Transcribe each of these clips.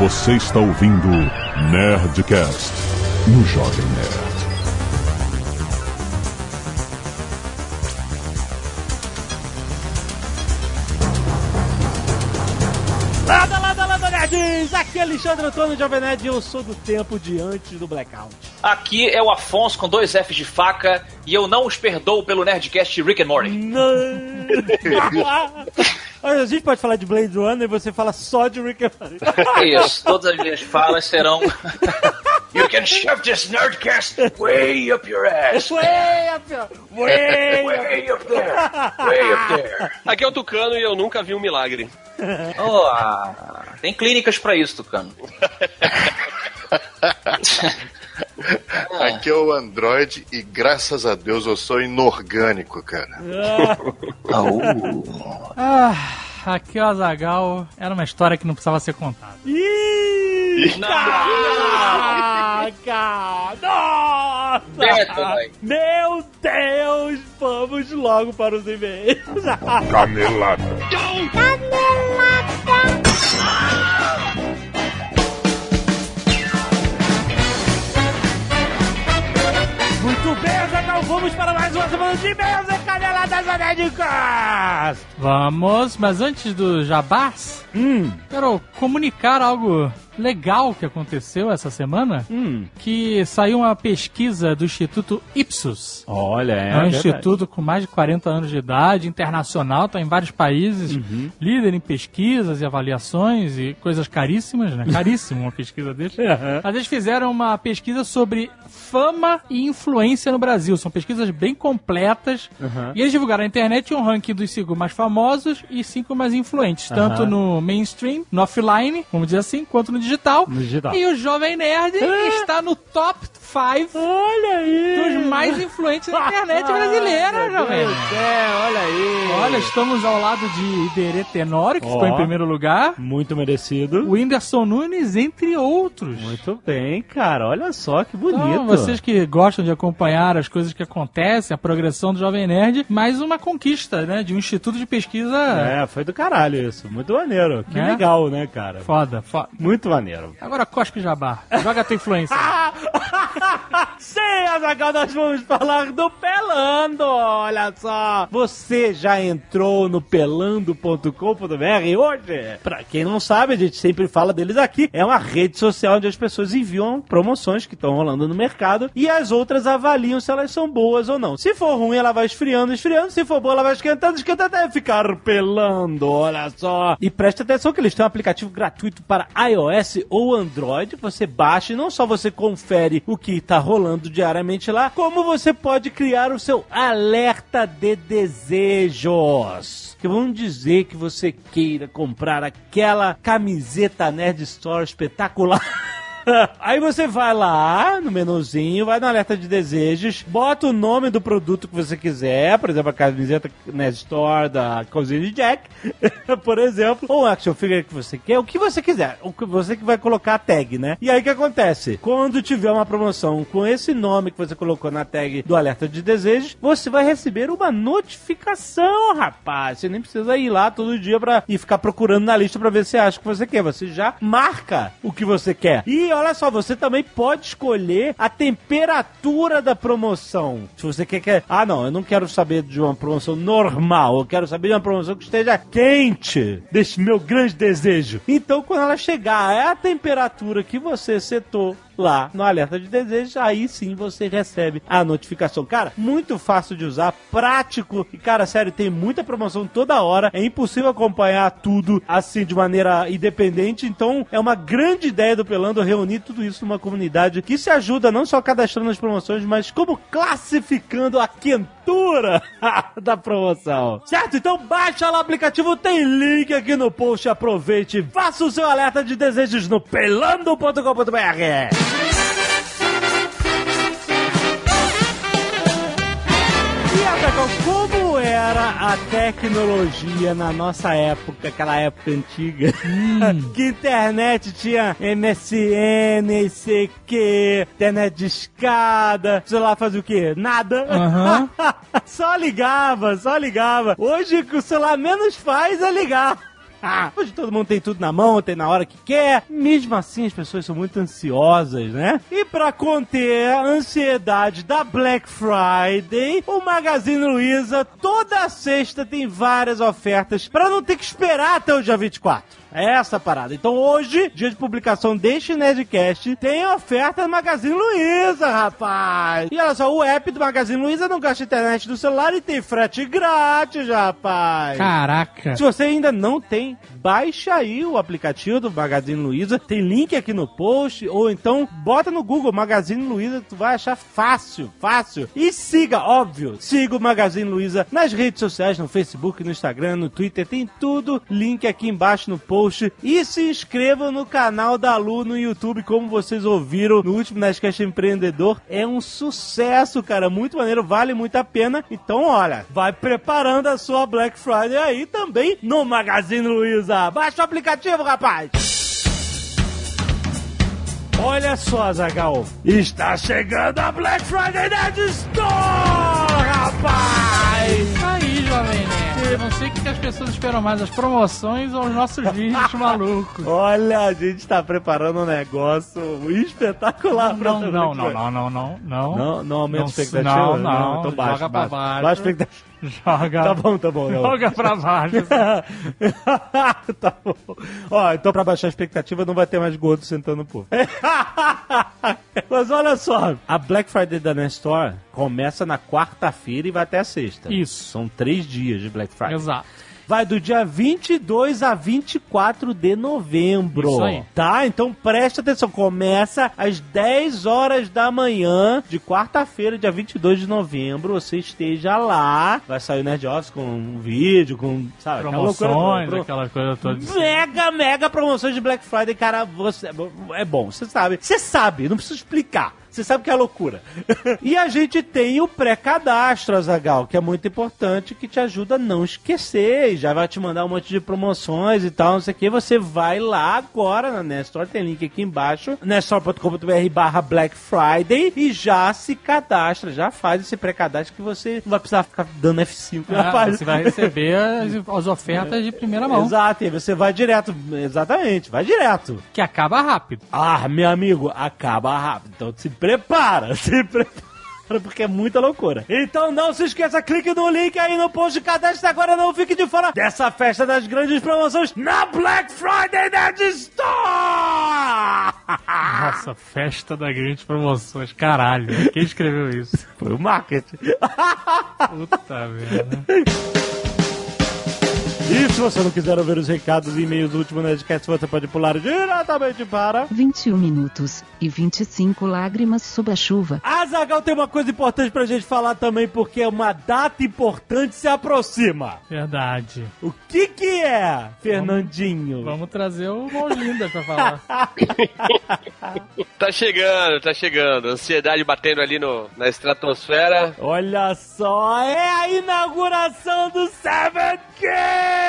Você está ouvindo Nerdcast no Jovem Nerd. Lada, lada, lada, nerds! Aqui é Alexandre Antônio Jovem Nerd e eu sou do tempo de antes do Blackout. Aqui é o Afonso com dois Fs de faca e eu não os perdoo pelo Nerdcast Rick and Morty. Não! a gente pode falar de Blade Runner e você fala só de Rick and Morty. Isso, todas as minhas falas serão. You can shove this Nerdcast way up your ass. Way up, way up. Way up there. Way up there. Aqui é o Tucano e eu nunca vi um milagre. Oh, ah, tem clínicas pra isso, Tucano. Aqui é o Android e graças a Deus eu sou inorgânico, cara. Ah, aqui é o Azagal. Era uma história que não precisava ser contada. Ih, caraca! Nossa! Beto. Meu Deus! Vamos logo para os e-mails. Canelada. Muito bem, Azaghal, vamos para mais uma semana de e-mails e caneladas anéricas! Vamos, mas antes do jabás, Hum, quero comunicar algo legal que aconteceu essa semana. hum. Que saiu uma pesquisa do Instituto Ipsos. Olha, É, um instituto com mais de 40 anos de idade, internacional, está em vários países, líder em pesquisas e avaliações e coisas caríssimas, né? Caríssimo uma pesquisa deles. Mas eles fizeram uma pesquisa sobre fama e influência no Brasil. São pesquisas bem completas. E eles divulgaram na internet um ranking dos cinco mais famosos e cinco mais influentes, tanto no mainstream, no offline, vamos dizer assim, quanto no digital. No digital. E o Jovem Nerd está no top 5 Olha aí! dos mais influentes da internet brasileira, Jovem Nerd. Deus, olha aí! Olha, estamos ao lado de Iberê Tenório, que Ó. ficou em primeiro lugar. Muito merecido. O Whindersson Nunes, entre outros. Muito bem, cara. Olha só que bonito. Então, vocês que gostam de acompanhar as coisas que acontecem, a progressão do Jovem Nerd, mais uma conquista, né? De um instituto de pesquisa É, foi do caralho isso. Muito maneiro. Que É? legal, né, cara? foda, foda. Muito maneiro. Agora cospe jabá. Joga a tua influência. Sim, Azaghal, nós vamos falar do Pelando. Olha só. Você já entrou no pelando.com.br hoje? Pra quem não sabe, a gente sempre fala deles aqui. É uma rede social onde as pessoas enviam promoções que estão rolando no mercado e as outras avaliam se elas são boas ou não. Se for ruim, ela vai esfriando, esfriando. Se for boa, ela vai esquentando, esquentando até ficar pelando. Olha só. E preste atenção que eles têm um aplicativo gratuito para iOS ou Android. Você baixa e não só você confere o que está rolando diariamente lá, como você pode criar o seu alerta de desejos. Que vão dizer que você queira comprar aquela camiseta Nerd Store espetacular. Aí você vai lá no menuzinho, vai no alerta de desejos, bota o nome do produto que você quiser, por exemplo, a camiseta Nerd Store da cozinha Jack, por exemplo, ou action figure que você quer, o que você quiser, o que você que vai colocar a tag, né? E aí o que acontece? Quando tiver uma promoção com esse nome que você colocou na tag do alerta de desejos, você vai receber uma notificação, rapaz. Você nem precisa ir lá todo dia pra ir ficar procurando na lista pra ver se acha o que você quer. Você já marca o que você quer. E olha só, você também pode escolher a temperatura da promoção. Se você quer que. Ah, não, eu não quero saber de uma promoção normal. Eu quero saber de uma promoção que esteja quente. Desse meu grande desejo. Então, quando ela chegar é a temperatura que você setou lá no alerta de desejos, aí sim você recebe a notificação. Cara, muito fácil de usar, prático e, cara, sério, tem muita promoção toda hora. É impossível acompanhar tudo assim de maneira independente. Então, é uma grande ideia do Pelando reunir tudo isso numa comunidade que se ajuda não só cadastrando as promoções, mas como classificando a quentura da promoção. Certo? Então baixa lá o aplicativo, tem link aqui no post. Aproveite, faça o seu alerta de desejos no pelando.com.br. E como era a tecnologia na nossa época, aquela época antiga? que internet tinha MSN, ICQ, internet de escada, sei lá, fazia o quê? Nada. Aham. só ligava, só ligava. Hoje o que o celular menos faz é ligar. Hoje todo mundo tem tudo na mão, tem na hora que quer. Mesmo assim, as pessoas são muito ansiosas, né? E pra conter a ansiedade da Black Friday, o Magazine Luiza toda sexta tem várias ofertas pra não ter que esperar até o dia 24. É essa parada. Então hoje, dia de publicação deste Nerdcast, tem oferta do Magazine Luiza, rapaz. E olha só, o app do Magazine Luiza não gasta internet do celular e tem frete grátis, rapaz. Caraca. Se você ainda não tem, baixa aí o aplicativo do Magazine Luiza. Tem link aqui no post. Ou então bota no Google Magazine Luiza tu vai achar fácil, fácil. E siga, óbvio, siga o Magazine Luiza nas redes sociais, no Facebook, no Instagram, no Twitter. Tem tudo. Link aqui embaixo no post. E se inscreva no canal da Lu no YouTube, como vocês ouviram no último Nerdcast Empreendedor. É um sucesso, cara. Muito maneiro, vale muito a pena. Então, olha, vai preparando a sua Black Friday aí também no Magazine Luiza. Baixa o aplicativo, rapaz! Olha só, Zagal, está chegando a Black Friday Nerd Store, rapaz! Aí, jovem nerd. Não sei o que as pessoas esperam mais, as promoções ou os nossos vídeos malucos. Olha, a gente está preparando um negócio espetacular pra Não, não, não, não, não, não, não. Não, não aumenta a Não, expectativa? não, não, então baixa, joga pra baixa. baixo. Baixa a expectativa. Joga. Tá bom, tá bom. não. Joga pra baixo. tá bom. Ó, então pra baixar a expectativa não vai ter mais gordo sentando no povo. Mas olha só, a Black Friday da Nestor começa na quarta-feira e vai até a sexta. Isso. São três dias de Black Friday. Exato. Vai do dia 22 a 24 de novembro. Isso aí. Tá? Então preste atenção. Começa às 10 horas da manhã de quarta-feira, dia 22 de novembro. Você esteja lá. Vai sair o Nerd Office com um vídeo, com, sabe, aquela loucura Promoções, toda. aquela coisa toda. Mega, mega promoções de Black Friday, cara. Você, é bom, você sabe. Você sabe, não precisa explicar. Você sabe que é loucura. e a gente tem o pré-cadastro, Azagal, que é muito importante, que te ajuda a não esquecer. E já vai te mandar um monte de promoções e tal, não sei o que. Você vai lá agora na Nestor, tem link aqui embaixo, nestor.com.br barra Black Friday e já se cadastra, já faz esse pré-cadastro que você não vai precisar ficar dando F5 na Ah, página. você vai receber as, as ofertas de primeira mão, Exato, e você vai direto, exatamente, vai direto. que acaba rápido. Ah, meu amigo, acaba rápido. Então se prepara, se prepara. Porque é muita loucura. Então não se esqueça, clique no link aí no post de cadastro agora não fique de fora dessa festa das grandes promoções na Black Friday Nerd Store! Nossa, festa da grandes promoções. Caralho, quem escreveu isso? Foi o marketing. Puta merda. E se você não quiser ouvir os recados e e-mails do último Nerdcast, você pode pular diretamente para... 21 minutos e 25 lágrimas sob a chuva. Azagal tem uma coisa importante pra gente falar também, porque uma data importante se aproxima. Verdade. O que que é, Fernandinho? Vamos trazer o Mãos Lindas pra falar. Tá chegando, tá chegando. Ansiedade batendo ali no, na estratosfera. Olha só, é a inauguração do Seven Kings,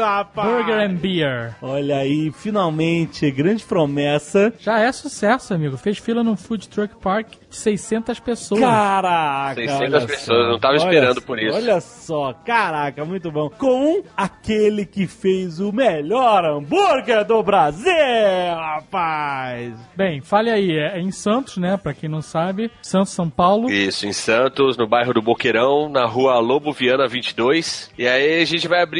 rapaz! Burger and Beer. Olha aí, finalmente, grande promessa. Já é sucesso, amigo. Fez fila no Food Truck Park de 600 pessoas. Caraca! 600 olha pessoas, só. não tava Olha esperando só, por isso. Olha só, caraca, muito bom. Com aquele que fez o melhor hambúrguer do Brasil, rapaz! Bem, fale aí. É em Santos, né? Pra quem não sabe. Santos, São Paulo. Isso, em Santos, no bairro do Boqueirão, na rua Lobo Viana 22. E aí a gente vai abrir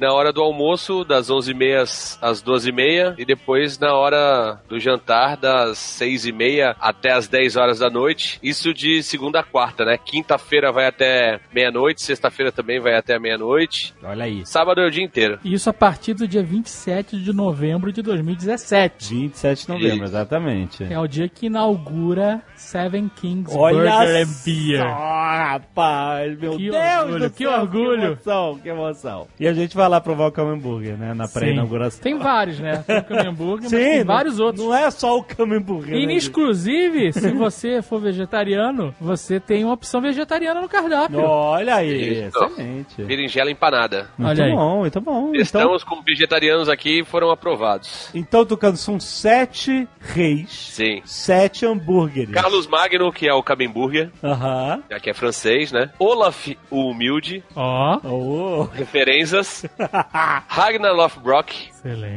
na hora do almoço, das 11h30 às 12h30. E depois na hora do jantar, das 6h30 até as 10 horas da noite. Isso de segunda a quarta, né? Quinta-feira vai até meia-noite, sexta-feira também vai até meia-noite. Olha aí. Sábado é o dia inteiro. Isso a partir do dia 27 de novembro de 2017. 27 de novembro, Isso. exatamente. É o dia que inaugura Seven Kings Olha Burger and só, Beer. rapaz, meu Que Deus orgulho, do que céu, orgulho. Que emoção, que emoção. E a gente vai lá provar o Hambúrguer, né, na pré-inauguração. Tem vários, né? Tem o Camembert, mas Sim, tem não- vários outros. Não é só o Hambúrguer, E, né, exclusive, se você for vegetariano, você tem uma opção vegetariana no cardápio. Olha aí, Isso. excelente. Berinjela empanada. Muito Olha aí. bom, muito bom. Então, Estamos com vegetarianos aqui e foram aprovados. então, Tucano, são sete reis, Sim. sete hambúrgueres. Carlos Magno, que é o Camemburger, Aham. já que é francês, né? Olaf, o humilde, Ó, Oh. Penzas, Ragnar Lothbrok,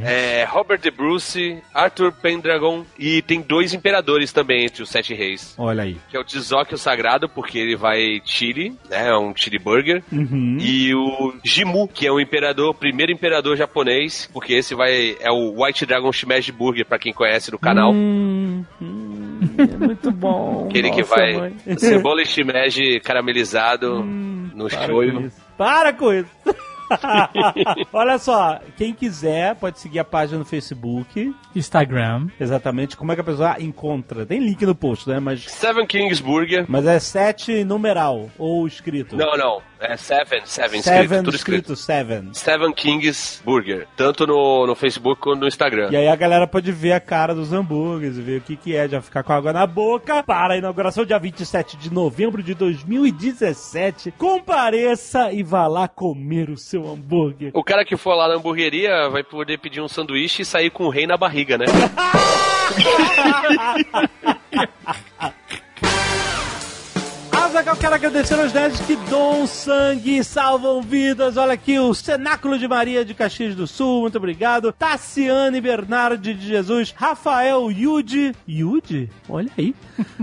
é, Robert de Bruce, Arthur Pendragon e tem dois imperadores também entre os sete reis. Olha aí. Que é o Tzok o Sagrado, porque ele vai chili, né? É um chili burger. Uhum. E o Jimu, que é o imperador, primeiro imperador japonês, porque esse vai é o White Dragon Shimeji Burger, pra quem conhece no canal. Hum, hum, é muito bom. Aquele que Nossa, vai mãe. cebola e shimeji caramelizado Hum, no Para shoyu. Para com isso. Olha só, quem quiser pode seguir a página no Facebook. Instagram. Exatamente como é que a pessoa encontra. Tem link no post, né? Mas, Seven Kings Burger. mas é sete numeral ou escrito. Não, não. É Seven, Seven, Seven escrito, tudo escrito. escrito Seven. Seven Kings Burger. Tanto no, no Facebook quanto no Instagram. E aí a galera pode ver a cara dos hambúrgueres, ver o que, que é, já ficar com água na boca. Para a inauguração dia 27 de novembro de 2017. Compareça e vá lá comer o seu hambúrguer. O cara que for lá na hamburgueria vai poder pedir um sanduíche e sair com o rei na barriga, né? Azaghal, quero agradecer aos nerds que doam sangue e salvam vidas. Olha aqui, o Cenáculo de Maria de Caxias do Sul, muito obrigado. Tassiane Bernardi de Jesus. Rafael Yudi. Yudi? Olha aí.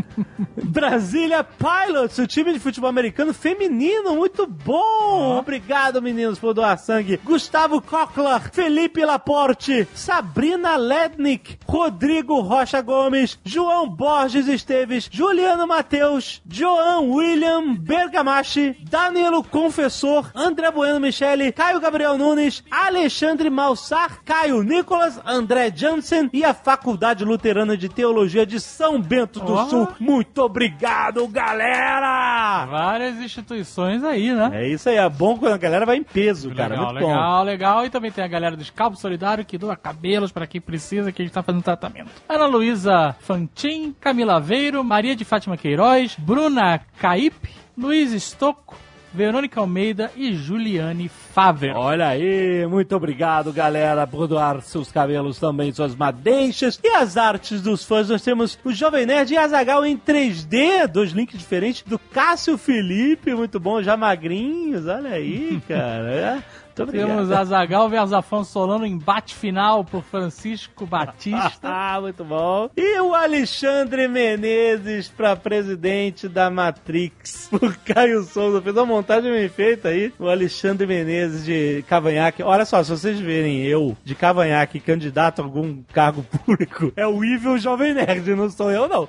Brasília Pilots, o time de futebol americano feminino, muito bom. Obrigado, meninos, por doar sangue. Gustavo Cochler, Felipe Laporte, Sabrina Lednick, Rodrigo Rocha Gomes, João Borges Esteves, Juliano Mateus, João William Bergamachi, Danilo Confessor, André Bueno Michele, Caio Gabriel Nunes, Alexandre Malsar, Caio Nicolas, André Jansen e a Faculdade Luterana de Teologia de São Bento do Ó. Sul. Muito obrigado, galera! Várias instituições aí, né? É isso aí, é bom quando a galera vai em peso, cara. legal, muito bom. legal, legal. E também tem a galera do Scalpo Solidário que doa cabelos pra quem precisa, que a gente tá fazendo tratamento. Ana Luísa Fantin, Camila Aveiro, Maria de Fátima Queiroz, Bruna Caip, Luiz Estocco, Verônica Almeida e Juliane Faver. Olha aí, muito obrigado, galera, por doar seus cabelos também, suas madeixas e as artes dos fãs. Nós temos o Jovem Nerd e Azagal em 3D, dois links diferentes do Cássio Felipe, muito bom, já magrinhos, olha aí, cara. Temos Azagal versus Afonso Solano, embate final por Francisco Batista. Ah, muito bom. E o Alexandre Menezes pra presidente da Matrix. O Caio Souza fez uma montagem bem feita aí. O Alexandre Menezes de cavanhaque. Olha só, se vocês verem eu de cavanhaque candidato a algum cargo público, é o Evil Jovem Nerd, não sou eu não.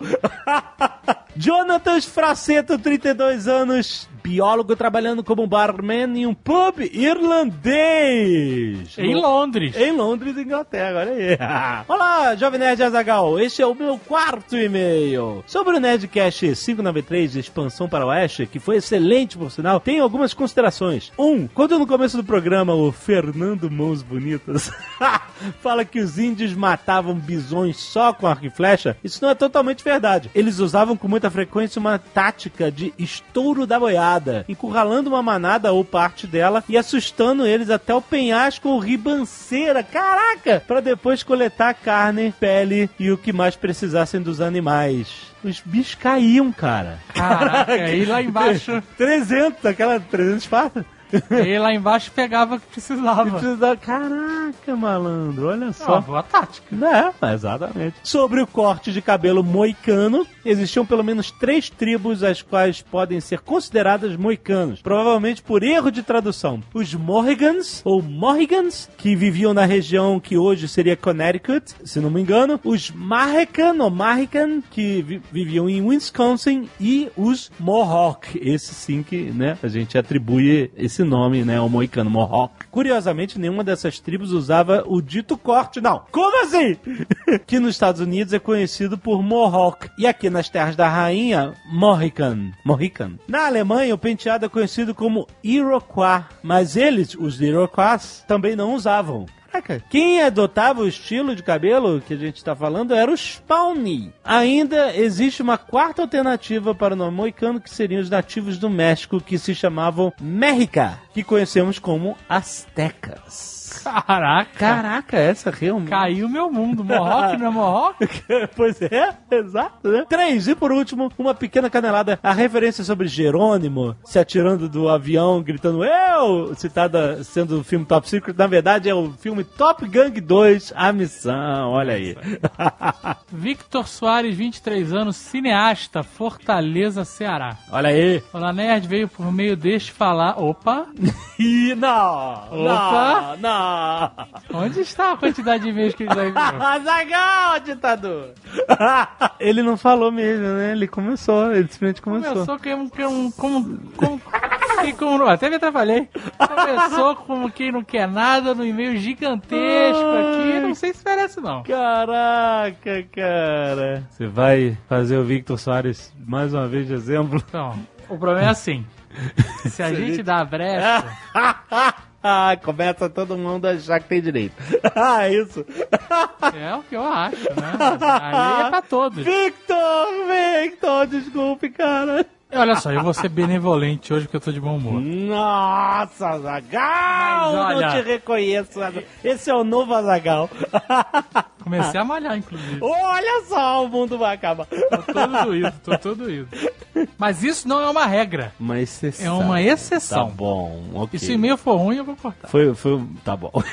Jonatas Fraceto, 32 anos, biólogo trabalhando como barman em um pub irlandês. em Londres. Em Londres, Inglaterra, olha aí. Olá, Jovem Nerd Azagal. Este é o meu quarto e-mail. Sobre o Nerdcast 593, expansão para o Oeste, que foi excelente, por sinal, tem algumas considerações. Um, quando no começo do programa o Fernando Mãos Bonitas fala que os índios matavam bisões só com arco e flecha, isso não é totalmente verdade. Eles usavam com muita frequência uma tática de estouro da boiada, encurralando uma manada ou parte dela e assustando eles até o penhasco ou ribanceira, caraca, para depois coletar carne, pele e o que mais precisassem dos animais. Os bichos caíam, cara. Caraca, e lá embaixo, 300, aquela 300 fartas. e lá embaixo pegava o que precisava. Precisava- Caraca, malandro, olha É uma só. boa tática. É, exatamente. Sobre o corte de cabelo moicano, existiam pelo menos três tribos as quais podem ser consideradas moicanos, provavelmente por erro de tradução. Os Morrigans, ou Morrigans, que viviam na região que hoje seria Connecticut, se não me engano. Os Marrecan, ou Marrican, que vi- viviam em Wisconsin. E os Mohawk, esse sim que, né, a gente atribui esse nome, né, ao moicano, Mohawk. Curiosamente, nenhuma dessas tribos usava o dito corte, não. Como assim? que nos Estados Unidos é conhecido por Mohawk. E aqui nas terras da rainha, Mohican. Mohican. Na Alemanha, o penteado é conhecido como Iroquois. Mas eles, os Iroquois, também não usavam. Caraca, quem adotava o estilo de cabelo que a gente está falando era o Spawny. Ainda existe uma quarta alternativa para o nome moicano, que seriam os nativos do México, que se chamavam Mexica. Que conhecemos como astecas. Caraca. Caraca, essa realmente. Caiu meu mundo. Mohawk não é Mohawk? pois é, exato, né? Três, e por último, uma pequena canelada. A referência sobre Jerônimo se atirando do avião, gritando eu, citada sendo o filme Top Secret, na verdade é o filme Top Gang 2, A Missão, olha aí. Victor Soares, 23 anos, cineasta, Fortaleza, Ceará. olha aí. Olá, Nerd veio por meio deste falar. Opa! Ih, não, Opa. não, não. Onde está a quantidade de e-mails que ele já enviou? Azagal, ditador! ele não falou mesmo, né? Ele começou, ele simplesmente começou. Começou como, como, como, como, como- até me atrapalhei. Começou como quem não quer nada, no e-mail gigantesco aqui. Não sei se merece, não. Caraca, cara. Você vai fazer o Victor Soares mais uma vez de exemplo? Então, o problema é assim. Se a gente dá brecha, ah, começa todo mundo a achar que tem direito. ah, isso. é o que eu acho, né? A lei é pra todos. Victor, Victor, desculpe, cara. Olha só, eu vou ser benevolente hoje porque eu tô de bom humor. Nossa, Azagal! Olha- Não te reconheço. Azaghal. Esse é o novo Azagal. Comecei a malhar, inclusive. Olha só, o mundo vai acabar. Tô todo doído, tô todo doído. Mas isso não é uma regra. Uma exceção. É uma Tá exceção. bom, ok. E se o e-mail for ruim, eu vou cortar. Foi, foi, tá bom.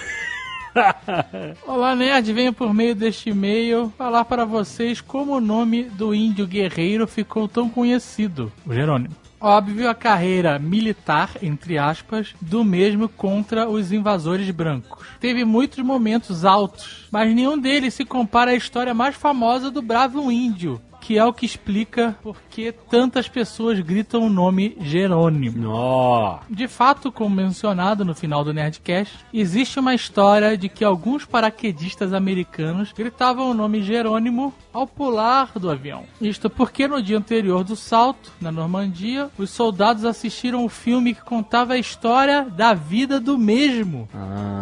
Olá, Nerd. Venho por meio deste e-mail falar para vocês como o nome do índio guerreiro ficou tão conhecido. O Jerônimo. Óbvio, a carreira militar, entre aspas, do mesmo contra os invasores brancos. Teve muitos momentos altos, mas nenhum deles se compara à história mais famosa do bravo índio, que é o que explica por que tantas pessoas gritam o nome Jerônimo. Ó. De fato, como mencionado no final do Nerdcast, existe uma história de que alguns paraquedistas americanos gritavam o nome Jerônimo ao pular do avião. Isto porque no dia anterior do salto, na Normandia, os soldados assistiram o filme que contava a história da vida do mesmo. Ah.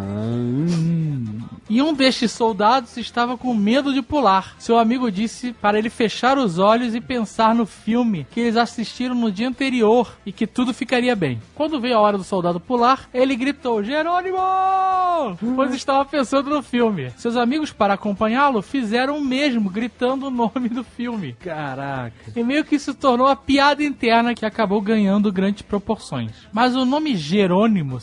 E um destes soldados estava com medo de pular. Seu amigo disse para ele fechar os olhos e pensar no filme que eles assistiram no dia anterior e que tudo ficaria bem. Quando veio a hora do soldado pular, ele gritou: Jerônimo! Pois estava pensando no filme. Seus amigos, para acompanhá-lo, fizeram o mesmo, gritando o nome do filme. Caraca. E meio que isso tornou a piada interna que acabou ganhando grandes proporções. Mas o nome Jerônimo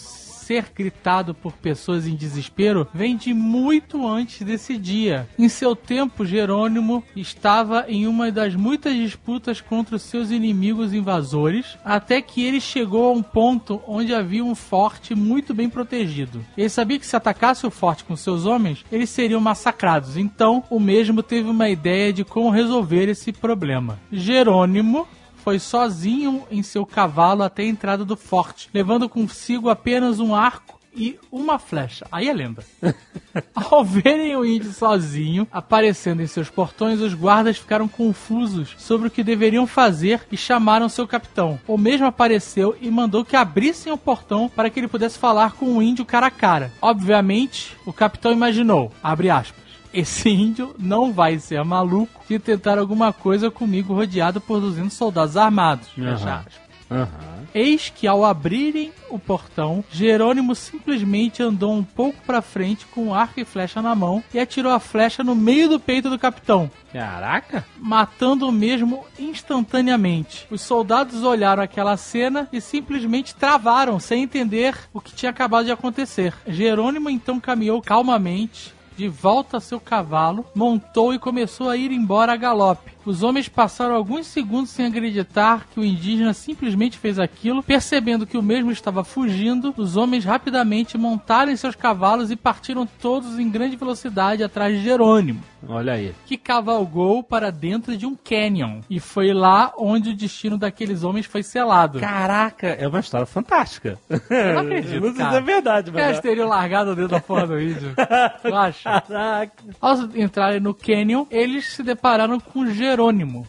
ser gritado por pessoas em desespero vem de muito antes desse dia. Em seu tempo, Jerônimo estava em uma das muitas disputas contra os seus inimigos invasores, até que ele chegou a um ponto onde havia um forte muito bem protegido. Ele sabia que se atacasse o forte com seus homens, eles seriam massacrados. Então, o mesmo teve uma ideia de como resolver esse problema. Jerônimo foi sozinho em seu cavalo até a entrada do forte, levando consigo apenas um arco e uma flecha. Aí é lenda. Ao verem o índio sozinho aparecendo em seus portões, os guardas ficaram confusos sobre o que deveriam fazer e chamaram seu capitão. O mesmo apareceu e mandou que abrissem o portão para que ele pudesse falar com o índio cara a cara. Obviamente, o capitão imaginou, abre aspas, esse índio não vai ser maluco de tentar alguma coisa comigo rodeado por 200 soldados armados. Aspas. Aham. Eis que ao abrirem o portão, Jerônimo simplesmente andou um pouco pra frente com arco e flecha na mão e atirou a flecha no meio do peito do capitão, Caraca. matando o mesmo instantaneamente. Os soldados olharam aquela cena e simplesmente travaram, sem entender o que tinha acabado de acontecer. Jerônimo então caminhou calmamente de volta a seu cavalo, montou e começou a ir embora a galope. Os homens passaram alguns segundos sem acreditar que o indígena simplesmente fez aquilo. Percebendo que o mesmo estava fugindo, os homens rapidamente montaram em seus cavalos e partiram todos em grande velocidade atrás de Jerônimo Olha aí. que cavalgou para dentro de um canyon. E foi lá onde o destino daqueles homens foi selado. Caraca, é uma história fantástica. Eu não acredito, Não sei se é verdade, Eles mas... teriam largado dentro da porra do índio. Tu acha? Caraca. Ao entrarem no canyon, eles se depararam com Jerônimo.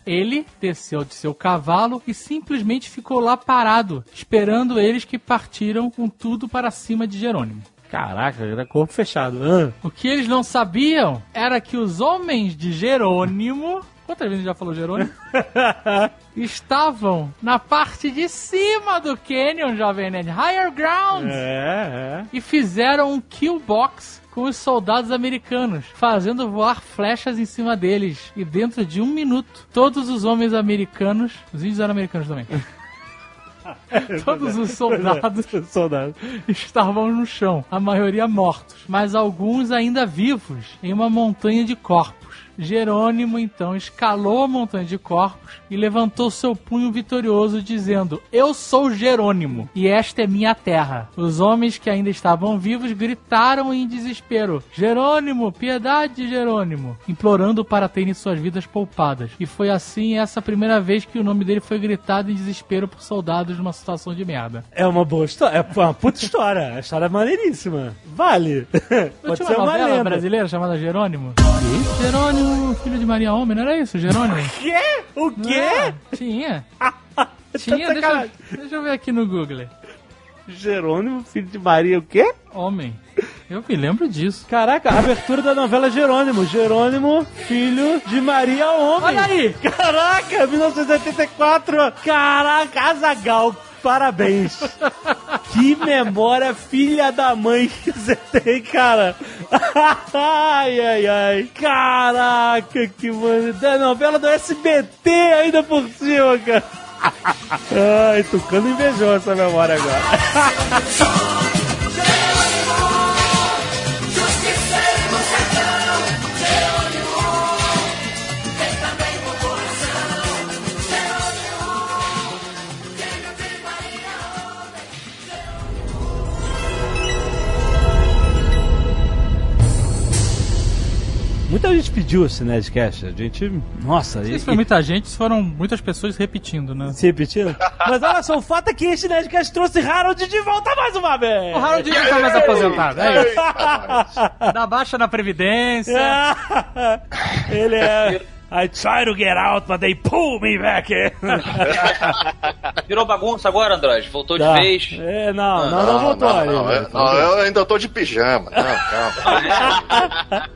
Ele desceu de seu cavalo e simplesmente ficou lá parado, esperando eles que partiram com tudo para cima de Jerônimo. Caraca, era corpo fechado. Ah. O que eles não sabiam era que os homens de Jerônimo. Quantas vezes já falou Jerônimo? estavam na parte de cima do Canyon, Jovem Nerd. Higher Ground! É, é. E fizeram um kill box com os soldados americanos, fazendo voar flechas em cima deles. E dentro de um minuto, todos os homens americanos, os índios eram americanos também, todos os soldados Soldado. estavam no chão, a maioria mortos, mas alguns ainda vivos em uma montanha de corpos. Jerônimo então escalou a montanha de corpos e levantou seu punho vitorioso, dizendo: Eu sou Jerônimo e esta é minha terra. Os homens que ainda estavam vivos gritaram em desespero: Jerônimo, piedade, Jerônimo, implorando para terem suas vidas poupadas. E foi assim essa primeira vez que o nome dele foi gritado em desespero por soldados numa situação de merda. É uma boa história. É uma puta história. A história é maneiríssima. Vale. Pode ser uma uma novela lenda. brasileira chamada Jerônimo? Jerônimo, filho de Maria Homem, não era isso? Jerônimo? Quê? O quê? É, tinha. Tinha, deixa, deixa eu ver aqui no Google. Jerônimo, filho de Maria, o quê? Homem. Eu me lembro disso. Caraca, abertura da novela Jerônimo. Jerônimo, filho de Maria Homem. Olha aí! Caraca, 1984. Caraca, Azagal, parabéns. que memória filha da mãe que você tem, cara. ai, ai, ai. Caraca, que mano. Da novela do SBT ainda por cima, cara. Ai, tocando invejou essa memória agora. Muita gente pediu esse Nerdcast. A gente. Nossa, Isso e- foi muita gente, foram muitas pessoas repetindo, né? se repetindo. Mas olha só, o fato é que este Nerdcast trouxe Harold de volta mais uma vez! O Harold não tá mais aposentado, é isso. Dá baixa na Previdência. Ele é. I try to get out, but they pull me back in. Virou bagunça agora, Android? Voltou de Tá. vez? É, não, não, não, voltou. Não, ali. não, é- não, eu ainda tô de pijama. Não, calma.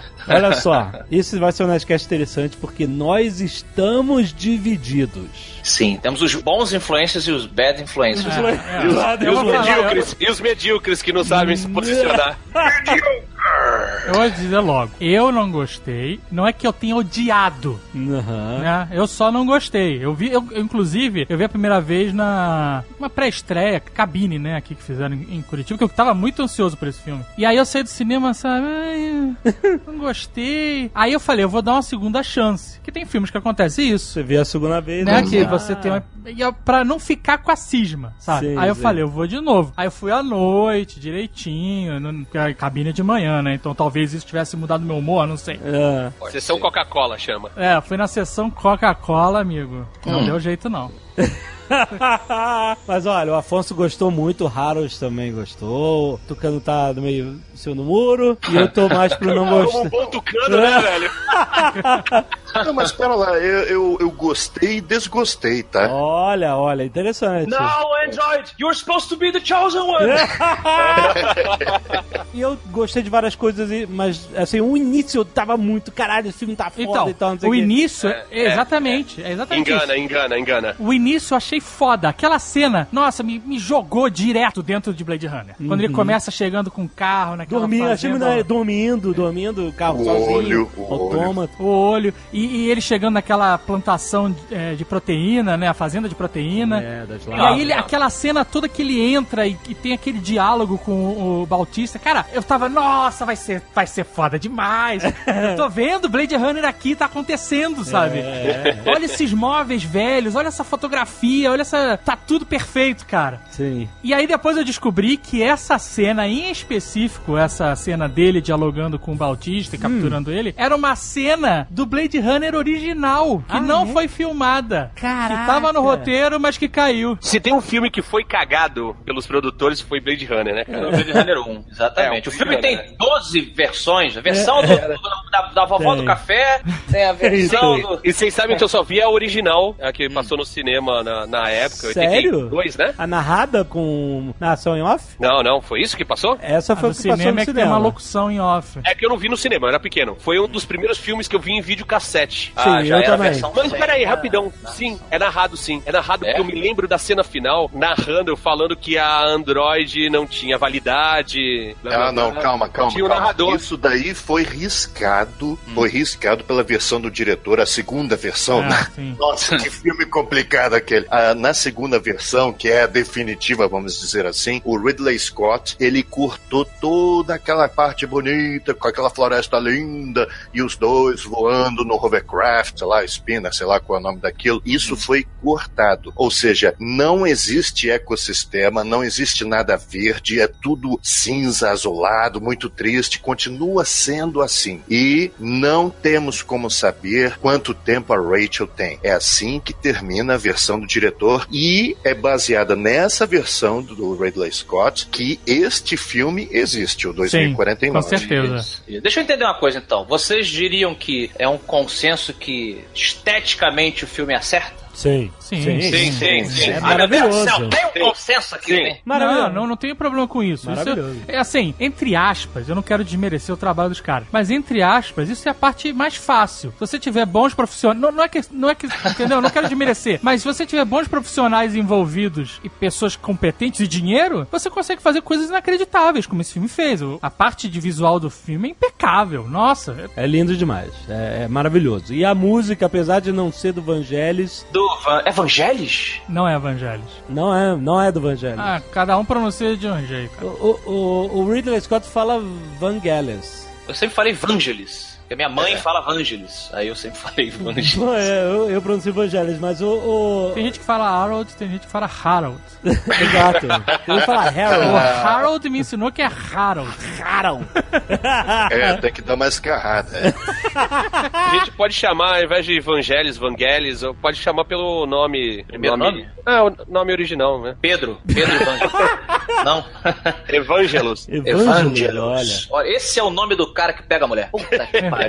Olha só, isso vai ser um Nerdcast interessante porque nós estamos divididos. Sim, temos os bons influencers e os bad influencers. É, E os, Lado e os medíocres, e os medíocres que não sabem se posicionar. Eu vou dizer logo, eu não gostei. Não é que eu tenha odiado, Aham. né? Eu só não gostei. Eu vi, eu, eu, inclusive, eu vi a primeira vez na uma pré-estreia, cabine, né, aqui que fizeram em, em Curitiba, que eu tava muito ansioso por esse filme. E aí eu saí do cinema, sabe, não gostei. Aí eu falei, eu vou dar uma segunda chance. Que tem filmes que acontece isso. Você vê a segunda vez. Né, né? que Ah. você tem uma. e é Pra não ficar com a cisma, sabe? Sim, aí eu sim. falei, eu vou de novo. Aí eu fui à noite, direitinho, no, porque a cabine é de manhã, né? Então talvez isso tivesse mudado meu humor, não sei. É. Sessão Coca-Cola chama. É, fui na sessão Coca-Cola, amigo. Não deu jeito, não. Mas olha, o Afonso gostou muito, o Harold também gostou. O Tucano tá no meio cima do muro. E eu tô mais pro não um gostar. bom tucano, né, velho? Não, mas pera lá, eu, eu, eu gostei e desgostei, tá? Olha, olha, interessante. No, Android! You're supposed to be the chosen one! E eu gostei de várias coisas, e- mas assim, o início eu tava muito, caralho, esse filme tá foda Então, e tal, não sei o início, é, exatamente, é, exatamente Engana, isso. engana, engana. O início eu achei foda. Aquela cena, nossa, me, me jogou direto dentro de Blade Runner. Quando ele começa chegando com o carro naquela Dormindo, achei fazenda, né, dormindo, dormindo, o carro O sozinho, olho, o autômato. o olho, e, e ele chegando naquela plantação de, é, de proteína, né? A fazenda de proteína. É, das E aí ele, aquela cena toda que ele entra e, e tem aquele diálogo com o, Bautista, cara, eu tava, nossa, vai ser, vai ser foda demais. eu tô vendo Blade Runner aqui, tá acontecendo, sabe? É, Olha esses móveis velhos, olha essa fotografia, olha essa. Tá tudo perfeito, cara. Sim. E aí depois eu descobri que essa cena em específico, essa cena dele dialogando com o Bautista e capturando ele, era uma cena do Blade Runner original, que Ah, não é? foi filmada. Caraca. Que tava no roteiro, mas que caiu. Se tem um filme que foi cagado pelos produtores, foi Blade Runner, né, cara? Blade Runner 1, exatamente. É, o filme tem 12 versões. A versão do- do- da, da vovó Tem. do café, tem a versão do... E vocês sabem que eu só vi a original, a que passou no cinema na, na época, Sério? 82, né? A narrada com narração em off? Não, não, foi isso que passou? Essa A foi do o que passou cinema no é que tem cinema. uma locução em off. É que eu não vi no cinema, eu era pequeno. Foi um dos primeiros filmes que eu vi em videocassete. Ah, Sim, já eu era a versão... Mas peraí, rapidão. Sim, é narrado sim. É narrado É? porque eu me lembro da cena final, narrando, falando que a Android não tinha validade. blá, blá, Ah, não, blá. calma, calma, Tinha o calma. narrador. Isso daí foi riscado, foi riscado pela versão do diretor, a segunda versão. Ah, sim. Nossa, que filme complicado aquele. Ah, na segunda versão, que é a definitiva, vamos dizer assim, o Ridley Scott, ele cortou toda aquela parte bonita, com aquela floresta linda, e os dois voando no hovercraft, sei lá, Spinner, sei lá qual é o nome daquilo. Isso foi cortado. Ou seja, não existe ecossistema, não existe nada verde, é tudo cinza, azulado, muito triste, continua sendo assim. E não temos como saber quanto tempo a Rachel tem. É assim que termina a versão do diretor e é baseada nessa versão do Ridley Scott que este filme existe, o 2049. com certeza. Deixa eu entender uma coisa então. Vocês diriam que é um consenso que esteticamente o filme acerta? Sim. Sim, sim. Sim, sim, sim. É meu Deus do maravilhoso. céu, tem um consenso aqui, Sim. né? Maravilhoso. Não, não, não tenho problema com isso. Isso Maravilhoso. é assim, entre aspas, eu não quero desmerecer o trabalho dos caras, mas entre aspas, isso é a parte mais fácil. Se você tiver bons profissionais, não, não é que, não é que, entendeu? Eu Não quero desmerecer, mas se você tiver bons profissionais envolvidos e pessoas competentes e dinheiro, você consegue fazer coisas inacreditáveis, como esse filme fez. A parte de visual do filme é impecável. Nossa, é- É lindo demais. É, é maravilhoso. E a música, apesar de não ser do Vangelis, Do Van... Evangelis? não é Evangelhos. não é, não é do Vangelis. Ah, cada um pronuncia de um jeito. O, o, o- o Ridley Scott fala Vangelis. Eu sempre falei Vangelis. Porque minha mãe fala Vangelis. Aí eu sempre falei Vangelis. É, eu, eu pronuncio Vangelis, mas o. o- Tem gente que fala Harold, tem gente que fala Harold. Exato. Eu ia falar O Harold. Harold me ensinou que é Harold. Harold. É, tem que dar mais carrada. É. A gente pode chamar, ao invés de Evangelis, Vangelis, ou pode chamar pelo nome. Primeiro nome? Ah, o nome original, né? Pedro. Pedro Vangelis. Não. Evangelos. Evangelos, olha. Olha, esse é o nome do cara que pega a mulher. Puta que pariu.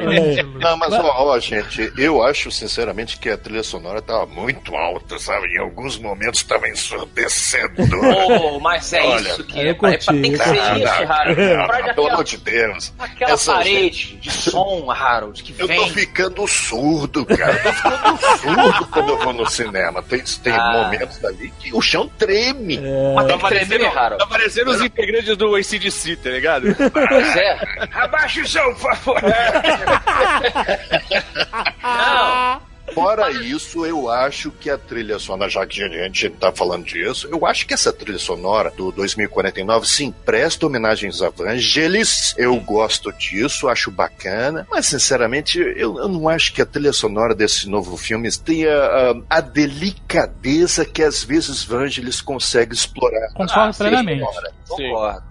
Não, mas ó, ó, gente, eu acho sinceramente que a trilha sonora tava muito alta, sabe? Em alguns momentos tava ensurdecedor. Oh, mas é Olha, isso que é. pra- curti, Tem que ser isso, Harold. Não, Pra não, pelo aquela, amor de Deus. aquela Essa parede de som, Harold, que Eu tô vem. ficando surdo, cara. Eu tô ficando surdo quando eu vou no cinema. Tem, tem Ah. momentos ali que o chão treme. Mas tem Tá que tremer, parecendo, Harold. tá parecendo os integrantes do ACDC, tá ligado? Pois é. Abaixa o som, por favor. Não. Fora isso, eu acho que a trilha sonora, já que a gente tá falando disso, eu acho que essa trilha sonora do 2049, sim, presta homenagens a Vangelis. Eu gosto disso, acho bacana. Mas, sinceramente, eu, eu não acho que a trilha sonora desse novo filme tenha ah, a delicadeza que às vezes Vangelis consegue explorar. Concordo Ah, plenamente.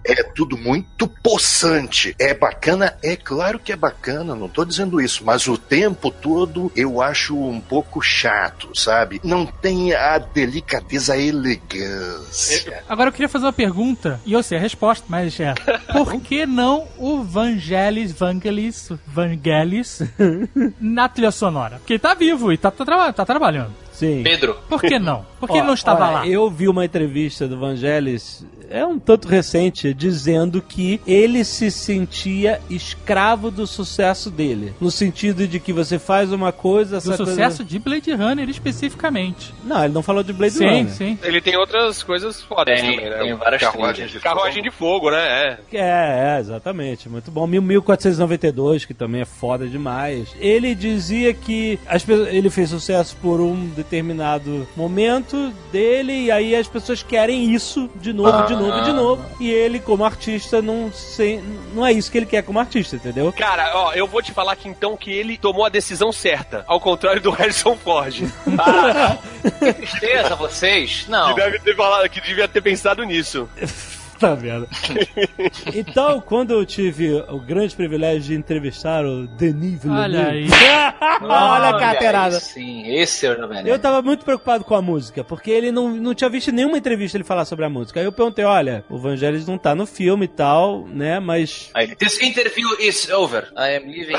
É tudo muito possante. É bacana? É claro que é bacana, não tô dizendo isso, mas o tempo todo eu acho um pouco chato, sabe? Não tem a delicadeza, a elegância. Agora eu queria fazer uma pergunta, e eu sei a resposta, mas é. Por que não o Vangelis, Vangelis, Vangelis na trilha sonora? Porque ele tá vivo e tá, tá, tá trabalhando. Sim. Pedro. Por que não? Por que Ó, ele não estava olha, lá? Eu vi uma entrevista do Vangelis, é um tanto recente, dizendo que ele se sentia escravo do sucesso dele. No sentido de que você faz uma coisa. Do essa coisa- sucesso de Blade Runner especificamente. Não, ele não falou de Blade sim, Runner. sim. Ele tem outras coisas fodas Tem, também, né? tem várias Carruagem trilhas. de Carruagem de fogo, né? É. É, é, exatamente. Muito bom. 1492, que também é foda demais. Ele dizia que as ele fez sucesso por um determinado momento dele, e aí as pessoas querem isso de novo, de novo, de novo. E ele, como artista, não, sei, não é isso que ele quer como artista, entendeu? Cara, ó, eu vou te falar que então que ele tomou a decisão certa, ao contrário do Harrison Ford. Ah. Que tristeza, vocês. Não. Que deve ter falado, que devia ter pensado nisso. Puta merda. Então, quando eu tive o grande privilégio de entrevistar o Denis Villeneuve... Olha aí. Olha a carteirada. aí Sim, esse é o Jovem Eu tava muito preocupado com a música, porque ele não, não tinha visto nenhuma entrevista ele falar sobre a música. Aí eu perguntei, olha, o Vangelis não tá no filme e tal, né, mas... This interview is over. I am leaving.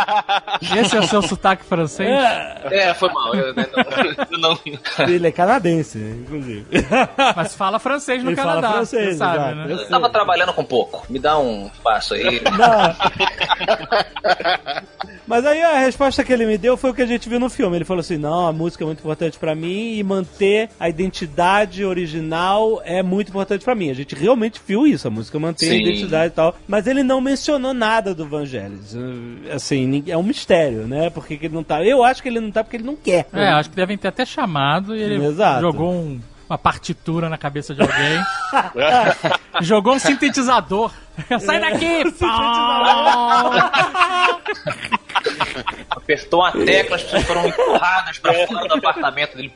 Esse é o seu sotaque francês? É, é, foi mal. Eu, né, não, eu não, ele é canadense, inclusive. Mas fala francês no Ele fala Canadá. francês, você sabe, exato. né? Eu eu tava trabalhando com pouco. Me dá um passo aí. Não. Mas aí a resposta que ele me deu foi o que a gente viu no filme. Ele falou assim: não, a música é muito importante pra mim e manter a identidade original é muito importante pra mim. A gente realmente viu isso, a música mantém a Sim. identidade e tal. Mas ele não mencionou nada do Vangelis. Assim, é um mistério, né? Porque que ele não tá. Eu acho que ele não tá porque ele não quer. É, acho que devem ter até chamado e ele Exato. jogou um- uma partitura na cabeça de alguém. jogou um sintetizador. Sai daqui! Apertou uma tecla, as pessoas foram empurradas pra fora do apartamento dele.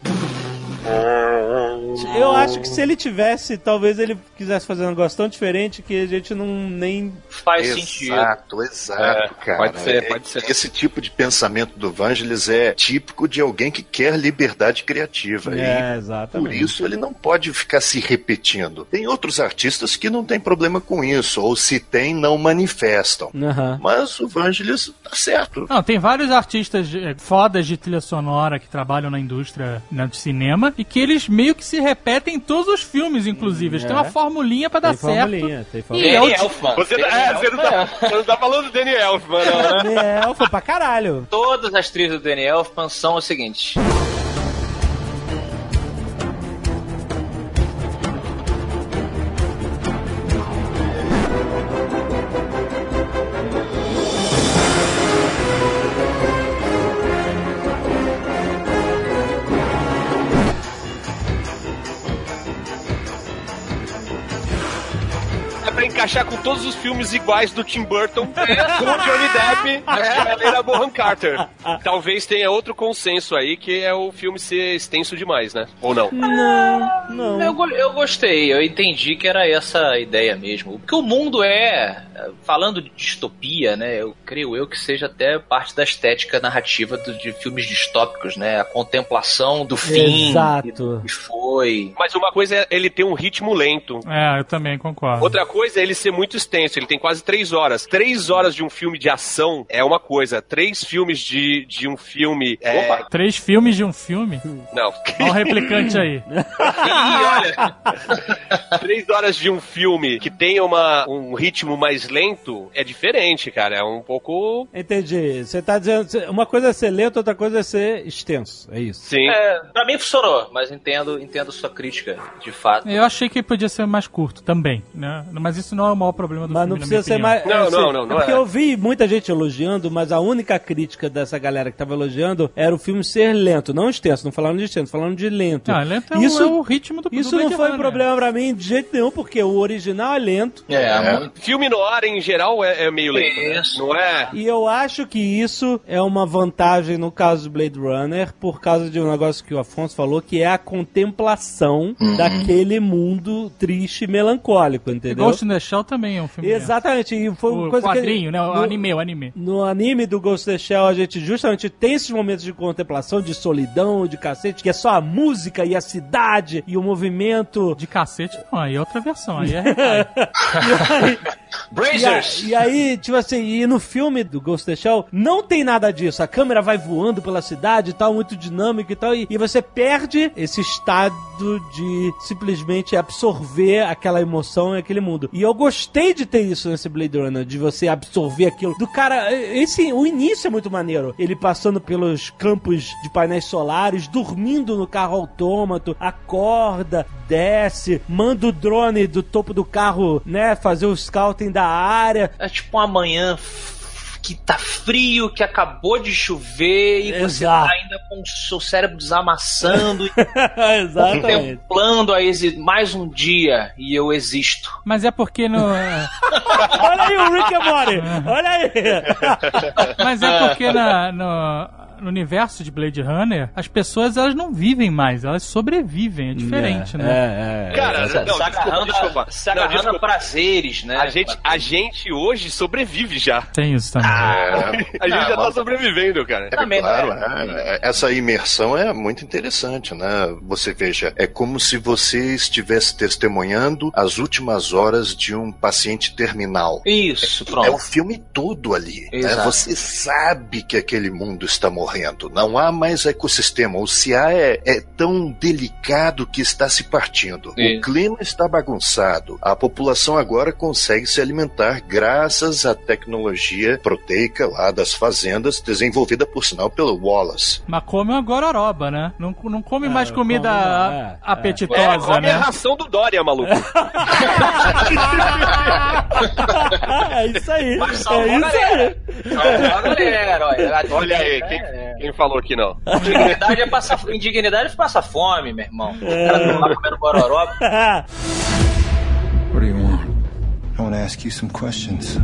Eu acho que se ele tivesse, talvez ele quisesse fazer um negócio tão diferente que a gente não nem. Faz sentido. Exato, exato, É, cara. pode ser, É- pode ser. Esse tipo de pensamento do Vangelis é típico de alguém que quer liberdade criativa. É, E por exatamente. isso ele não pode ficar se repetindo. Tem outros artistas que não tem problema com isso, ou se tem, não manifestam. Aham. Mas o Vangelis tá certo. Não, tem vários artistas eh, fodas de trilha sonora que trabalham na indústria né, de cinema e que eles meio que se repetem em todos os filmes, inclusive. Eles têm uma formulinha pra dar Tem certo. formulinha, tem E formulinha. é o Danny Elfman. Você, Danny é, você, não Elfman. tá, você não tá falando do Danny Elfman, não, né? É, foi pra caralho. Todas as trilhas do Danny Elfman são o seguinte. Todos os filmes iguais do Tim Burton, com o Johnny Depp e a Helena Bonham Carter. Talvez tenha outro consenso aí, que é o filme ser extenso demais, né? Ou não? Não, não. Eu, eu gostei, eu entendi que era essa a ideia mesmo. Porque o mundo é, falando de distopia, né? Eu creio eu que seja até parte da estética narrativa do- de filmes distópicos, né? A contemplação do fim, Exato. e do que foi. Mas uma coisa é ele ter um ritmo lento. É, eu também concordo. Outra coisa é ele ser muito extenso, ele tem quase três horas. Três horas de um filme de ação é uma coisa. Três filmes de, de um filme. É... Opa. Três filmes de um filme? Não. Olha o replicante aí. Ih, olha, Três horas de um filme que tenha uma, um ritmo mais lento é diferente, cara. É um pouco. Entendi. Você tá dizendo. Uma coisa é ser lento, outra coisa é ser extenso. É isso. Sim. é, pra mim funcionou, mas entendo, entendo sua crítica, de fato. Eu achei que podia ser mais curto também, né? Mas isso não é o maior problema do Mas filme, não na precisa ser opinião. mais. Não, é, não, assim, não, não é porque é. eu vi muita gente elogiando, mas a única crítica dessa galera que tava elogiando era o filme ser lento, não extenso. Não falando de extenso, falando de lento. Não, lento é, o- isso é o ritmo do isso do não foi um problema pra mim de jeito nenhum, porque o original é lento. É, muito. Filme no em geral, é, é meio lento. né? Isso. Não é? E eu acho que isso é uma vantagem no caso do Blade Runner, por causa de um negócio que o Afonso falou, que é a contemplação daquele mundo triste e melancólico, entendeu? Ghost in the Shell também é um filme. Exatamente, e foi uma O coisa que... quadrinho, né? O no- anime, o anime. No anime do Ghost in the Shell, a gente justamente tem esses momentos de contemplação, de solidão, de cacete, que é só a música e a cidade e o movimento. De cacete, não, aí é outra versão, aí é. E aí, Brazers! E, a- e aí, tipo assim, e no filme do Ghost in the Shell, não tem nada disso. A câmera vai voando pela cidade e tal, muito dinâmico e tal, e, e você perde esse estado de simplesmente absorver aquela emoção e aquele mundo. E eu gostei de ter isso nesse Blade Runner, de você absorver aquilo. Do cara, esse, o início é muito maneiro. Ele passando pelos campos de painéis solares, dormindo no carro autômato, acorda, desce, manda o drone do topo do carro, né, fazer o scouting da área. É tipo uma manhã que tá frio, que acabou de chover e você Exato. tá ainda com o seu cérebro desamassando e Exatamente. contemplando a exi- mais um dia e eu existo. Mas é porque no. Olha aí o Rick and Morty. Olha aí. Mas é porque na, no, no universo de Blade Runner, as pessoas elas não vivem mais, elas sobrevivem. É diferente, é, né? É, é. Cara, Se não, desculpa, agarrando, desculpa. a, se Não, agarrando a desculpa. prazeres, né? A gente, a gente hoje sobrevive já. Tem isso também. É, A gente Ah, já tá sobrevivendo, cara. É Também, claro, né? é. essa imersão é muito interessante, né? Você veja, é como se você estivesse testemunhando as últimas horas de um paciente terminal. Isso, É o pronto. filme todo ali. né? Exato. Você sabe que aquele mundo está morrendo. Não há mais ecossistema. O há é, é tão delicado que está se partindo. O Isso. clima está bagunçado. A população agora consegue se alimentar graças à tecnologia proteica lá das fazendas, desenvolvida por sinal pelo Wallace. Mas come uma gororoba, né? Não, não come É, mais comida come, a- é, apetitosa, É, come a né? ração do Dória, maluco. é isso aí. Mas salvou É a isso aí. galera. Salvou a galera, olha. Olha aí, É, quem, é. quem falou que não? Indignidade é passar, indignidade é passar fome, meu irmão. O cara tá lá comendo bororoba. What do you want? I want to ask you some questions.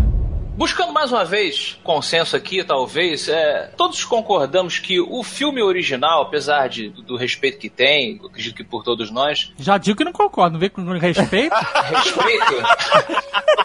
Buscando mais uma vez consenso aqui, talvez, é, todos concordamos que o filme original, apesar de, do respeito que tem, acredito que por todos nós, Já digo que não concordo, não vê com respeito? respeito.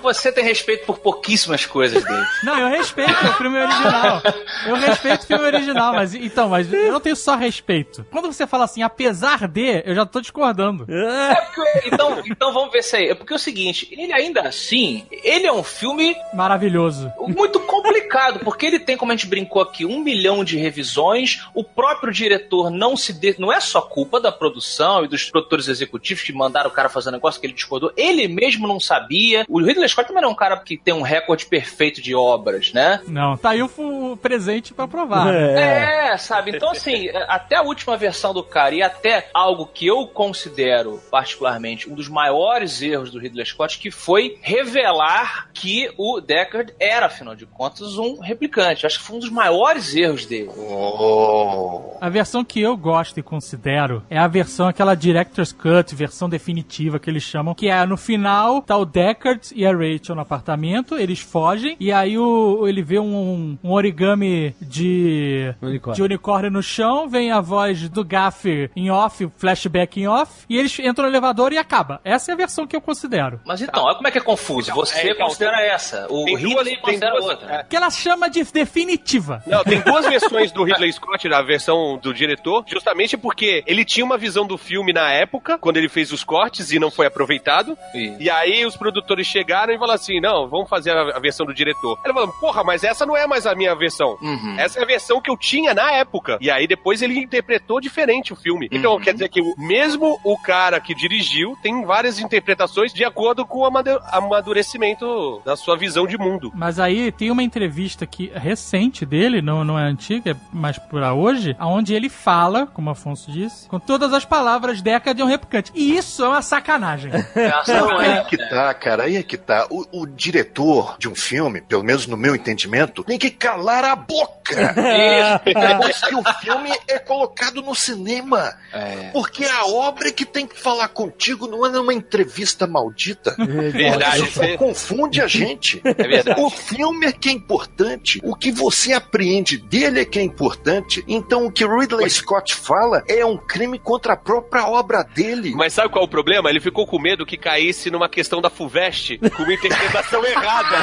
você tem respeito por pouquíssimas coisas dele. Não, eu respeito o filme original. Eu respeito o filme original, mas então, mas eu não tenho só respeito. Quando você fala assim, apesar de, eu já tô discordando. É porque- então, então vamos ver se aí. É porque é o seguinte, ele ainda assim, ele é um filme Maravilhoso. Muito complicado, porque ele tem, como a gente brincou aqui, um milhão de revisões. O próprio diretor não se de... não é só culpa da produção e dos produtores executivos que mandaram o cara fazer um negócio que ele discordou. Ele mesmo não sabia. O Ridley Scott também não é um cara que tem um recorde perfeito de obras, né? Não, tá aí o, presente pra provar. É. É, sabe? Então, assim, até a última versão do cara e até algo que eu considero, particularmente, um dos maiores erros do Ridley Scott, que foi revelar que o Deckard era, afinal de contas, um replicante. Acho que foi um dos maiores erros dele. Oh. A versão que eu gosto e considero é a versão, aquela Director's Cut, versão definitiva que eles chamam, que é no final, tá o Deckard e a Rachel no apartamento, eles fogem, e aí o, ele vê um, um origami de Unicórnio. de unicórnio no chão, vem a voz do Gaff em off, flashback em off, e eles entram no elevador e acaba. Essa é a versão que eu considero. Mas então, olha como é que é confuso. Você é, então, considera tem- essa. O tem Tem duas- outra. é. Que ela chama de definitiva. Não, tem duas versões do Ridley Scott, a versão do diretor, justamente porque ele tinha uma visão do filme na época, quando ele fez os cortes e não foi aproveitado. Isso. E aí os produtores chegaram e falaram assim: não, vamos fazer a, a versão do diretor. Ele falou, porra, mas essa não é mais a minha versão. Uhum. Essa é a versão que eu tinha na época. E aí depois ele interpretou diferente o filme. Então Uhum. quer dizer que o- mesmo o cara que dirigiu tem várias interpretações de acordo com o amadurecimento da sua visão de mundo. Mas aí tem uma entrevista que recente dele, não, não é antiga, é mais pra hoje, onde ele fala, como o Afonso disse, com todas as palavras Deca de um replicante. E isso é uma sacanagem. Essa não Aí é. que tá, cara, aí é que tá. O, o diretor de um filme, pelo menos no meu entendimento, tem que calar a boca. Isso. Depois que o filme é colocado no cinema. É. Porque a obra é que tem que falar contigo não é numa entrevista maldita. Verdade. Isso só confunde a gente. É verdade. O filme é que é importante. O que você apreende dele é que é importante. Então o que Ridley Scott fala é um crime contra a própria obra dele. Mas sabe qual é o problema? Ele ficou com medo que caísse numa questão da FUVEST com uma interpretação errada.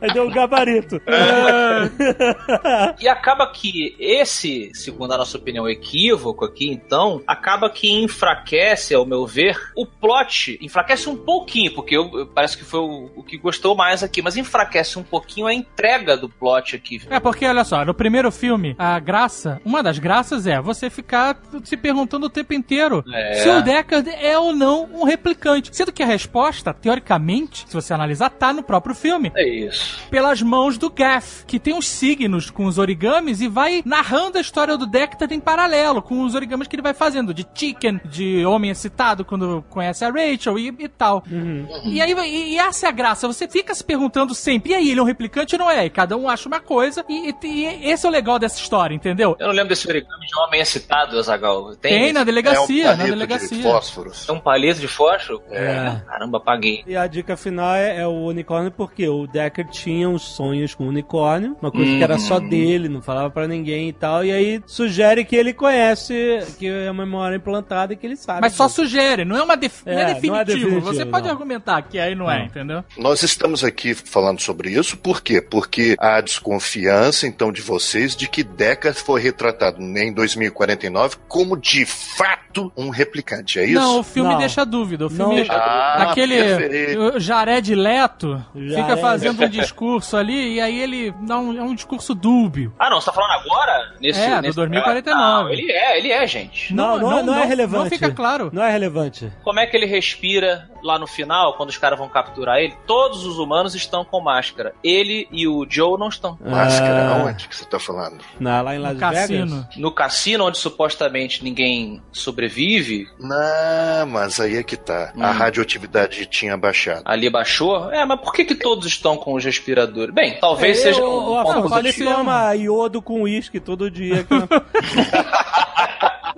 Aí deu um gabarito. E acaba que esse, segundo a nossa opinião, equívoco aqui, então, acaba que enfraquece, ao meu ver, o plot. Enfraquece um pouquinho, porque eu, eu- parece que foi o, o que gostou mais aqui, mas enfraquece um pouquinho a entrega do plot aqui. É porque, olha só, no primeiro filme, a graça, uma das graças é você ficar se perguntando o tempo inteiro É. se o Deckard é ou não um replicante. Sendo que a resposta, teoricamente, se você analisar, tá no próprio filme. É isso. Pelas mãos do Gaff, que tem uns signos com os origamis e vai narrando a história do Deckard em paralelo, com os origamis que ele vai fazendo, de chicken, de homem excitado quando conhece a Rachel e, e tal. E aí, e, e essa é a graça, você fica se perguntando sempre, e aí, ele é um replicante ou não é? E cada um acha uma coisa, e, e- e esse é o legal dessa história, entendeu? Eu não lembro desse origami de homem excitado, Azagal. Tem, Tem na delegacia, é um na palito delegacia. de fósforos. É um palito de fósforo? É. Caramba, apaguei. E a dica final é, é o unicórnio porque o Deckard tinha uns sonhos com unicórnio, uma coisa que era só dele, não falava pra ninguém e tal. E aí sugere que ele conhece, que é uma memória implantada e que ele sabe. Mas só sugere, não é uma def... não É, é não é definitivo. definitivo, Você pode não. argumentar que aí não, é, entendeu? Nós estamos aqui falando sobre isso, por quê? Porque há desconfiança, então, de vocês de que Deckard foi retratado em 2049 como, de fato, um replicante, é isso? Não, o filme Não. deixa dúvida. O Não filme. deixa Ah, aquele perfeito. Jared Leto Jared. fica fazendo um discurso ali e aí ele dá um, é um discurso dúbio. Ah, não, você tá falando agora? Nesse, É, do nesse- 2049. Não, ele é, ele é, gente. Não, não, não, é relevante. Não fica claro. Não é relevante. Como é que ele respira lá no final, quando os caras vão capturar ele? Todos os humanos estão com máscara. Ele e o Joe não estão. Máscara, Ah. onde que você tá falando? Na, lá em Las No Vegas. cassino. No cassino, onde supostamente ninguém sobrevive, Não, mas aí é que tá. A Hum. radioatividade tinha baixado. ali baixou. É, mas por que, que todos estão com os respiradores? Bem, talvez seja o, um o ponto iodo com uísque todo dia.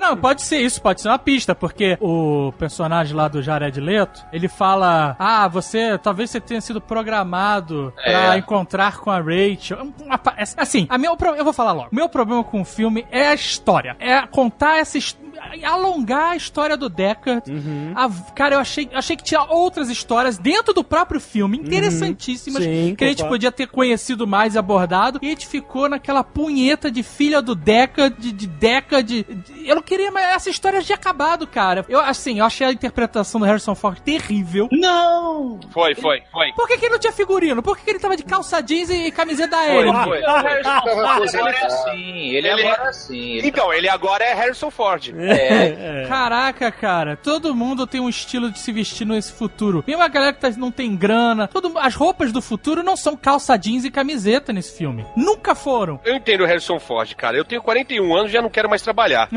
Não, pode ser isso, pode ser uma pista, porque o personagem lá do Jared Leto, ele fala: Ah, você, talvez você tenha sido programado pra É. encontrar com a Rachel. Pa- Assim, a meu, eu vou falar logo. Meu problema com o filme é a história. É contar essa história. Alongar a história do Deckard. Uhum. A- cara, eu achei, achei que tinha outras histórias dentro do próprio filme, interessantíssimas, Uhum. Sim, que a gente podia ter conhecido mais e abordado. E a gente ficou naquela punheta de filha do Deckard, de, de Deckard. De, de- eu não queria, mas essa história já tinha acabado, cara. Eu, assim, eu achei a interpretação do Harrison Ford terrível. Não! Foi, foi, foi. Por que, que ele não tinha figurino? Por que, que ele tava de calça jeans e camiseta da Foi, Ellen? foi. O Harrison Ford agora é assim. Ele, Ele- agora é assim. Ele Então, ele agora é Harrison Ford. É. Caraca, cara, todo mundo tem um estilo de se vestir nesse futuro. Mesmo a galera que tá- não tem grana, todo, as roupas do futuro não são calça jeans e camiseta nesse filme. Nunca foram. Eu entendo o Harrison Ford, cara. Eu tenho 41 anos e já não quero mais trabalhar.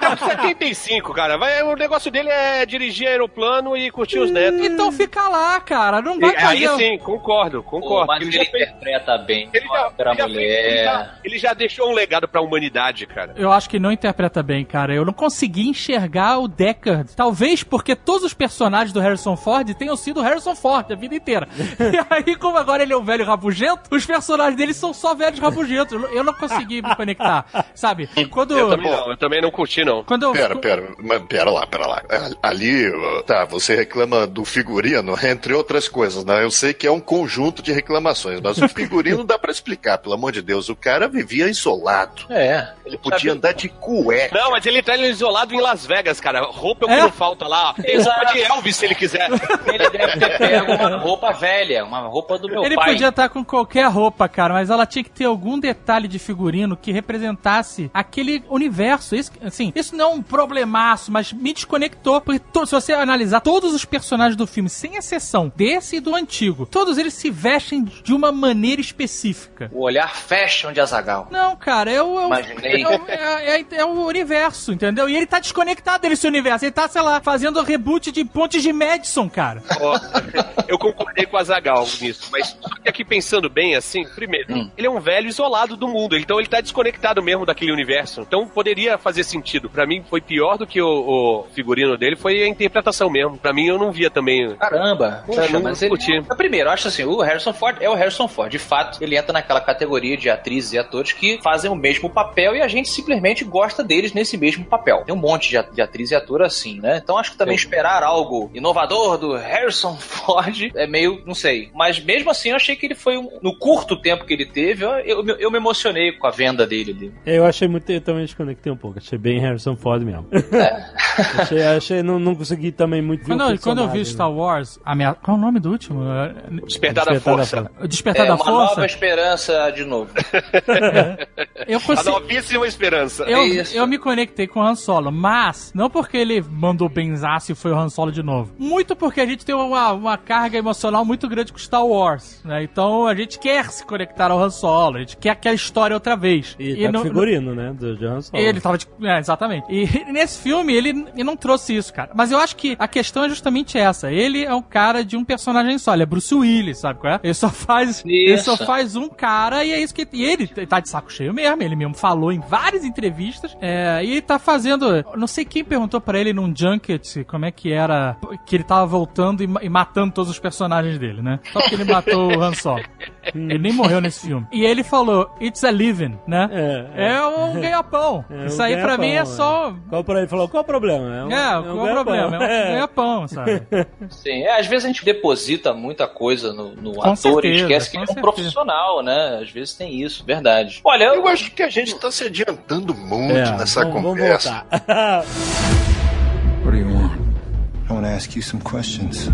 Tá com 75, cara. Vai, o negócio dele é dirigir aeroplano e curtir os netos. Então fica lá, cara. Não E vai aí fazer. sim, concordo, Pô, concordo. mas ele, ele, já fez, interpreta bem ele, já, pra ele, já fez- ele, mulher. já, ele já deixou um legado pra humanidade, cara. Eu acho que não interpreta bem, cara. Eu não consegui enxergar o Deckard. Talvez porque todos os personagens do Harrison Ford tenham sido o Harrison Ford a vida inteira. e aí, como agora ele é um velho rabugento, os personagens dele são só velhos rabugentos. Eu não- consegui me conectar, sabe? Quando... Eu também não, eu também não curti, não. Quando eu... Pera, pera, mas pera lá, pera lá. Ali, tá, você reclama do figurino, entre outras coisas, né? Eu sei que é um conjunto de reclamações, mas o figurino dá pra explicar, pelo amor de Deus. O cara vivia isolado. É. Ele podia andar de cueca. Não, mas ele tá isolado em Las Vegas, cara. Roupa é o É? que não falta lá. Tem roupa Exato. de Elvis se ele quiser. Ele deve ter pego uma roupa velha, uma roupa do meu Ele pai. podia estar com qualquer roupa, cara, mas ela tinha que ter algum detalhe de figurino que representasse aquele universo. Isso, assim, isso não é um problemaço, mas me desconectou. Porque to- se você analisar todos os personagens do filme, sem exceção desse e do antigo, todos eles se vestem de uma maneira específica. O olhar fashion de Azagal. Não, cara, é o, é o, Imaginei. é o- é- é- é o universo, entendeu? E ele tá desconectado desse universo. Ele tá, sei lá, fazendo reboot de Pontes de Madison, cara. Ó, eu concordei com a Zagal nisso, mas só que aqui pensando bem assim, primeiro, Hum. ele é um velho isolado do mundo, então ele tá desconectado mesmo daquele universo. Então poderia fazer sentido. Pra mim foi pior do que o, o figurino dele, foi a interpretação mesmo. Pra mim eu não via também. Caramba, Poxa, não mas ele. Primeiro, eu acho assim, o Harrison Ford é o Harrison Ford. De fato, ele entra naquela categoria de atrizes e atores que fazem o mesmo papel e a gente simplesmente gosta deles nesse mesmo papel. Tem um monte de, de atriz e ator assim, né? Então acho que também esperar algo inovador do Harrison Ford é meio, não sei. Mas mesmo assim, eu achei que ele foi, um- no curto tempo que ele teve, eu, eu, eu me emocionei com a venda dele ali. Eu achei muito. Eu também desconectei um pouco. Achei bem Harrison Ford mesmo. achei, achei não, não consegui também muito Quando, eu- quando eu vi Star Wars, a minha, qual é o nome do último? Despertar da Despertar da força. O Despertar É da uma Força. nova esperança de novo. Eu A consegui. novíssima esperança. Eu, Isso. eu me conectei com o Han Solo, mas não porque ele mandou benzaço e foi o Han Solo de novo. Muito porque a gente tem uma, uma carga emocional muito grande com Star Wars, né? Então a gente quer se conectar ao Han Solo, a gente quer aquela história outra vez. E, tá no- com figurino, né? Do John Solo. Ele tava de. É, exatamente. E nesse filme, ele, ele não trouxe isso, cara. Mas eu acho que a questão é justamente essa. Ele é um cara de um personagem só. Ele é Bruce Willis, sabe qual é? Ele só faz. Ele só Isso. faz um cara e é isso que. E ele tá de saco cheio mesmo. Ele mesmo falou em várias entrevistas. é, e ele tá fazendo. Eu Não sei quem perguntou pra ele num junket como é que era. Que ele tava voltando e, e matando todos os personagens dele, né? Só porque ele matou o Han Solo. Ele nem morreu nesse filme. E ele falou: It's a living, né? É, É, um ganha-pão. É, Isso um aí pra mim é só. Qual pra ele falou, qual o problema? É, um, É, um qual o problema? É um É. ganha-pão, sabe? Sim, é, às vezes a gente deposita muita coisa no, no ator e certeza, esquece que ele é um certeza. profissional, né? Às vezes tem isso, verdade. Olha, eu, Eu acho que a gente tá se adiantando muito É, nessa vamos, vamos conversa. voltar. What do you want? I want to ask you some questions.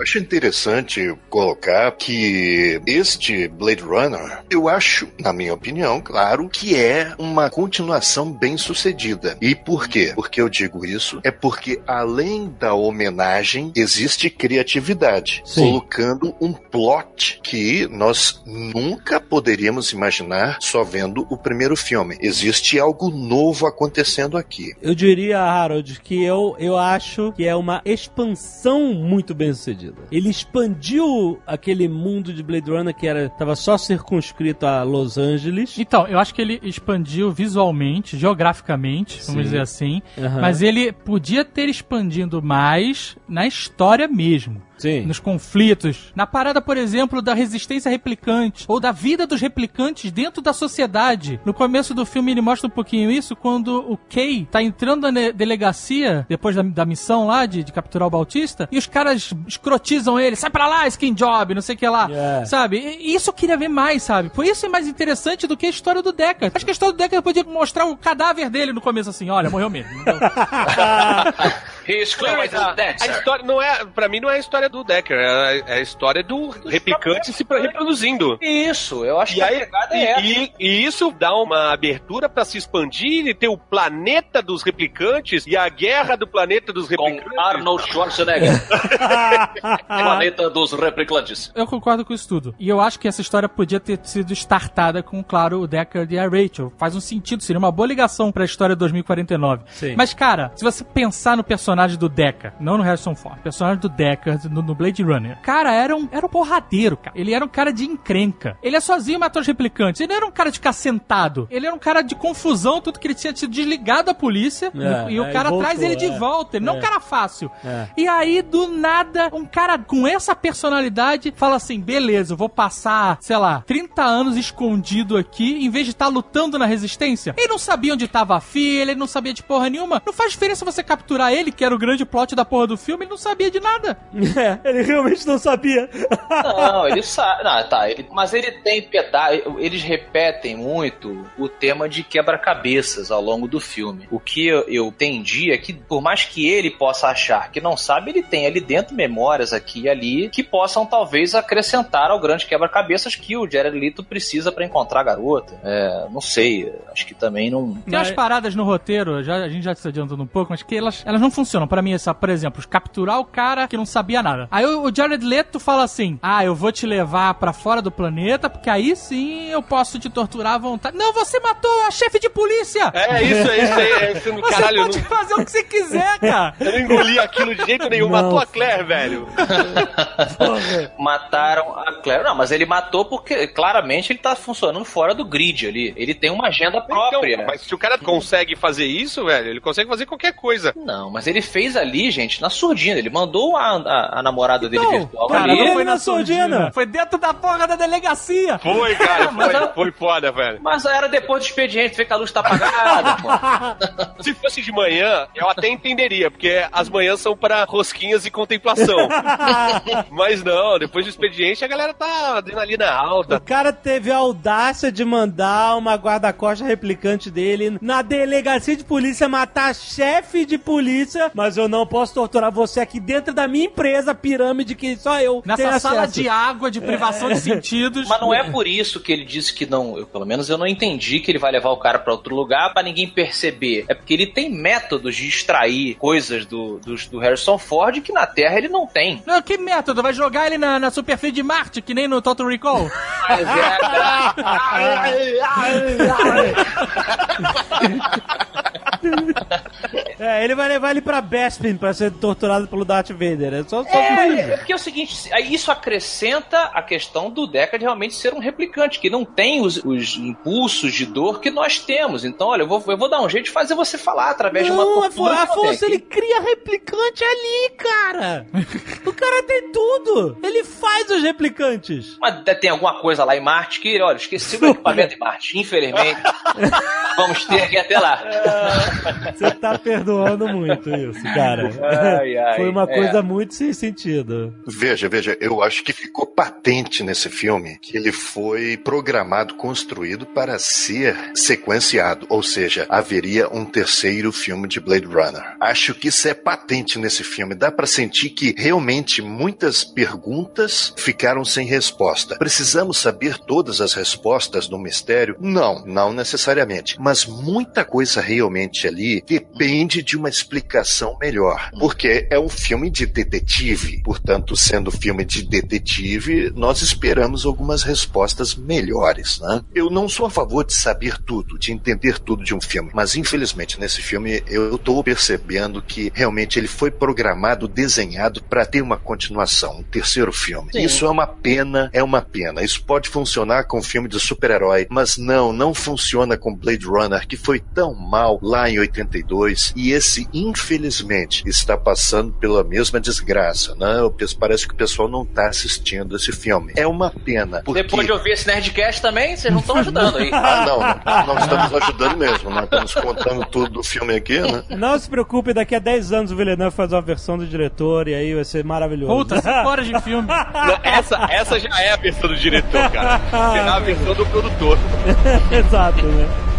Acho interessante colocar que este Blade Runner, eu acho, na minha opinião, claro, que é uma continuação bem sucedida. E por quê? Porque eu digo isso é porque além da homenagem existe criatividade, Sim. colocando um plot que nós nunca poderíamos imaginar só vendo o primeiro filme. Existe algo novo acontecendo aqui. Eu diria, Harold, que eu, eu acho que é uma expansão muito bem sucedida. Ele expandiu aquele mundo de Blade Runner que era tava só circunscrito a Los Angeles. Então, eu acho que ele expandiu visualmente, geograficamente, vamos Sim. dizer assim. Aham. Mas ele podia ter expandido mais na história mesmo. Sim. Nos conflitos. Na parada, por exemplo, da resistência replicante. Ou da vida dos replicantes dentro da sociedade. No começo do filme ele mostra um pouquinho isso quando o Kay tá entrando na delegacia, depois da, da missão lá de, de capturar o Bautista, e os caras escrotizam ele. Sai pra lá, skin job, não sei o que lá. Yeah. Sabe? E isso eu queria ver mais, sabe? Por isso é mais interessante do que a história do Deckard. Acho que a história do Deckard podia mostrar o cadáver dele no começo assim. Olha, morreu mesmo. Então, He's a, a história não é, pra mim não é a história do Decker, é a, é a história do replicante se reproduzindo. Isso, eu acho E, que aí, a pegada e, é essa. e- e isso dá uma abertura pra se expandir e ter o planeta dos replicantes e a guerra do planeta dos Com replicantes. Arnold Schwarzenegger, planeta dos replicantes. eu concordo com isso tudo. E eu acho que essa história podia ter sido startada com, claro, o Deckard e a Rachel. Faz um sentido, seria uma boa ligação pra história 2049. Sim. Mas, cara, se você pensar no personagem do Deckard, não no Harrison Ford, o personagem do Deckard no, no Blade Runner, cara, era um, era um porradeiro, cara. Ele era um cara de encrenca. Ele é sozinho matou os replicantes. Ele não era um cara de ficar sentado. Ele era um cara de confusão, tudo que ele tinha sido desligado da polícia. É, e o aí cara voltou, traz ele de é. volta. Ele não é um É. cara fácil. É. E aí, do nada, um cara com essa personalidade fala assim: beleza, eu vou passar, sei lá, 30 anos escondido aqui, em vez de estar lutando na resistência. Ele não sabia onde tava a filha, ele não sabia de porra nenhuma. Não faz diferença você capturar ele, que era o grande plot da porra do filme, ele não sabia de nada. É, ele realmente não sabia. Não, ele sabe. Não, tá. ele- mas ele tem piedade. Eles repetem muito o tema de quebra-cabeças ao longo do filme. O que eu, eu entendi é que, por mais que ele possa achar que não sabe, ele tem ali dentro memórias aqui e ali que possam talvez acrescentar ao grande quebra-cabeças que o Jared Leto precisa pra encontrar a garota. É, não sei. Acho que também não. Tem umas paradas no roteiro, já, a gente já se adiantando um pouco, mas que elas, elas não funcionam. Pra mim, essa, por exemplo, capturar o cara que não sabia nada. Aí o, Jared Leto fala assim: Ah, eu vou te levar pra fora do planeta, porque aí sim eu posso te torturar à vontade. Não, você matou a chefe de polícia! É isso, é isso aí. É isso, Você caralho, pode não, fazer o que você quiser, cara! eu não engoli aquilo de jeito nenhum. Não. Matou a Claire, velho. Mataram a Claire. Não, mas ele matou porque claramente ele tá funcionando fora do grid ali. Ele tem uma agenda própria. Então, mas se o cara consegue fazer isso, velho, ele consegue fazer qualquer coisa. Não, mas ele fez ali, gente, na surdina. Ele mandou a, a, a namorada dele Não, virtual cara, ali. não foi na na surdina. surdina. Foi dentro da porra da delegacia. Foi, cara, foi, ela- foi foda, velho. Mas era depois do expediente, vê que a luz tá apagada, pô. Se fosse de manhã, eu até entenderia, porque as manhãs são para rosquinhas e contemplação. Mas não, depois do expediente a galera tá adrenalina alta. O cara teve a audácia de mandar uma guarda-costas replicante dele na delegacia de polícia matar chefe de polícia, mas eu não posso torturar você aqui dentro da minha empresa, pirâmide, que só eu tenho Nessa sala acesso. de água, de privação de sentidos. Mas não é por isso que ele disse que não. Eu, pelo menos eu não entendi que ele vai levar o cara pra outro lugar pra ninguém perceber. É porque ele tem métodos de extrair coisas do, do, do Harrison Ford que na Terra ele não tem. Não, que método? Vai jogar ele na, na superfície de Marte, que nem no Total Recall? Mas é- É, ele vai levar ele pra Bespin pra ser torturado pelo Darth Vader. É só, só É, é porque é o seguinte, isso acrescenta a questão do Deckard realmente ser um replicante, que não tem os, os impulsos de dor que nós temos. Então, olha, eu vou, eu vou dar um jeito de fazer você falar através de uma Não, tortura. Não tem Afonso, aqui. ele cria replicante ali, cara. o cara tem tudo. Ele faz os replicantes. Mas tem alguma coisa lá em Marte que, olha, esqueci o equipamento em Marte. Infelizmente, vamos ter que ir até lá. Você tá perdoando muito isso, cara. Ai, ai, Foi uma é. coisa muito sem sentido. Veja, veja, eu acho que ficou patente nesse filme que ele foi programado, construído para ser sequenciado, ou seja, haveria um terceiro filme de Blade Runner. Acho que isso é patente nesse filme. Dá para sentir que realmente muitas perguntas ficaram sem resposta. Precisamos saber todas as respostas do mistério? Não, não necessariamente. Mas muita coisa realmente ali depende de uma explicação melhor. Porque é um filme de detetive. Portanto, sendo filme de detetive, nós esperamos algumas respostas melhores, né? Eu não sou a favor de saber tudo, de entender tudo de um filme. Mas, infelizmente, nesse filme, eu estou percebendo que realmente ele foi programado, desenhado para ter uma continuação, um terceiro filme. Sim. Isso é uma pena, é uma pena. Isso pode funcionar com um filme de super-herói, mas não, não funciona com Blade Runner, que foi tão mal lá em 82, e esse, infelizmente, está passando pela mesma desgraça, né? Parece que o pessoal não está assistindo esse filme. É uma pena. Porque... Depois de ouvir esse Nerdcast também, vocês não estão ajudando aí. Ah, não, não, não estamos ajudando mesmo. Nós estamos contando tudo do filme aqui, né? Não se preocupe, daqui a 10 anos o Villeneuve faz uma versão do diretor e aí vai ser maravilhoso. Puta, 5 horas de filme. Não, essa, essa já é a versão do diretor, cara. Será a versão do produtor. Exato, né?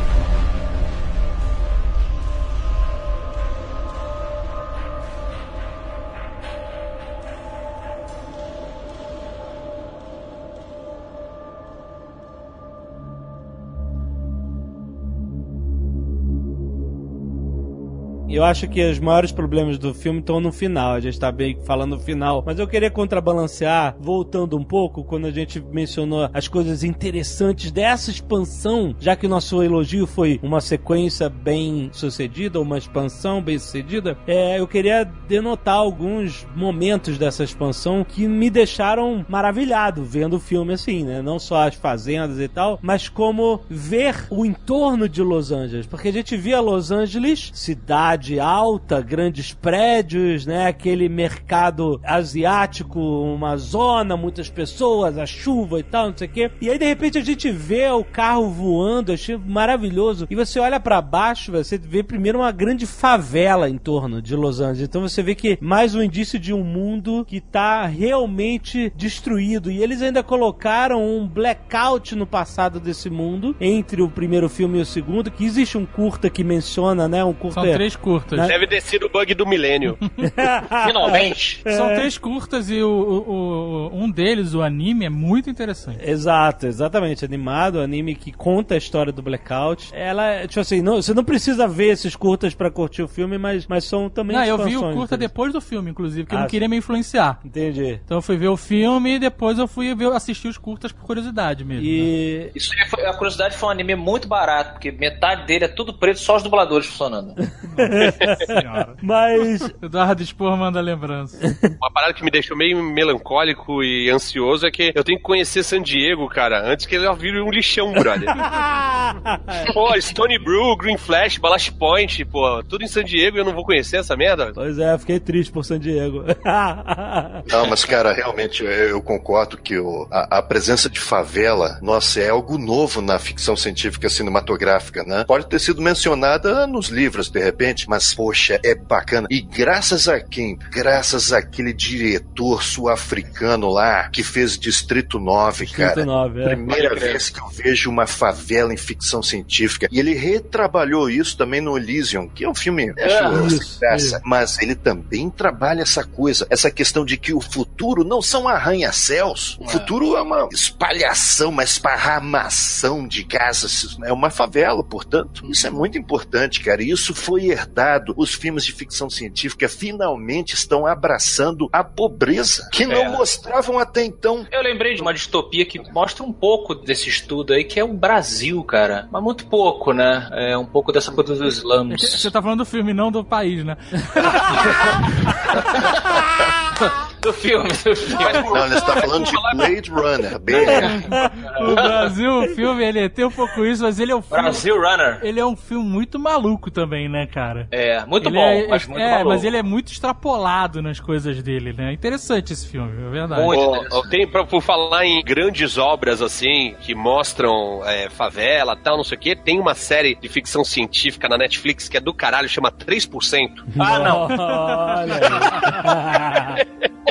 Eu acho que os maiores problemas do filme estão no final. A gente tá bem falando no final. Mas eu queria contrabalancear, voltando um pouco, quando a gente mencionou as coisas interessantes dessa expansão, já que o nosso elogio foi uma sequência bem sucedida, uma expansão bem sucedida. É, eu queria denotar alguns momentos dessa expansão que me deixaram maravilhado vendo o filme assim, né? Não só as fazendas e tal, mas como ver o entorno de Los Angeles. Porque a gente via Los Angeles, cidade alta, grandes prédios, né? Aquele mercado asiático, uma zona, muitas pessoas, a chuva e tal, não sei o quê. E aí, de repente, a gente vê o carro voando, achei maravilhoso. E você olha pra baixo, você vê primeiro uma grande favela em torno de Los Angeles. Então você vê que mais um indício de um mundo que tá realmente destruído. E eles ainda colocaram um blackout no passado desse mundo, entre o primeiro filme e o segundo, que existe um curta que menciona, né? Um curta. São três curtas. Deve ter sido o bug do milênio. Finalmente. São três curtas e o, o- o- um deles, o anime, é muito interessante. Exato, exatamente. Animado, anime que conta a história do Blackout. Ela, tipo assim, não, você não precisa ver esses curtas pra curtir o filme, mas, mas são também Não, eu vi o curta depois do filme, inclusive, porque eu Ah, não queria me influenciar. Entendi. Então eu fui ver o filme e depois eu fui ver, assistir os curtas por curiosidade mesmo. né? E. Isso aí foi, a curiosidade foi um anime muito barato, porque metade dele é tudo preto, só os dubladores funcionando. Senhora. Mas. Eduardo Spor manda lembrança. Uma parada que me deixou meio melancólico e ansioso é que eu tenho que conhecer San Diego, cara, antes que ele vire um lixão, brother. pô, Stony Brew, Green Flash, Ballast Point, pô, tudo em San Diego e eu não vou conhecer essa merda? pois é, fiquei triste por San Diego. Não, mas cara, realmente eu eu concordo que o- a, a presença de favela, nossa, é algo novo na ficção científica cinematográfica, né? Pode ter sido mencionada nos livros, de repente, mas poxa, é bacana. E graças a quem? Graças àquele diretor sul-africano lá que fez Distrito 9, cara. Distrito 9, é. Primeira crer. vez que eu vejo uma favela em ficção científica. E ele retrabalhou isso também no Elysium, que é um filme acho, isso, graça. Mas ele também trabalha essa coisa, essa questão de que o futuro não são arranha-céus. O futuro é uma espalhação, uma esparramação de casas. É uma favela, portanto. Isso é muito importante, cara. E isso foi herdado mudado. Os filmes de ficção científica finalmente estão abraçando a pobreza, que não É. mostravam até então. Eu lembrei de uma distopia que mostra um pouco desse estudo aí, que é o Brasil, cara. Mas muito pouco, né? É um pouco dessa coisa dos slums. Você tá falando do filme, não do país, né? Do filme, do filme. Não, ele está falando de Blade Runner, bem. O Brasil, o filme, ele tem um pouco isso, mas ele é um filme. Brasil Runner. Ele é um filme muito maluco também, né, cara? É, muito Ele bom, é, mas muito é, maluco. mas ele é muito extrapolado nas coisas dele, né? Interessante esse filme, é verdade. Muito. Ô, tem, pra, por falar em grandes obras assim, que mostram é, favela tal, não sei o quê, tem uma série de ficção científica na Netflix que é do caralho, chama 3%. Ah, não. Olha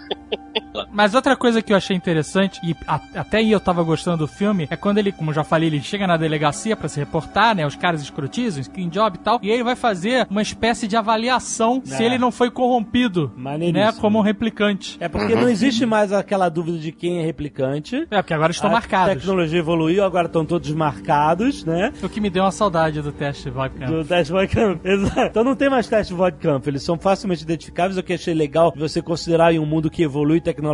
Mas outra coisa que eu achei interessante, e a- até aí eu tava gostando do filme, é quando ele, como já falei, ele chega na delegacia pra se reportar, né? Os caras escrotizam, screen job e tal, e ele vai fazer uma espécie de avaliação se É. ele não foi corrompido, né? Como um replicante. É porque não existe mais aquela dúvida de quem é replicante. É, porque agora estão a marcados. tecnologia evoluiu, agora estão todos marcados, né? O que me deu uma saudade do teste webcam. Do teste Vodcamp. Exato. Então não tem mais teste Vodcamp. Eles são facilmente identificáveis, o que achei legal você considerar em um mundo que evolui tecnologicamente,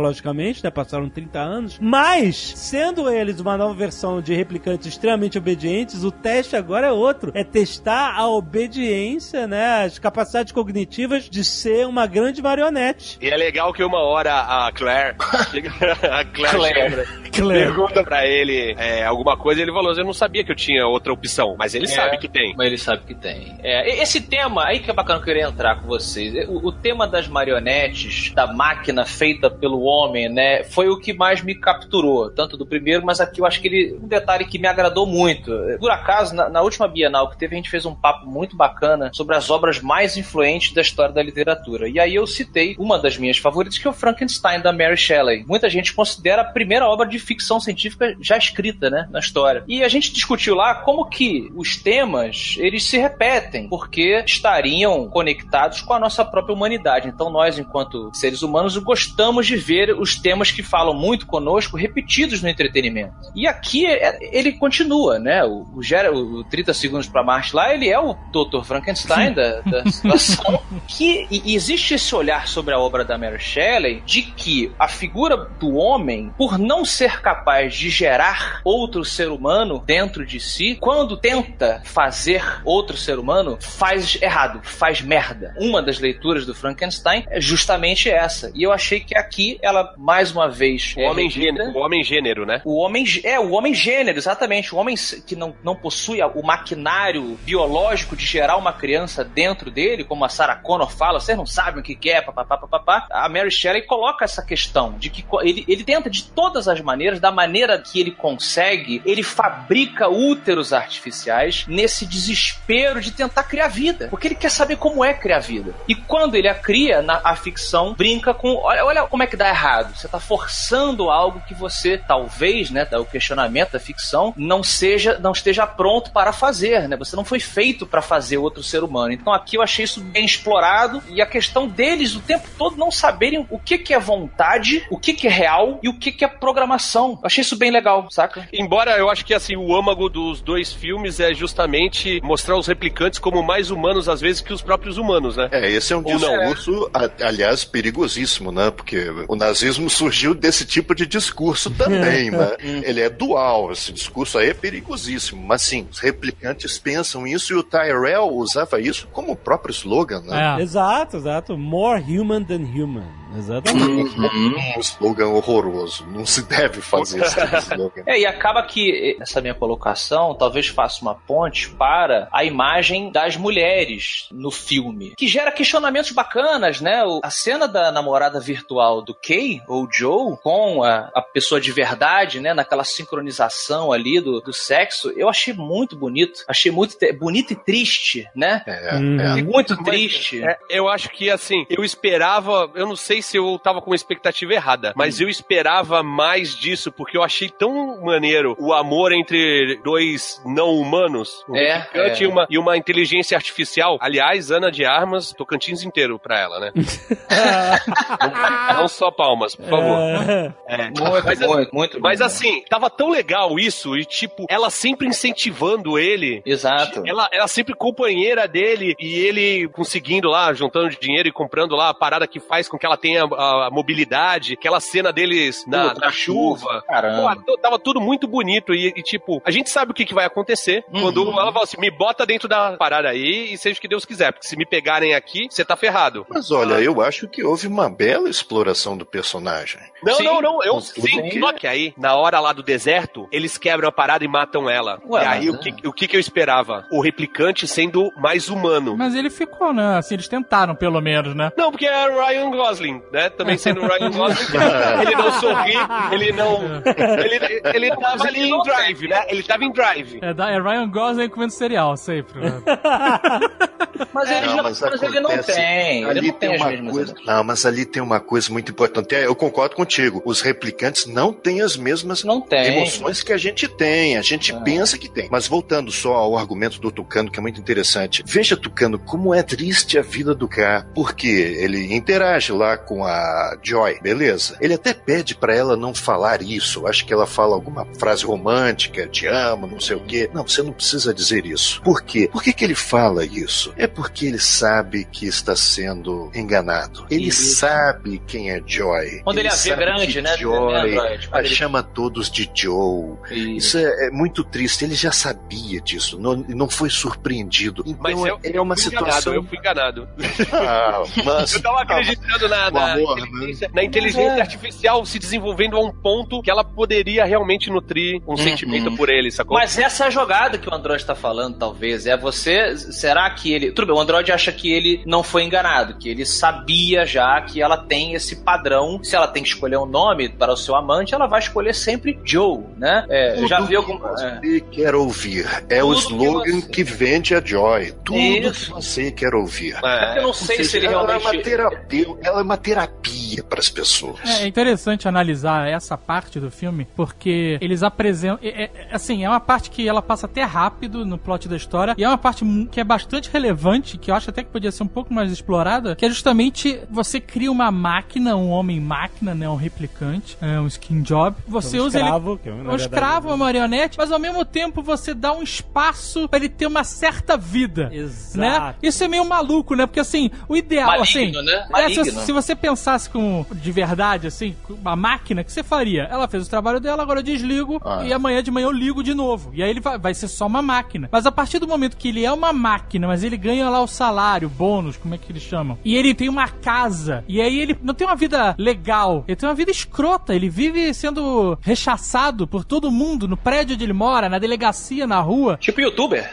né? Passaram 30 anos. Mas, sendo eles uma nova versão de replicantes extremamente obedientes, o teste agora é outro. É testar a obediência, né? As capacidades cognitivas de ser uma grande marionete. E é legal que uma hora a Claire, a Claire, Claire. pra- pergunta pra ele é, alguma coisa e ele falou: Eu não sabia que eu tinha outra opção, mas ele É. sabe que tem. Mas ele sabe que tem. É, esse tema, aí que é bacana que eu queria entrar com vocês. O, o tema das marionetes, da máquina feita pelo homem, né? Foi o que mais me capturou. Tanto do primeiro, mas aqui eu acho que ele. Um detalhe que me agradou muito. Por acaso, na, na última Bienal que teve, a gente fez um papo muito bacana sobre as obras mais influentes da história da literatura. E aí eu citei uma das minhas favoritas, que é o Frankenstein, da Mary Shelley. Muita gente considera a primeira obra de ficção científica já escrita, né? Na história. E a gente discutiu lá como que os temas, eles se repetem, porque estariam conectados com a nossa própria humanidade. Então nós, enquanto seres humanos, gostamos de ver os temas que falam muito conosco repetidos no entretenimento. E aqui é- ele continua, né? O, o, Gera- o 30 Segundos para Marte lá, ele é o Dr. Frankenstein da, da situação. que e existe esse olhar sobre a obra da Mary Shelley de que a figura do homem, por não ser capaz de gerar outro ser humano dentro de si, quando tenta fazer outro ser humano, faz errado, faz merda. Uma das leituras do Frankenstein é justamente essa. E eu achei que aqui ela mais uma vez O é homem, gênero, o homem gênero, né? O homem é o homem gênero, exatamente. O homem que não, não possui o maquinário biológico de gerar uma criança dentro dele, como a Sarah Connor fala, vocês não sabem o que é, papapá, papapá. A Mary Shelley coloca essa questão de que ele, ele tenta de todas as maneiras, da maneira que ele consegue, ele fabrica úteros artificiais nesse desespero de tentar criar vida. Porque ele quer saber como é criar vida. E quando ele a cria, na, a ficção brinca com. Olha, olha como é que dá errado. Você tá forçando algo que você, talvez, né, o questionamento da ficção, não seja, não esteja pronto para fazer, né? Você não foi feito para fazer outro ser humano. Então aqui eu achei isso bem explorado e a questão deles o tempo todo não saberem o que, que é vontade, o que, que é real e o que, que é programação. Eu achei isso bem legal, saca? Embora eu acho que assim, o âmago dos dois filmes é justamente mostrar os replicantes como mais humanos às vezes que os próprios humanos, né? É, esse é um discurso, aliás, perigosíssimo, né? Porque o nazismo surgiu desse tipo de discurso também, né? Ele é dual, esse discurso aí é perigosíssimo. Mas sim, os replicantes pensam isso e o Tyrell usava isso como o próprio slogan, né? É. Exato, exato. More human than human. Exatamente. Um slogan horroroso. Não se deve fazer esse tipo de slogan. É, e acaba que essa minha colocação talvez faça uma ponte para a imagem das mulheres no filme, que gera questionamentos bacanas, né? A cena da namorada virtual do Kay, ou Joe, com a, a pessoa de verdade, né? Naquela sincronização ali do, do sexo, eu achei muito bonito. Achei muito bonito e triste, né? É, Hum. é. Muito Mas, triste. é, eu acho que assim, eu esperava, eu não sei se eu tava com uma expectativa errada, mas eu esperava mais disso, porque eu achei tão maneiro o amor entre dois não humanos, um É, é. E, uma, e uma inteligência artificial. Aliás, Ana de Armas, Tocantins inteiro pra ela, né? não, não só palmas, por favor. É, Muito, mas, muito, muito mas bom. assim, tava tão legal isso, e tipo, ela sempre incentivando ele. Exato. Ela, ela sempre companheira dele e ele conseguindo lá, juntando dinheiro e comprando lá a parada que faz com que ela tenha a, a mobilidade, aquela cena deles na, Puta, na chuva. Caramba. Pô, tava tudo muito bonito e, e, tipo, a gente sabe o que, que vai acontecer Uhum. quando ela fala assim, me bota dentro da parada aí e seja o que Deus quiser, porque se me pegarem aqui, você tá ferrado. Mas olha, eu acho que houve uma bela exploração do personagem. Não, Sim. não, não, eu sim. que- Só que aí, na hora lá do deserto, eles quebram a parada e matam ela. Ué, e aí, o que, o que que eu esperava? O replicante sendo mais humano. Mas ele ficou, né? Assim, eles tentaram, pelo menos, né? Não, porque é Ryan Gosling, né? Também sendo Ryan Gosling, ele não sorri, ele não. Ele, ele tava ali em drive, né? Ele tava em drive. É, é Ryan Gosling comendo cereal, sempre. né? Mas ele, Não, já- mas mas ele não acontece- tem. Ele Ali não tem, tem as uma mesmas coisa. Não, mas ali tem uma coisa muito importante. É, Eu concordo contigo. Os replicantes não têm as mesmas emoções que a gente tem. A gente Ah. pensa que tem. Mas voltando só ao argumento do Tucano, que é muito interessante. Veja, Tucano, como é triste a vida do K. Porque ele interage lá com a Joy, beleza. Ele até pede pra ela não falar isso. Acho que ela fala alguma frase romântica, te amo, não sei o quê. Não, você não precisa dizer isso. Por quê? Por que, que ele fala isso? É porque ele sabe que está sendo enganado. Ele Isso. sabe quem é Joy. Quando ele a vê sabe grande, né, Joy né, ele- chama todos de Joe. Isso é, é muito triste. Ele já sabia disso. Não, não foi surpreendido. Então Mas eu, é uma fui situação. enganado, eu fui enganado. Ah, mas Eu tava acreditando na, na amor, né? inteligência, na inteligência artificial se desenvolvendo a um ponto que ela poderia realmente nutrir um sentimento por ele, sacou? Mas essa é a jogada que o Android tá falando, talvez. É você. Será que ele. Tudo bem, o Android acha que ele não foi enganado, que ele sabia já que ela tem esse padrão. Se ela tem que escolher um nome para o seu amante, ela vai escolher sempre Joe, né? É, já viu que como. é. você quer ouvir. É o Tudo que slogan você- que, vende a Joy. Tudo Isso. que você quer ouvir. É, eu não sei seja, se ele ela, realmente. é uma terapia, ela é uma terapia para as pessoas. É interessante analisar essa parte do filme, porque eles apresentam. é- é- assim, é uma parte que ela passa até rápido no plot da história, e é uma parte que é bastante relevante, que eu acho até que podia ser um pouco mais explorada, que é justamente você cria uma máquina, um homem-máquina, né? Um replicante, é, um skin job. Você Um usa ele. escravo, que é, na Um verdade, escravo, uma marionete, mas ao mesmo tempo você dá um espaço pra ele ter uma certa vida. Exato. Né? Isso é meio maluco, né? Porque assim, o ideal, Maligno, assim. né? é, se, Maligno. se você pensasse com de verdade, assim, com uma máquina, o que você faria? Ela fez o trabalho dela, agora eu desligo Ah. e amanhã de manhã eu ligo de novo. E aí ele vai, vai ser só uma máquina. Mas a partir do momento que ele é uma máquina, mas ele ganha lá o salário, bônus, como é que eles chamam? E ele tem uma casa. E aí ele não tem uma vida legal. Ele tem uma vida escrota. Ele vive sendo rechaçado por todo mundo no prédio onde ele mora, na delegacia, na rua. Tipo youtuber.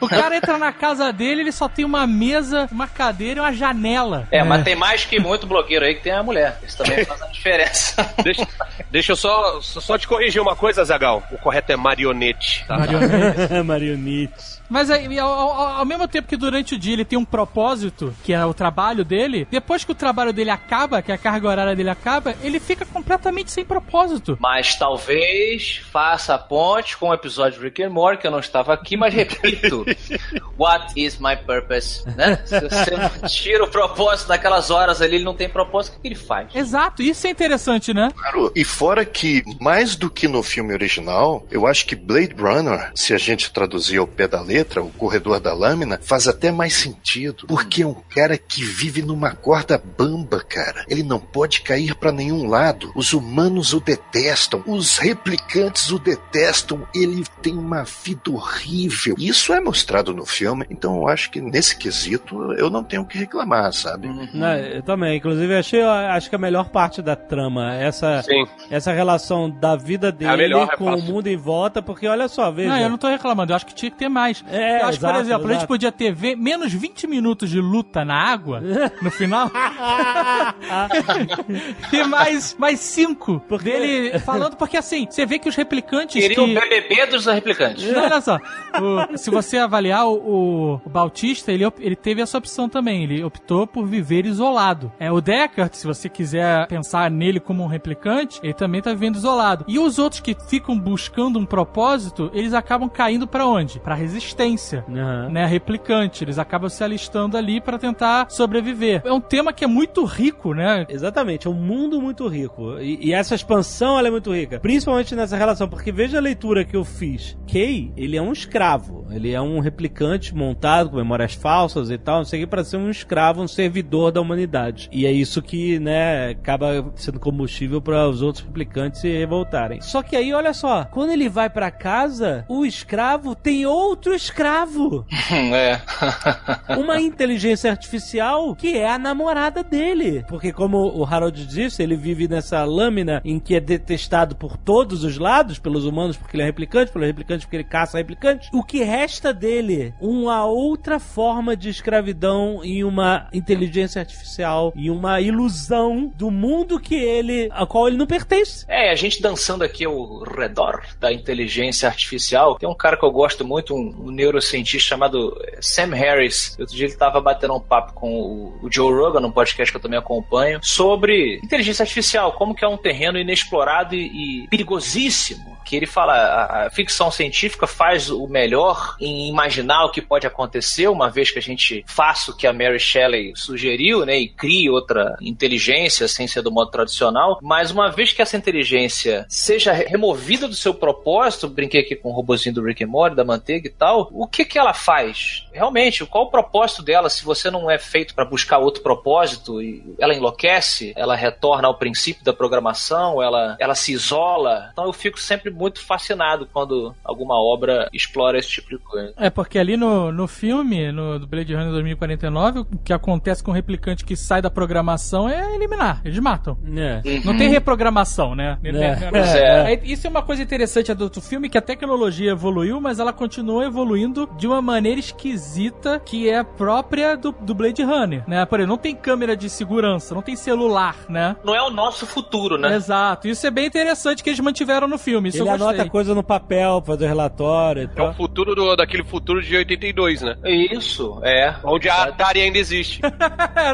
O cara entra na casa dele, ele só tem uma mesa, uma cadeira e uma janela. É, mas tem mais que muito blogueiro aí que tem a mulher. Isso também faz a diferença. Deixa, deixa eu só, só te corrigir uma coisa, Zagal. O correto é marionete. tá? Marionete. Marionete. Mas aí, ao, ao- ao mesmo tempo que durante o dia ele tem um propósito, que é o trabalho dele, depois que o trabalho dele acaba, que a carga horária dele acaba, ele fica completamente sem propósito. Mas talvez faça a ponte com o episódio de Rick and Morty, que eu não estava aqui, mas repito. What is my purpose? Né? Se você não tira o propósito daquelas horas ali, ele não tem propósito, o que ele faz? Exato, isso é interessante, né? Claro, e fora que, mais do que no filme original, eu acho que Blade Runner, se a gente traduzir ao pé da letra, o corredor da lâmina, faz até mais sentido. Porque é um cara que vive numa corda bamba, cara. Ele não pode cair pra nenhum lado. Os humanos o detestam, os replicantes o detestam. Ele tem uma vida horrível. Isso é mostrado no filme, então eu acho que nesse quesito eu não tenho o que reclamar, sabe? Não, eu também. Inclusive, eu achei, acho que a melhor parte da trama, essa, Sim. essa relação da vida dele melhor, é com o mundo em volta, porque olha só, veja. Não, eu não tô reclamando, eu acho que tinha que ter mais. É, eu acho que, por exato, exemplo, a gente exato. podia ter menos 20 minutos de luta na água no final. e mais, mais 5 dele falando, porque assim, você vê que os replicantes. Queria o que... BBB dos replicantes. Não, olha só. O- se você avaliar o, o, o Bautista, ele, ele teve essa opção também. Ele optou por viver isolado. É o Deckard, se você quiser pensar nele como um replicante, ele também tá vivendo isolado. E os outros que ficam buscando um propósito, eles acabam caindo pra onde? Pra resistência Aham. né, replicante. Eles acabam se alistando ali pra tentar sobreviver. É um tema que é muito rico, né? Exatamente, é um mundo muito rico. E, e essa expansão ela é muito rica. Principalmente nessa relação, porque veja a leitura que eu fiz. Kay, ele é um escravo. Ele é um replicante montado com memórias falsas e tal, não sei o que, pra ser um escravo, um servidor da humanidade. E é isso que, né, acaba sendo combustível para os outros replicantes se revoltarem. Só que aí, olha só, quando ele vai pra casa, o escravo tem outro escravo é. uma inteligência artificial que é a namorada dele. Porque, como o Harold disse, ele vive nessa lâmina em que é detestado por todos os lados, pelos humanos porque ele é replicante, pelos replicantes porque ele caça replicante. O que resta dele? Uma outra forma de escravidão e uma inteligência artificial e uma ilusão do mundo que ele, a qual ele não pertence. É, a gente dançando aqui ao redor da inteligência artificial. Tem um cara que eu gosto muito, um, um neurocientista chamado Sam Harris. Outro dia ele estava batendo um papo com o, o Joe Rogan, num podcast que eu também acompanho, sobre inteligência artificial, como que é um terreno inexplorado e, e perigosíssimo. Que ele fala, a, a ficção científica faz o melhor em imaginar o que pode acontecer, uma vez que a gente faça o que a Mary Shelley sugeriu, né, e crie outra inteligência sem ser do modo tradicional, mas uma vez que essa inteligência seja re- removida do seu propósito, brinquei aqui com o robozinho do Rick and Morty, da manteiga e tal, o que que ela faz? Realmente, qual o propósito dela se você não é feito para buscar outro propósito e ela enlouquece, ela retorna ao princípio da programação, ela, ela se isola. Então eu fico sempre muito fascinado quando alguma obra explora esse tipo de coisa. É, porque ali no, no filme, no do Blade Runner 2049, o que acontece com o replicante que sai da programação é eliminar. Eles matam. É. Não tem reprogramação, né? Pois é. É, Isso é uma coisa interessante do do filme, que a tecnologia evoluiu, mas ela continua evoluindo de uma maneira esquisita que é própria do, do Blade Runner, né? Por exemplo, não tem câmera de segurança, não tem celular, né? Não é o nosso futuro, né? Exato. Isso é bem interessante que eles mantiveram no filme. Isso Ele anota coisa no papel, faz o relatório e É o tal. futuro do, daquele futuro de 82, né? Isso, é. Onde a Atari ainda existe.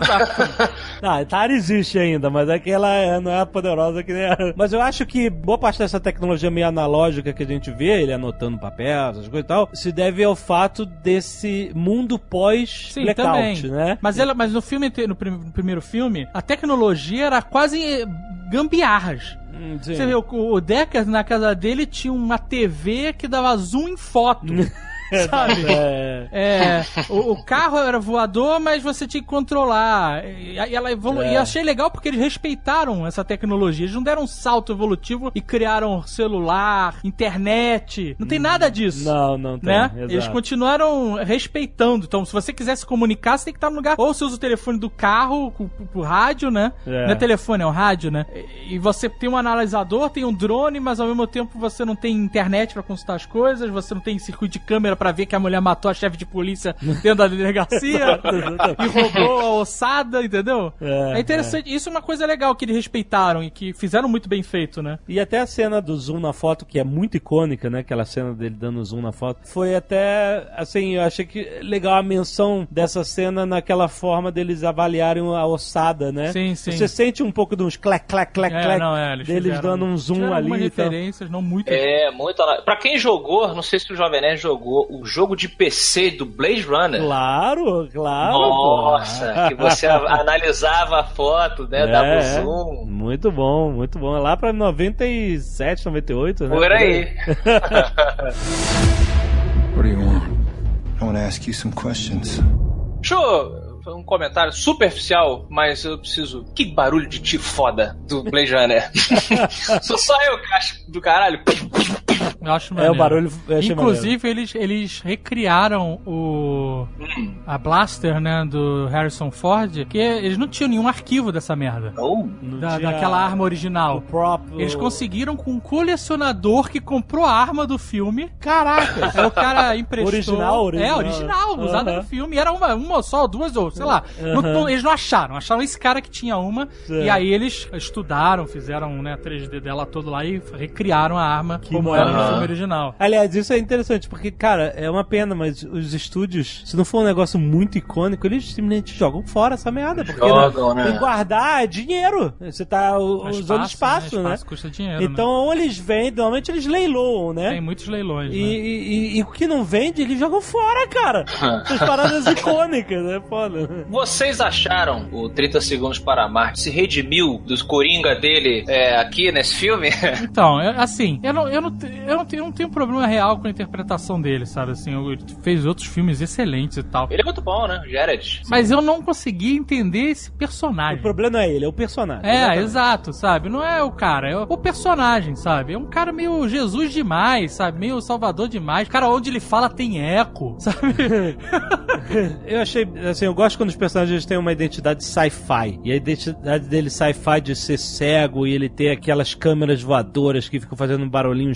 Exato. Não, a Atari existe ainda, mas é que ela é- não é poderosa que nem a... Mas eu acho que boa parte dessa tecnologia meio analógica que a gente vê, ele anotando no papel, essas coisas e tal, se deve ao fato desse mundo pós-blackout, né? Mas, ela, mas no filme, no, prim- no primeiro filme, a tecnologia era quase eh, gambiarras. Hum, sim. Você vê, o, o Deckard na casa dele tinha uma TV que dava zoom em foto. sabe? É. É, o, o carro era voador, mas você tinha que controlar. E, e ela evolu... É. e achei legal porque eles respeitaram essa tecnologia. Eles não deram um salto evolutivo e criaram celular, internet. Não tem nada disso. Não, não tem. Né? exato. Eles continuaram respeitando. Então, se você quiser se comunicar, você tem que estar no lugar. Ou você usa o telefone do carro, o rádio, né? É. Não é telefone, é um rádio, né? E e você tem um analisador, tem um drone, mas ao mesmo tempo você não tem internet pra consultar as coisas, você não tem circuito de câmera pra ver que a mulher matou a chefe de polícia dentro da delegacia e roubou a ossada, entendeu? É, É, interessante. Isso é uma coisa legal que eles respeitaram e que fizeram muito bem feito, né? E até a cena do zoom na foto, que é muito icônica, né? Aquela cena dele dando zoom na foto. Foi até, assim, eu achei que legal a menção dessa cena naquela forma deles avaliarem a ossada, né? Sim, sim. Você sente um pouco de uns clac, clac, clac, É, clac não, é, eles deles fizeram- dando um zoom ali. e referências, não muito. É, muito. Pra quem jogou, não sei se o Jovem Nerd jogou o jogo de PC do Blade Runner. Claro, claro. Nossa, pô. que você analisava a foto, né? Dava É, o é. zoom. Muito bom, muito bom. É Lá pra 97, 98, né? Por aí. What do you want? I want to ask you some questions. Deixa eu. Um comentário superficial, mas eu preciso. Que barulho de tiro foda do Blade Runner. Sou só eu que acho do caralho. Eu acho É, o maneiro. barulho. eu achei Inclusive, eles, eles recriaram o a Blaster, né, do Harrison Ford, que eles não tinham nenhum arquivo dessa merda. Oh, Não Da, tinha daquela arma o original. próprio... Eles conseguiram com um colecionador que comprou a arma do filme. Caraca! Aí o cara emprestou. Original, original. É, original, usada Aham. no filme. E era uma, uma só, duas ou, sei lá. Não- Aham. não- eles não acharam. Acharam esse cara que tinha uma. Certo. E aí eles estudaram, fizeram né, 3D dela todo lá e recriaram a arma como massa. era no filme original. Aliás, isso é interessante, porque, cara, é uma pena, mas os estúdios, se não for um negócio muito icônico, eles simplesmente jogam fora essa merda. Porque Jogam, né? E guardar é dinheiro. Você tá u- Mas usando espaço, né? Espaço custa dinheiro. Então, ou eles vendem, normalmente eles leiloam, né? Tem né? muitos leilões. E, né? e- e- e o que não vende, eles jogam fora, cara. As paradas icônicas, né? Foda. Vocês acharam o 30 Segundos para Marte se redimiu dos Coringa dele é, aqui nesse filme? Então, é- assim, eu não, eu, não, eu, não tenho, eu não tenho problema real com a interpretação dele, sabe? Assim, ele fez outros filmes excelentes e tal. Ele é muito bom, né? Jared. Mas eu não consegui entender esse O personagem. problema não é ele, é o personagem. É, Exatamente. exato, sabe? Não é o cara, é o o personagem, sabe? É um cara meio Jesus demais, sabe? Meio Salvador demais. Cara, onde ele fala tem eco, sabe? Eu achei, assim, eu gosto quando os personagens têm uma identidade sci-fi. E a identidade dele sci-fi de ser cego e ele ter aquelas câmeras voadoras que ficam fazendo um barulhinho,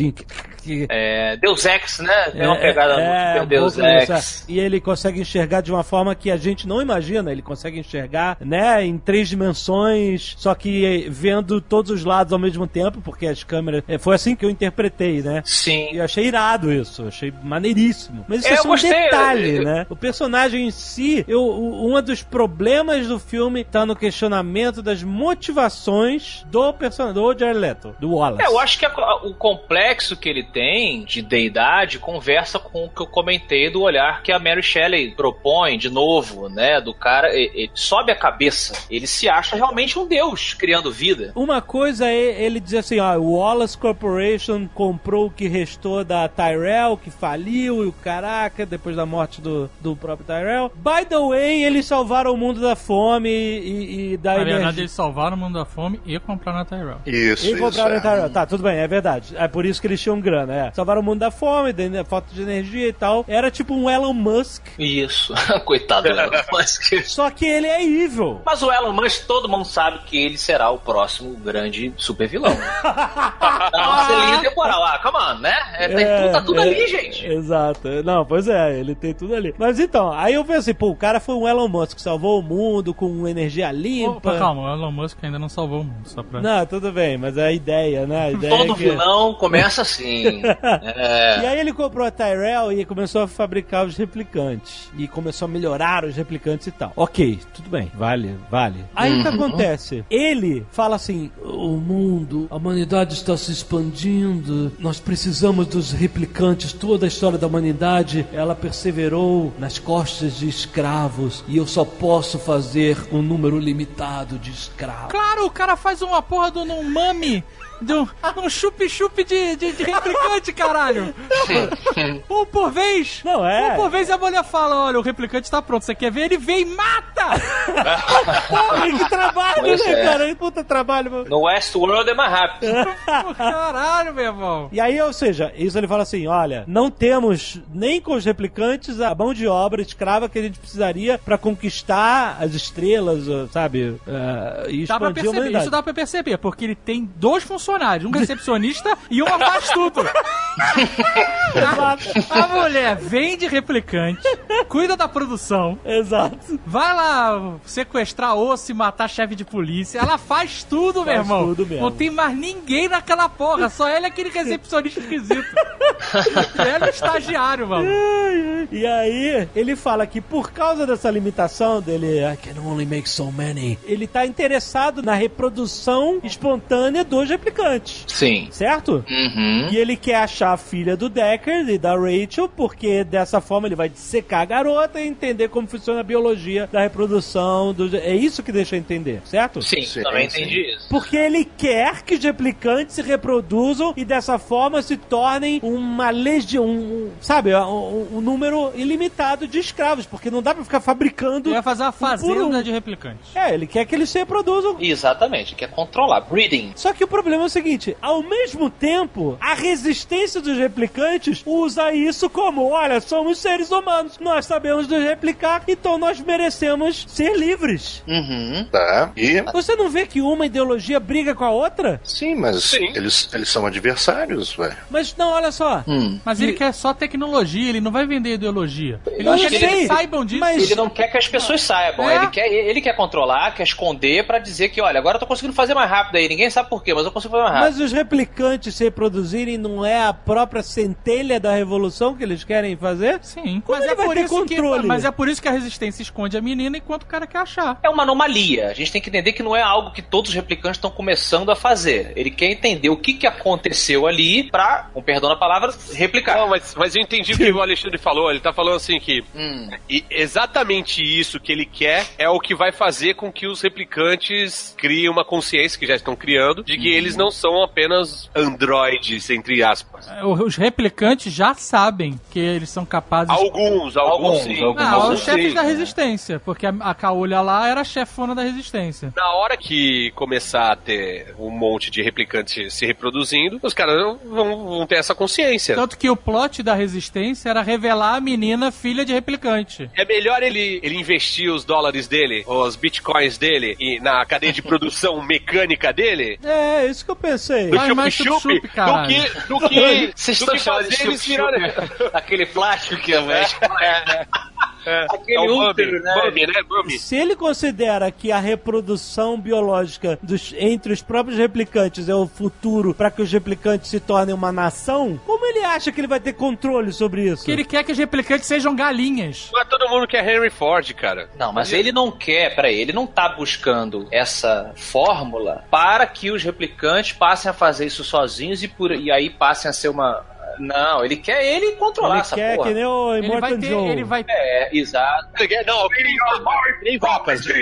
uns cliquezinhos. Que- É, Deus Ex, né? Tem uma pegada é, muito um Deus Ex. é. E ele consegue enxergar de uma forma que a gente não imagina. Ele consegue enxergar, né, em três dimensões, só que vendo todos os lados ao mesmo tempo, porque as câmeras. é, Foi assim que eu interpretei, né? Sim. E eu achei irado isso, achei maneiríssimo. Mas isso É, é só um gostei, detalhe, eu- né? O personagem em si, eu, um dos problemas do filme tá no questionamento das motivações do personagem, do Jared Leto, do Wallace. É, eu acho que a- o complexo que ele tem de deidade conversa com o que eu comentei do olhar que a Mary Shelley propõe de novo, né? Do cara, ele sobe a cabeça, ele se acha realmente um deus criando vida. Uma coisa é ele dizer assim, ó, o Wallace Corporation comprou o que restou da Tyrell, que faliu, e o caraca, depois da morte do, do próprio Tyrell. By the way, eles salvaram o mundo da fome e, e da Na verdade, energia. eles salvaram o mundo da fome e compraram a Tyrell. Isso, E isso. compraram é. a Tyrell. Tá, tudo bem, é verdade. É por isso que eles tinham grana, é. Salvaram o mundo da fome, da falta de energia e tal. Era tipo um Elon Musk, Isso, coitado do Elon Musk. só que ele é evil. Mas o Elon Musk, todo mundo sabe que ele será o próximo grande super vilão. nossa linha temporal. Ah, come on, né? É, tem tudo, tá tudo é, ali, gente. Exato. Não, pois é, ele tem tudo ali. Mas então, aí eu pensei, pô, o cara foi um Elon Musk, salvou o mundo com energia limpa. Opa, calma, o Elon Musk ainda não salvou o mundo, só pra... Não, tudo bem, mas é a ideia, né? A ideia Todo é que... vilão começa assim. É. E aí ele comprou a Tyrell e começou a fabricar os replicantes. E começou a melhorar os replicantes e tal. Ok, tudo bem, vale, vale. Aí o que acontece? Ele fala assim: o mundo, a humanidade está se expandindo, nós precisamos dos replicantes. Toda a história da humanidade, ela perseverou nas costas de escravos. E eu só posso fazer um número limitado de escravos. Claro, o cara faz uma porra de um mami, de um, um chup-chup de, de, de replicante, caralho. um por vez. Não é? Um por vez e a mulher fala, olha, o replicante tá pronto, você quer ver? Ele vem e mata! Porra, que trabalho, Pois né, é. cara? Que Puta trabalho, mano. No Westworld é mais rápido. Caralho, meu irmão. E aí, ou seja, isso ele fala assim: olha, não temos nem com os replicantes a mão de obra escrava que a gente precisaria pra conquistar as estrelas, sabe? Uh, e Dá pra perceber, humanidade. isso dá pra perceber, porque ele tem dois funcionários, um recepcionista e uma faz tudo. a, a mulher vende replicante, cuida da produção, Exato. vai lá sequestrar osso e matar chefe de polícia, ela faz tudo, meu Faz irmão. tudo mesmo. Não tem mais ninguém naquela porra, só ele é aquele recepcionista esquisito. ele é o estagiário, mano. E aí, ele fala que por causa dessa limitação dele, I can only make so many, ele tá interessado na reprodução espontânea dos replicantes. Sim. Certo? Uhum. E ele quer achar a filha do Decker e da Rachel, porque dessa forma ele vai dissecar a garota e entender como funciona a biologia da reprodução. Do... É isso que deixa eu entender, certo? Sim, Sim, também sim. entendi isso. Porque ele quer que os replicantes se reproduzam e dessa forma se tornem um uma legião, um, sabe, um, um número ilimitado de escravos, porque não dá pra ficar fabricando. Ele vai fazer uma fazenda um. de replicantes. É, ele quer que eles se reproduzam. Exatamente, quer controlar. Breeding. Só que o problema é o seguinte: ao mesmo tempo, a resistência dos replicantes usa isso como: olha, somos seres humanos, nós sabemos nos replicar, então nós merecemos ser livres. Uhum. Tá. E. Você não vê que uma ideologia briga com a outra? Sim, mas Sim. Eles, eles são adversários, ué. Mas não, olha só. Hum. Mas ele quer só tecnologia, ele não vai vender ideologia. Ele Eu não quer acho que eles ele- saibam disso. mas- Ele não quer que as pessoas saibam. É. Ele, quer, ele quer controlar, quer esconder pra dizer que, olha, agora eu tô conseguindo fazer mais rápido aí. Ninguém sabe por quê, mas eu consigo rápido. Mas os replicantes se reproduzirem não é a própria centelha da revolução que eles querem fazer? Sim, Como mas ele é, vai por ter isso controle? que, mas é por isso que a resistência esconde a menina enquanto o cara quer achar. É uma anomalia. A gente tem que entender que não é algo que todos os replicantes estão começando a fazer. Ele quer entender o que, que aconteceu ali pra, com perdão na palavra, replicar. Não, mas, mas eu entendi o que o Alexandre falou. Ele tá falando assim que Hum. e exatamente isso que ele quer é o que vai fazer com que os replicantes criem uma consciência que já estão criando de que eles não são apenas androides, entre aspas. É, Os replicantes já sabem que eles são capazes. Alguns, alguns, Alguns, sim. alguns. Não, Alguns os chefes sim. da resistência, porque a, a Caolha lá era a chefona da resistência. Na hora que começar a ter um monte de replicantes se reproduzindo, os caras vão, vão ter essa consciência. Tanto que o plot da resistência era revelar a menina filha de replicante. É melhor ele, ele investir os dólares dele, os bitcoins dele, e na cadeia de produção mecânica dele, É, isso que eu pensei. do chup-chup, chup-chup, caralho. do que, do que, Vocês do estão que fazer eles chup-chup? virarem... Aquele plástico que é, Aquele É o Bambi, útero, né? Bambi, né? Bambi. Se ele considera que a reprodução biológica dos, entre os próprios replicantes é o futuro para que os replicantes se tornem uma nação, como ele acha que ele vai ter controle sobre isso? Que ele quer que os replicantes sejam galinhas. Não é todo mundo que é Henry Ford, cara. Não, mas ele não quer, peraí, ele não tá buscando essa fórmula para que os replicantes passem a fazer isso sozinhos e, por, e aí passem a ser uma. Não, ele quer ele controlar Ele essa quer porra. que nem o Ele Immortal vai ter, Joe. ele vai É, exato. Não, Nem vacas.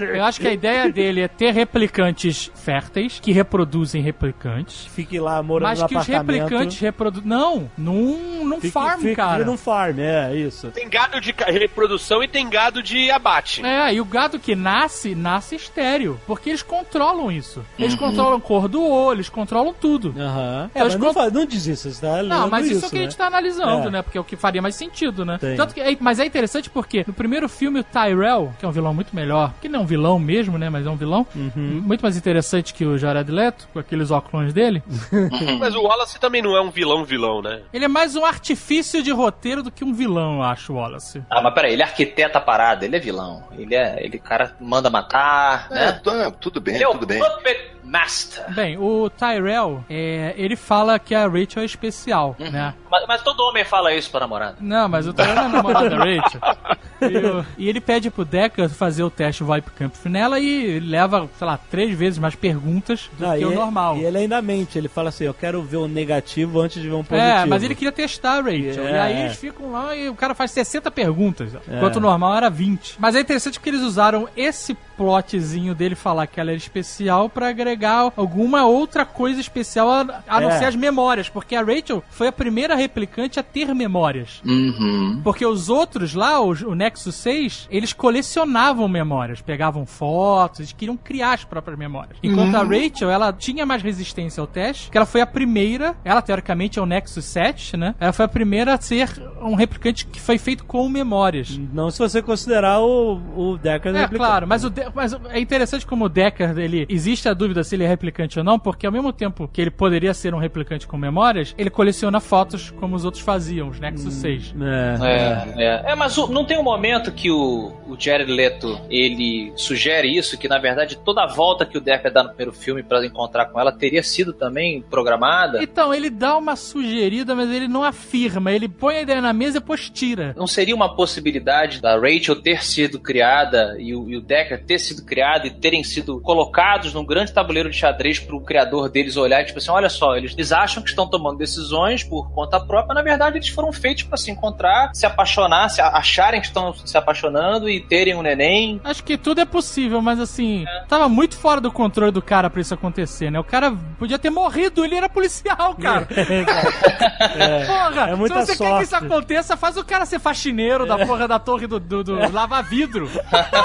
Eu acho que a ideia dele é ter replicantes férteis que reproduzem replicantes. Fique lá morando Mas no que os apartamento. replicantes reproduzem. Não, num, num Fique, farm, fique cara. num farm, é isso. Tem gado de reprodução e tem gado de abate. É, e o gado que nasce, nasce estéreo. Porque eles controlam isso. Eles Uhum. controlam a cor do olho, eles controlam tudo. Aham. É, Então, mas não, não diz isso, você tá Não, mas isso, isso é o que a né? gente tá analisando, É. né? Porque é o que faria mais sentido, né? Tem. Tanto que, é- mas é interessante porque no primeiro filme o Tyrell, que é um vilão muito melhor, que não é um vilão mesmo, né? Mas é um vilão Uhum. muito mais interessante que o Jared Leto, com aqueles óculos dele. Mas o Wallace também não é um vilão vilão, né? Ele é mais um artifício de roteiro do que um vilão, eu acho, o Wallace. Ah, mas peraí, ele arquiteta a parada, ele é vilão. Ele é. Ele, cara, manda matar, É, né? tá, tudo bem, Ele é o tudo bem. Puppet Master. Bem, o Tyrell, é, ele fala que a Rachel é especial, né? Mas, mas todo homem fala isso pra namorada. Não, mas o Tyrell não é namorado da Rachel. E, o- e ele pede pro Decker fazer o teste Vibe Camp nela e leva, sei lá, três vezes mais perguntas do Não, que o ele- normal. E ele ainda mente, ele fala assim, eu quero ver o negativo antes de ver um positivo. É, mas ele queria testar a Rachel. É. E aí eles ficam lá e o cara faz 60 perguntas, enquanto o normal era 20. Mas é interessante que eles usaram esse plotzinho dele falar que ela era especial pra agregar alguma outra coisa especial a, a não É. ser as memórias, porque a Rachel foi a primeira replicante a ter memórias. Uhum. Porque os outros lá, os- o Nexus 6, eles colecionavam memórias, pegavam fotos, eles queriam criar as próprias memórias. Enquanto a Rachel, ela tinha mais resistência ao teste, que ela foi a primeira, ela teoricamente é o Nexus 7, né? Ela foi a primeira a ser um replicante que foi feito com memórias. Não se você considerar o, o Deckard É, replicante. claro, mas, o De- mas é interessante como o Deckard, ele existe a dúvida se ele é replicante ou não, porque ao mesmo tempo que ele poderia ser um replicante com memórias, ele coleciona fotos como os outros faziam, os Nexus 6. É. É, é. É, mas o- não tem um momento que o, o Jared Leto ele sugere isso, que na verdade toda a volta que o Decker dá no primeiro filme pra encontrar com ela teria sido também programada? Então, ele dá uma sugerida, mas ele não afirma. Ele põe a ideia na mesa e depois tira. Não seria uma possibilidade da Rachel ter sido criada e o, e o Decker ter sido criado e terem sido colocados num grande tabuleiro de xadrez pro criador deles olhar e tipo assim, olha só, eles, eles acham que estão tomando decisões por conta própria, na verdade eles foram feitos para se encontrar, se apaixonar, se acharem que estão se apaixonando e terem um neném. Acho que tudo é possível, mas assim, tava muito fora do controle do cara pra isso acontecer, né? O cara podia ter morrido, ele era policial, cara. Porra, É muita se você quer que isso sorte. aconteça, faz o cara ser faxineiro da porra da torre do, do, do lava-vidro.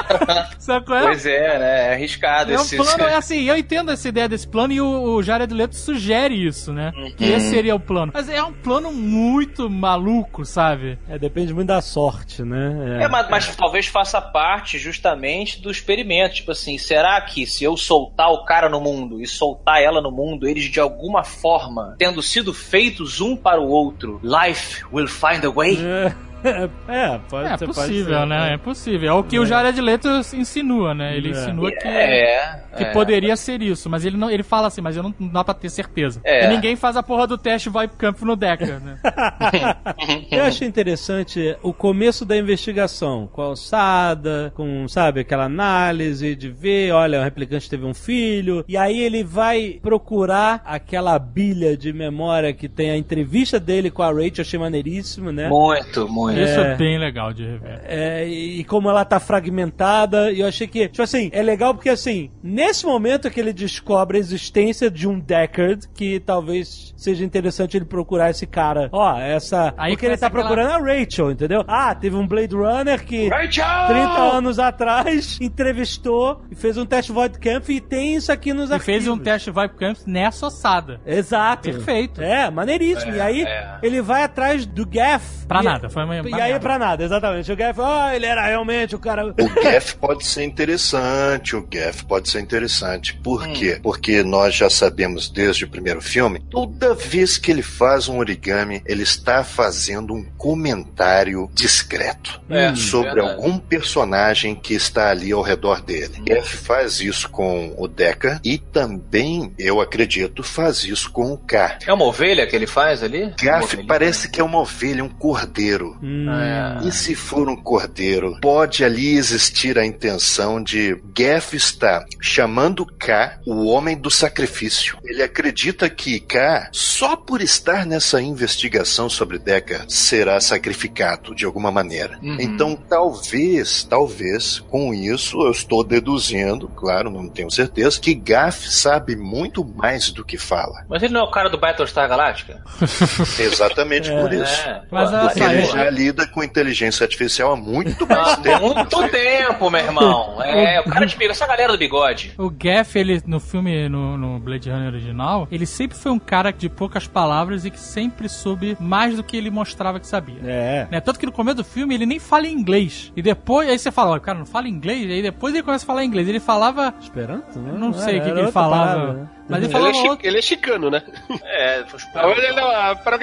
Sabe qual é? Pois é, né? É arriscado É um esse. plano, é assim, eu entendo essa ideia desse plano e o, o Jared Leto sugere isso, né? Que esse seria o plano. Mas é um plano muito maluco, sabe? É, depende muito da sorte, né? É, mas, mas talvez faça parte justamente do experimento. Tipo assim, será que se eu soltar o cara no mundo e soltar ela no mundo, eles de alguma forma, tendo sido feitos um para o outro, life will find a way? É, é, pode É ser, pode possível, ser, né? É possível. É o que o Jared Leto insinua, né? Ele É. insinua que, É. que é. poderia ser isso, mas ele não, ele fala assim, mas eu não, não dá pra ter certeza. É. E ninguém faz a porra do teste Vibe Camp no Decker, né? Eu achei interessante o começo da investigação, com a alçada, com, sabe, aquela análise de ver, olha, o replicante teve um filho, e aí ele vai procurar aquela bilha de memória que tem a entrevista dele com a Rachel, achei maneiríssimo, né? Muito, muito. Isso é bem legal de rever. É, e como ela tá fragmentada, e eu achei que, tipo assim, é legal porque assim, nesse momento que ele descobre a existência de um Deckard, que talvez seja interessante ele procurar esse cara. Ó, essa. Aí porque ele tá procurando a Rachel, entendeu? Ah, teve um Blade Runner que. Rachel! 30 anos atrás entrevistou e fez um teste Void Camp e tem isso aqui nos E arquivos. fez um teste Vibe Camp nessa ossada. Exato. Perfeito. É, maneiríssimo. e aí é. ele vai atrás do Gaff. Pra E- nada, foi uma- E aí nada. pra nada, exatamente. O Gaff, ó, ele era realmente o cara. O Gaff pode ser interessante, o Gaff pode ser interessante. Por Hum. quê? Porque nós já sabemos desde o primeiro filme, toda vez que ele faz um origami, ele está fazendo um comentário discreto É, sobre verdade. algum personagem que está ali ao redor dele. Gaff faz isso com o Deca e também, eu acredito, faz isso com o K. É uma ovelha que ele faz ali? Gaff parece que é uma ovelha, um cordeiro. Hum, É. E se for um cordeiro, pode ali existir a intenção de Gaff está chamando K o homem do sacrifício. Ele acredita que K, só por estar nessa investigação sobre Deca, será sacrificado de alguma maneira. Uhum. Então, talvez, talvez, com isso eu estou deduzindo, claro, não tenho certeza, que Gaff sabe muito mais do que fala. Mas ele não é o cara do Battlestar Galactica? Exatamente por isso. É. Mas ele é- já lida com inteligência artificial há muito mais Há tempo. muito tempo, meu irmão. É, o cara de bigode, essa galera do bigode. O Gaff, ele, no filme, no, no Blade Runner original, ele sempre foi um cara de poucas palavras e que sempre soube mais do que ele mostrava que sabia. É. Né? Tanto que no começo do filme ele nem fala inglês. E depois, aí você fala, o cara não fala inglês, e aí depois ele começa a falar inglês. Ele falava. Esperanto? né? Não sei o Era que, que ele falava. parada, né? Mas ele Ele falava é, chi- outro. ele é chicano, né? É, foi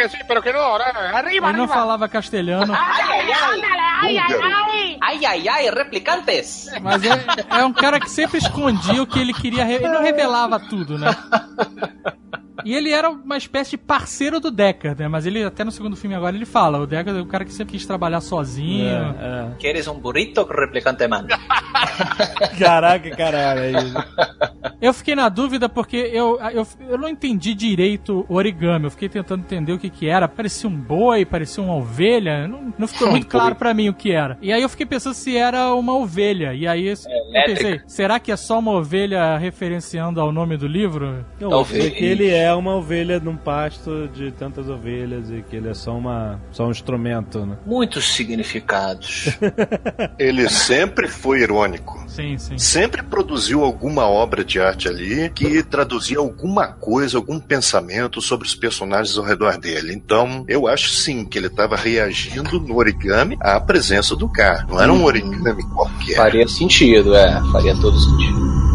sim, pero que não, né? Arriba, Ele não falava castelhano. Ai, ai, ai. Búlgaro. Ai, ai, ai, replicantes. Mas é, é um cara que sempre escondia o que ele queria. Ele não revelava tudo, né? E ele era uma espécie de parceiro do Deckard, né? Mas ele, até no segundo filme agora, ele fala: o Deckard é o cara que sempre quis trabalhar sozinho. É, Queres um burrito replicante, mano? é. Caraca, caralho. Aí. Eu fiquei na dúvida porque eu, eu, eu não entendi direito o origami. Eu fiquei tentando entender o que que era. Parecia um boi, parecia uma ovelha. Não, não ficou muito claro pra mim o que era. E aí eu fiquei pensando se era uma ovelha. E aí eu pensei, será que é só uma ovelha referenciando ao nome do livro? Não, Talvez. que ele é uma ovelha num pasto de tantas ovelhas e que ele é só, uma, só um instrumento, né? Muitos significados. Ele sempre foi irônico. Sim, sim. Sempre produziu alguma obra de arte ali que traduzia alguma coisa, algum pensamento sobre os personagens ao redor dele. Então, eu acho sim que ele estava reagindo no origami à presença do K. Não era um origami qualquer. Faria sentido, é. Faria todo sentido.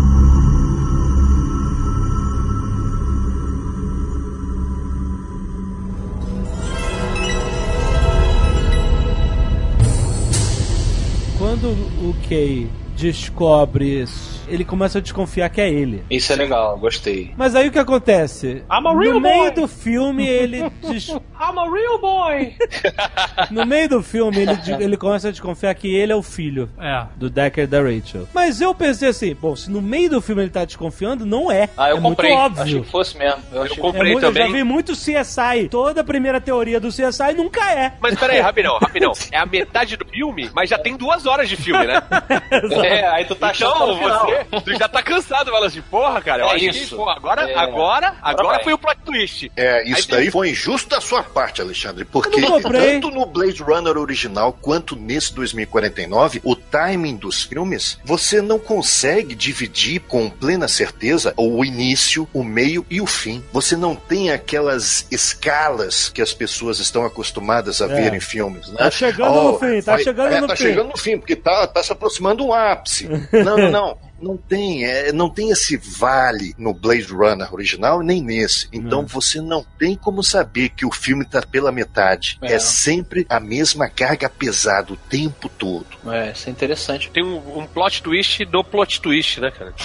O Kay descobre ele começa a desconfiar que é ele. Isso é legal, gostei. Mas aí o que acontece? I'm a real no meio boy. do filme, ele. des- I'm a real boy! No meio do filme, ele, de- ele começa a desconfiar que ele é o filho É. do Decker e da Rachel. Mas eu pensei assim, bom, se no meio do filme ele tá desconfiando, não é. Ah, eu é comprei. muito Achei óbvio. que fosse mesmo. Eu É comprei muito, eu já também. vi muito CSI. Toda a primeira teoria do CSI nunca é. Mas peraí, rapidão, rapidão. É a metade do filme, mas já tem duas horas de filme, né? É, aí tu tá achando Então, no final. você tu já tá cansado, fala assim, porra, cara, eu É isso. pô, agora, É. agora, agora vai. foi o plot twist. É, isso Aí daí foi injusto da sua parte, Alexandre, porque tanto no Blade Runner original quanto nesse 2049, o timing dos filmes, você não consegue dividir com plena certeza o início, o meio e o fim. Você não tem aquelas escalas que as pessoas estão acostumadas a ver em filmes, né? Tá chegando no fim, tá chegando é, no tá fim. chegando no fim, porque tá, tá se aproximando um ápice. Não, não, não. Não tem, é, não tem esse vale no Blade Runner original nem nesse. Então você não tem como saber que o filme tá pela metade. É. É, sempre a mesma carga pesada o tempo todo. É, isso é interessante. Tem um, um plot twist do plot twist, né, cara?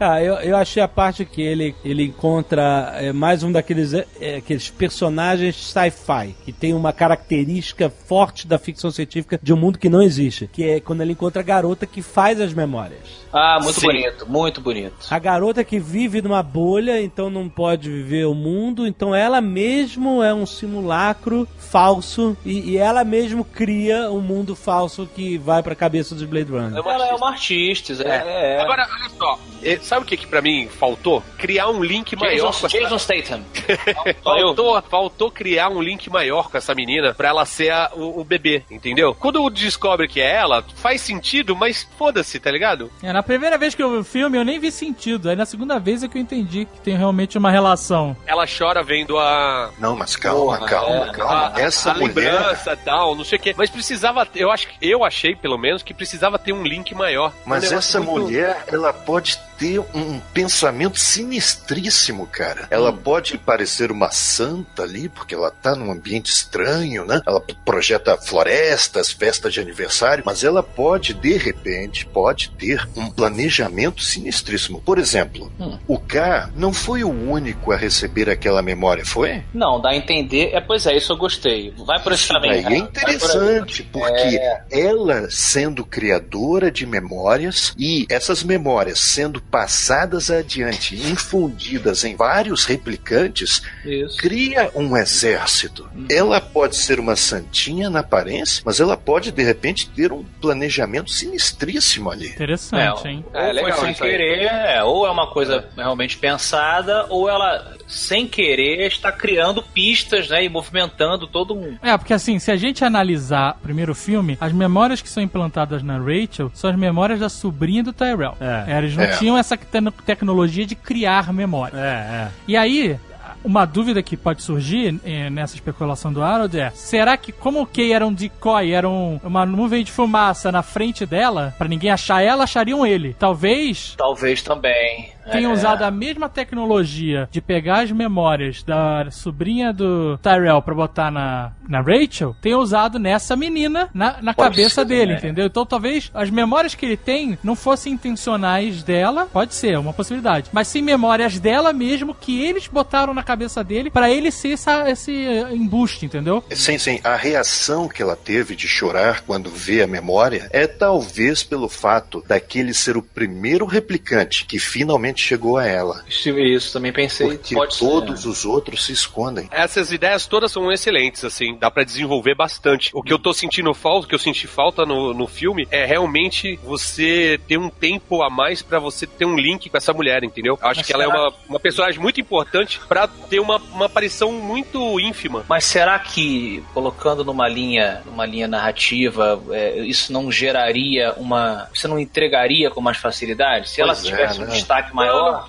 Ah, eu, eu achei a parte que ele, ele encontra é, mais um daqueles é, aqueles personagens sci-fi, que tem uma característica forte da ficção científica de um mundo que não existe, que é quando ele encontra a garota que faz as memórias. Ah, muito Sim. bonito, muito bonito. A garota que vive numa bolha, então não pode viver o mundo, então ela mesmo é um simulacro falso e, e ela mesmo cria um mundo falso que vai pra cabeça dos Blade Runner. Ela é artista. uma artista, é. é. Agora, olha só, sabe o que, que pra mim faltou? Criar um link maior Jason, com essa... Jason Statham. Faltou, faltou criar um link maior com essa menina pra ela ser a- o, o bebê, entendeu? Quando descobre que é ela, faz sentido, mas foda-se, tá ligado? É, na primeira vez que eu vi o filme, eu nem vi sentido. Aí na segunda vez é que eu entendi que tem realmente uma relação. Ela chora vendo a. Não, mas calma, Porra, calma, é. calma. a, Essa a mulher. lembrança tal, não sei o quê. Mas precisava, eu acho, que- eu achei pelo menos que precisava ter um link maior. Mas Um essa muito- mulher, ela pode ter um pensamento sinistríssimo, cara. Ela pode parecer uma santa ali, porque ela tá num ambiente estranho, né? Ela projeta florestas, festas de aniversário, mas ela pode, de repente, pode ter um planejamento sinistríssimo. Por exemplo, Hum. o K não foi o único a receber aquela memória, foi? Não, dá a entender. É, pois é, isso eu gostei. Vai por esse caminho. é Vai por interessante, porque É. ela sendo criadora de memórias e essas memórias sendo passadas adiante, infundidas em vários replicantes, Isso. cria um exército. Ela pode ser uma santinha na aparência, mas ela pode de repente ter um planejamento sinistríssimo ali. Interessante, É, hein? É, Ou legal, foi sem querer, é, ou é uma coisa realmente pensada, ou ela, sem querer, está criando pistas, né, e movimentando todo um... É, porque assim, se a gente analisar o primeiro filme, as memórias que são implantadas na Rachel são as memórias da sobrinha do Tyrell. É. eles não É. tinham essa te- tecnologia de criar memória. É, E aí, uma dúvida que pode surgir eh, nessa especulação do Harold é: será que, como o Kay era um decoy, era um- uma nuvem de fumaça na frente dela, pra ninguém achar ela, achariam ele? Talvez Talvez também. Tenham É. usado a mesma tecnologia de pegar as memórias da sobrinha do Tyrell pra botar na, na Rachel, tenham usado nessa menina na, na cabeça dele, entendeu? Então talvez as memórias que ele tem não fossem intencionais dela, pode ser, é uma possibilidade, mas sim memórias dela mesmo que eles botaram na cabeça dele pra ele ser essa, esse eh, embuste, entendeu? Sim, sim. A reação que ela teve de chorar quando vê a memória é talvez pelo fato daquele ser o primeiro replicante que finalmente chegou a ela. Isso, também pensei. Porque pode ser. todos os outros se escondem. Essas ideias todas são excelentes, assim, dá pra desenvolver bastante. O que eu tô sentindo falta, o que eu senti falta no, no filme, é realmente você ter um tempo a mais pra você ter um link com essa mulher, entendeu? Eu acho Mas que ela é será- uma, uma personagem muito importante pra ter uma, uma aparição muito ínfima. Mas será que colocando numa linha, numa linha narrativa, é, isso não geraria uma, você não entregaria com mais facilidade? Se ela Pois é, tivesse um né? destaque maior,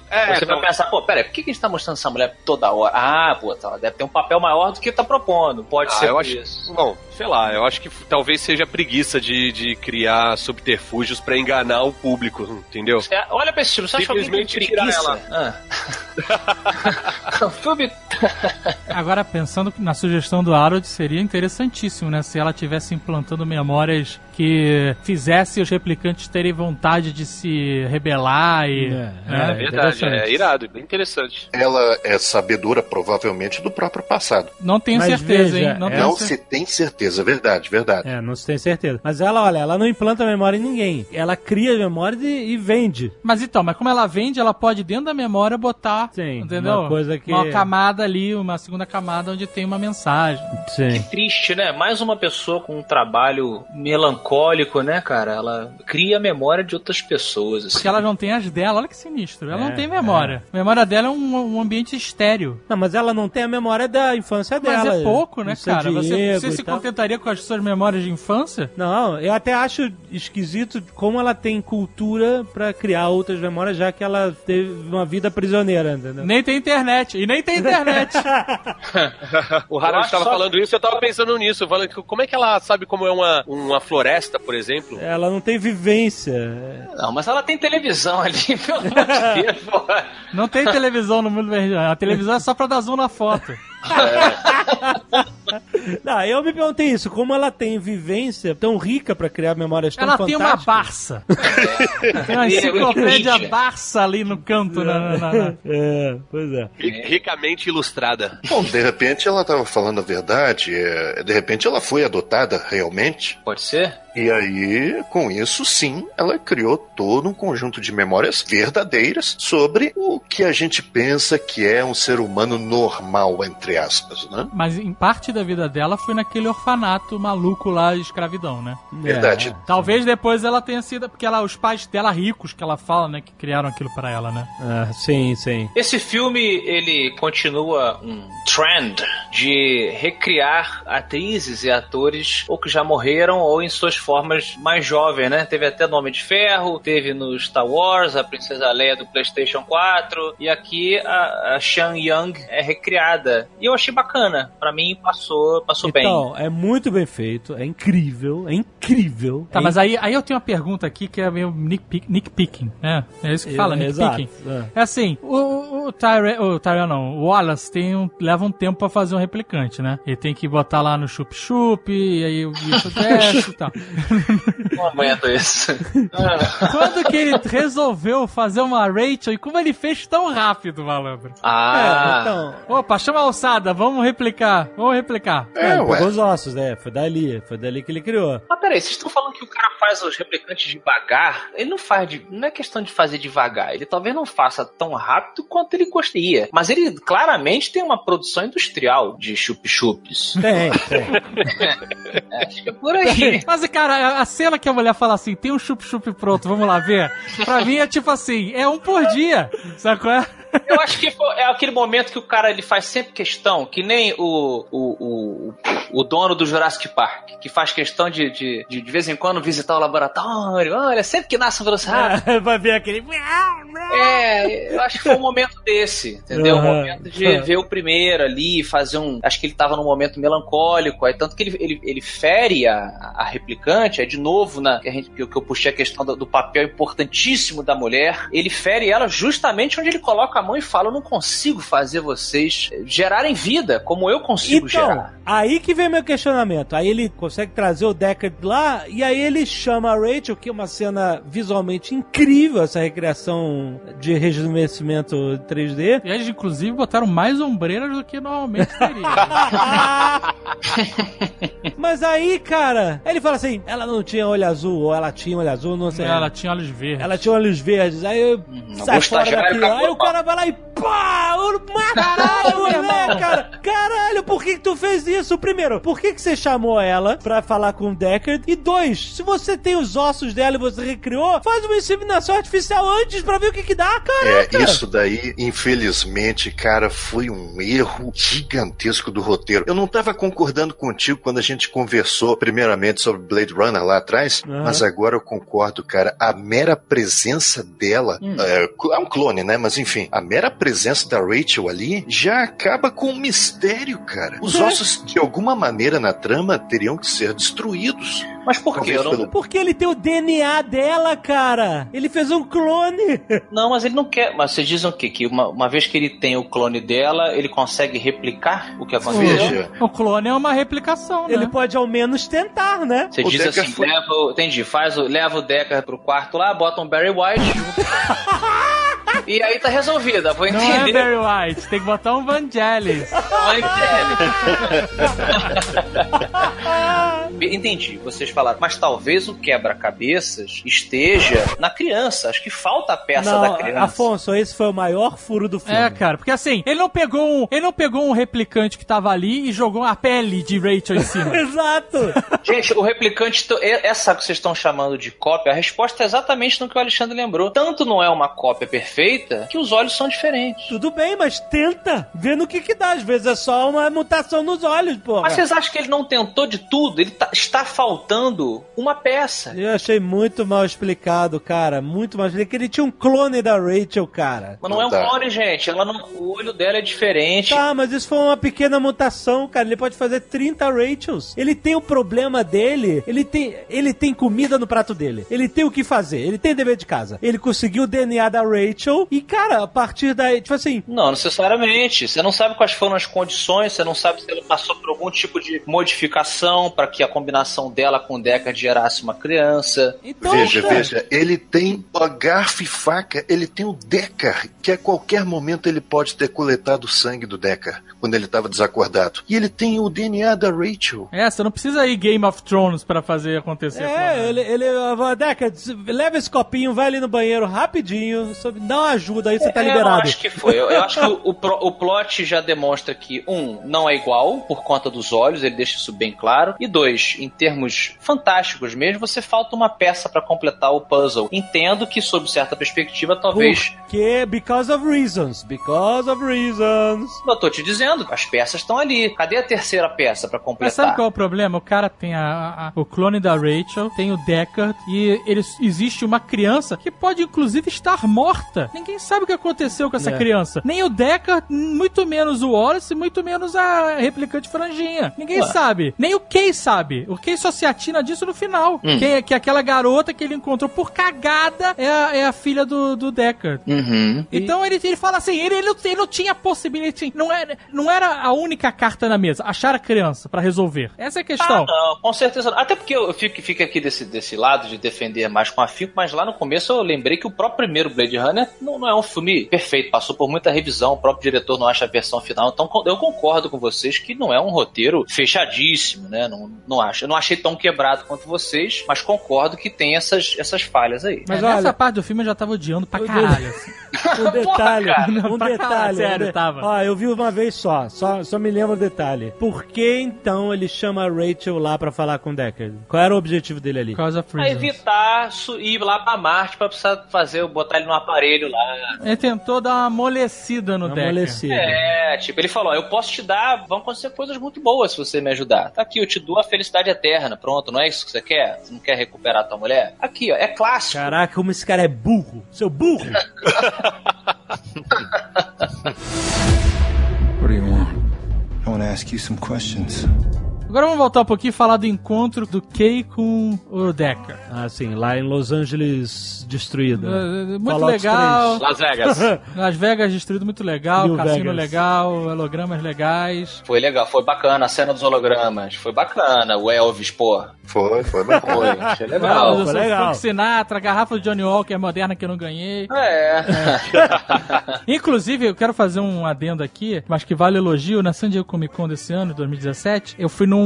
É, você vai não. pensar, pô, peraí, por que que a gente tá mostrando essa mulher toda hora? Ah, pô, ela deve ter um papel maior do que tá propondo. Pode Ah, ser eu por acho, isso. bom, sei lá, eu acho que talvez seja preguiça de, de criar subterfúgios pra enganar o público, entendeu? É, olha pra esse filme, você acha que alguém tem preguiça? Ah. Agora, pensando na sugestão do Harold, seria interessantíssimo, né? Se ela tivesse implantando memórias que fizesse os replicantes terem vontade de se rebelar e. É, né? É verdade, interessante. é irado, bem interessante. Ela é sabedora, provavelmente, do próprio passado. Não tenho Mas certeza, veja, hein? Não é- Não se tem certeza, verdade, verdade. É, não se tem certeza. Mas ela, olha, ela não implanta memória em ninguém. Ela cria memória e, e vende. Mas então, mas como ela vende, ela pode dentro da memória botar, Sim, entendeu? uma coisa que- Uma camada ali, uma segunda camada onde tem uma mensagem. Sim. Triste, né? Mais uma pessoa com um trabalho melancólico, né, cara? Ela cria a memória de outras pessoas. Assim. Porque ela não tem as dela, olha que sinistro. Ela É, não tem memória. A memória dela é um, um ambiente estéreo. Não, mas ela não tem a memória da infância Mas dela. é pouco, né, San cara? Você, Diego você se tal. contentaria com as suas memórias de infância? Não, eu até acho esquisito como ela tem cultura pra criar outras memórias, já que ela teve uma vida prisioneira, entendeu? Nem tem internet. E nem tem internet. O acho estava só- falando isso, eu tava pensando nisso, falando que como é que ela sabe como é uma, uma floresta, por exemplo? Ela não tem vivência. Não, mas ela tem televisão ali, pelo amor de Deus, porra. não tem televisão no mundo verde. A televisão é só pra dar zoom na foto. Não, eu me perguntei isso, como ela tem vivência tão rica pra criar memórias tão Ela tem uma fantásticas? Barça. tem uma enciclopédia Barça ali no canto. Na, na- na- na- É, pois é. Ri- Ricamente ilustrada. Bom, de repente ela estava falando a verdade, é, de repente ela foi adotada realmente, Pode ser? E aí, com isso, sim, ela criou todo um conjunto de memórias verdadeiras sobre o que a gente pensa que é um ser humano normal, entre aspas, né? Mas em parte da vida dela foi naquele orfanato maluco lá de escravidão, né? Verdade. Talvez depois ela tenha sido. Porque ela, os pais dela ricos que ela fala, né? Que criaram aquilo pra ela, né? Ah, sim, sim. Esse filme, ele continua um trend de recriar atrizes e atores ou que já morreram ou em suas formas mais jovens, né? Teve até no Homem de Ferro, teve no Star Wars, a Princesa Leia do PlayStation 4 e aqui a, a Sean Young é recriada. E eu achei bacana. Pra mim passou, passou bem. Então, é muito bem feito, é incrível, é incrível. Tá, é mas aí, aí eu tenho uma pergunta aqui que é meio nitpick- nitpicking, né? É isso que fala, É, exato, nitpicking. é. É assim, o, o Tyrell, o Tyrell não, o Wallace tem um, leva um tempo pra fazer um replicante, né? Ele tem que botar lá no chup-chup, e aí o bicho desce e tal. Não aguento isso. Quando que ele resolveu fazer uma Rachel e como ele fez tão rápido, malandro? Ah, É, então. Opa, chama a alçada, vamos replicar, vamos replicar. É, ué. pegou os ossos, né? Foi dali, foi dali que ele criou. Mas peraí, vocês estão falando que o cara faz os replicantes devagar? Ele não faz de. Não é questão de fazer devagar. Ele talvez não faça tão rápido quanto ele gostaria. Mas ele claramente tem uma produção industrial de chup-chups. Tem, tem. É, acho que é por aí. Mas, cara, a cena que a mulher fala assim, tem um chup-chup pronto, vamos lá ver. Pra mim é tipo assim, é um por dia, sabe qual é? Eu acho que é aquele momento que o cara ele faz sempre questão, que nem o, o, o, o dono do Jurassic Park, que faz questão de, de, de, de vez em quando visitar o laboratório. Olha, sempre que nasce um velociraptor. Vai ver aquele. É, eu acho que foi um momento desse, entendeu? Um momento de ver o primeiro ali, fazer um. Acho que ele tava num momento melancólico, aí tanto que ele, ele, ele fere a, a replicante, aí de novo, na, que, a gente, que, eu- que eu puxei a questão do, do papel importantíssimo da mulher, ele fere ela justamente onde ele coloca a mão e fala: Eu não consigo fazer vocês gerarem vida como eu consigo Então, gerar. aí que vem meu questionamento. Aí ele consegue trazer o Deckard lá, e aí ele chama a Rachel, que é uma cena visualmente incrível, essa recriação de rejuvenescimento 3D. E eles, inclusive, botaram mais ombreiras do que normalmente teria. Mas aí, cara, ele fala assim: ela não tinha olho azul, ou ela tinha olho azul, não sei. Ela tinha olhos verdes. Ela tinha olhos verdes, aí eu Não sai fora acabou, Aí o cara vai lá e pá! eu- Caralho, mulher, cara! Caralho, por que, que tu fez isso? Primeiro, por que, que você chamou ela pra falar com o Deckard? E dois, se você tem os ossos dela e você recriou, faz uma inseminação artificial antes pra ver o que que dá, É, caraca! isso daí, infelizmente, cara, foi um erro gigantesco do roteiro. Eu não tava concordando contigo quando a gente conversou primeiramente sobre Blade Runner lá atrás, Aham. mas agora eu concordo, cara. A mera presença dela, é, é um clone, né? Mas enfim, a mera presença da Rachel ali já acaba com o mistério, cara. cara. Os ossos, de alguma maneira na trama, teriam que ser destruídos. Mas por quê? Não- pelo- Porque ele tem o DNA dela, cara. Ele fez um clone. Não, mas ele não quer. Mas vocês dizem o quê? Que uma, uma vez que ele tem o clone dela, ele consegue replicar o que aconteceu? Veja, O clone é uma replicação, né? Ele pode ao menos tentar, né? Você O diz Decker assim, foi- leva, o- entendi, faz o, leva o Decker pro quarto lá, bota um Barry White. e aí tá resolvida, vou Não é entender. Barry White, tem que botar um Vangelis. Entender. Entendi, vocês falaram, mas talvez o quebra-cabeças esteja na criança. Acho que falta a peça Não, da criança. Afonso, esse foi o maior furo do filme. É, cara, porque assim, ele não pegou um, ele não pegou um replicante que tava ali e jogou a pele de Rachel em cima. Exato. Gente, o replicante, e- essa que vocês estão chamando de cópia, a resposta é exatamente no que o Alexandre lembrou. Tanto não é uma cópia perfeita que os olhos são diferentes. Tudo bem, mas tenta. Vê no que que dá. Às vezes é só uma mutação nos olhos, porra. Mas vocês acham que ele não tentou de tudo? Ele tá- está faltando uma peça. Eu achei muito mal explicado, cara. Muito mal explicado. Que ele tinha um clone da Rachel, cara. Mas não é um Tá. clone, gente. Ela não, o olho dela é diferente. Tá, mas isso foi uma pequena mutação, cara. Ele pode fazer 30 Rachels. Ele tem o problema dele. Ele tem, ele tem comida no prato dele. Ele tem o que fazer. Ele tem dever de casa. Ele conseguiu o DNA da Rachel. E, cara, a partir daí, tipo assim. Não, necessariamente. Você não sabe quais foram as condições, você não sabe se ela passou por algum tipo de modificação para que a combinação dela com o Deckard gerasse uma criança. Então, veja, cara, veja, ele tem a garfo e faca, ele tem o Decker, que a qualquer momento ele pode ter coletado o sangue do Decker, quando ele estava desacordado. E ele tem o DNA da Rachel. É, você não precisa ir Game of Thrones pra fazer acontecer. É, ele, ele ah, Deca, leva esse copinho, vai ali no banheiro rapidinho, sob- dá uma ajuda aí, você tá É, Eu liberado. acho que foi. Eu, eu acho que o, o, o plot já demonstra que, um, não é igual por conta dos olhos, ele deixa isso bem claro. E dois, em termos fantásticos mesmo, você falta uma peça pra completar o puzzle. Entendo que, sob certa perspectiva, talvez. Porque, because of reasons, because of reasons. Eu tô te dizendo, as peças estão ali. Cadê a terceira peça pra Mas completar? sabe qual é o problema? O cara tem a, a- o clone da Rachel, tem o Deckard, e ele, existe uma criança que pode inclusive estar morta. Ninguém sabe o que aconteceu com essa É. criança. Nem o Deckard, muito menos o Wallace, muito menos a replicante franjinha. Ninguém Ué. sabe. Nem o Kay sabe. O Kay só se atina disso no final. Hum. Que, que aquela garota que ele encontrou por cagada é a, é a filha do, do Deckard. Uhum. Então ele, ele fala assim, ele, ele, não- ele não tinha possibilidade, não era, não era a única carta na mesa, achar a criança pra resolver. Essa é a questão. Ah, não, com certeza. Até porque eu fico, fico aqui desse, desse lado de defender mais com afinco, mas lá no começo eu lembrei que o próprio primeiro Blade Runner não, não é um filme perfeito, passou por muita revisão, o próprio diretor não acha a versão final, então eu concordo com vocês que não é um roteiro fechadíssimo, né? Não, não acho. Eu não achei tão quebrado quanto vocês, mas concordo que tem essas, essas falhas aí. Mas Mas olha- nessa parte do filme eu já tava odiando pra caralho. assim. Um detalhe, cara. um detalhe. caralho, sério, um de- tava. Ó, eu vi uma vez só, só, só me lembro o detalhe. Por que então ele chama a Rachel lá pra falar com o Deckard? Qual era o objetivo dele ali? Pra evitar ir lá pra Marte pra precisar fazer, botar ele no aparelho lá. Ele tentou dar uma amolecida no Uma amolecida. É, tipo, ele falou: eu posso te dar, vão acontecer coisas muito boas se você me ajudar. Tá aqui, eu te dou a felicidade eterna. Pronto, não é isso que você quer? Você não quer recuperar tua mulher? Aqui, ó, é clássico. Caraca, como esse cara é burro. Seu burro. What do you want? I want to ask you some questions. Agora vamos voltar um pouquinho e falar do encontro do Kay com o Decker. ah, sim, lá em Los Angeles destruída. É, Muito Fallout legal. Las Vegas. Las Vegas destruído muito legal, New cassino Vegas. legal, hologramas legais. Foi legal, foi bacana a cena dos hologramas. Foi bacana, o Elvis, pô. Foi, foi, mas Foi, achei legal. Frank Sinatra, garrafa de Johnny Walker moderna que eu não ganhei. É. Inclusive, eu quero fazer um adendo aqui, mas que vale elogio. Na San Diego Comic Con desse ano, 2017, eu fui num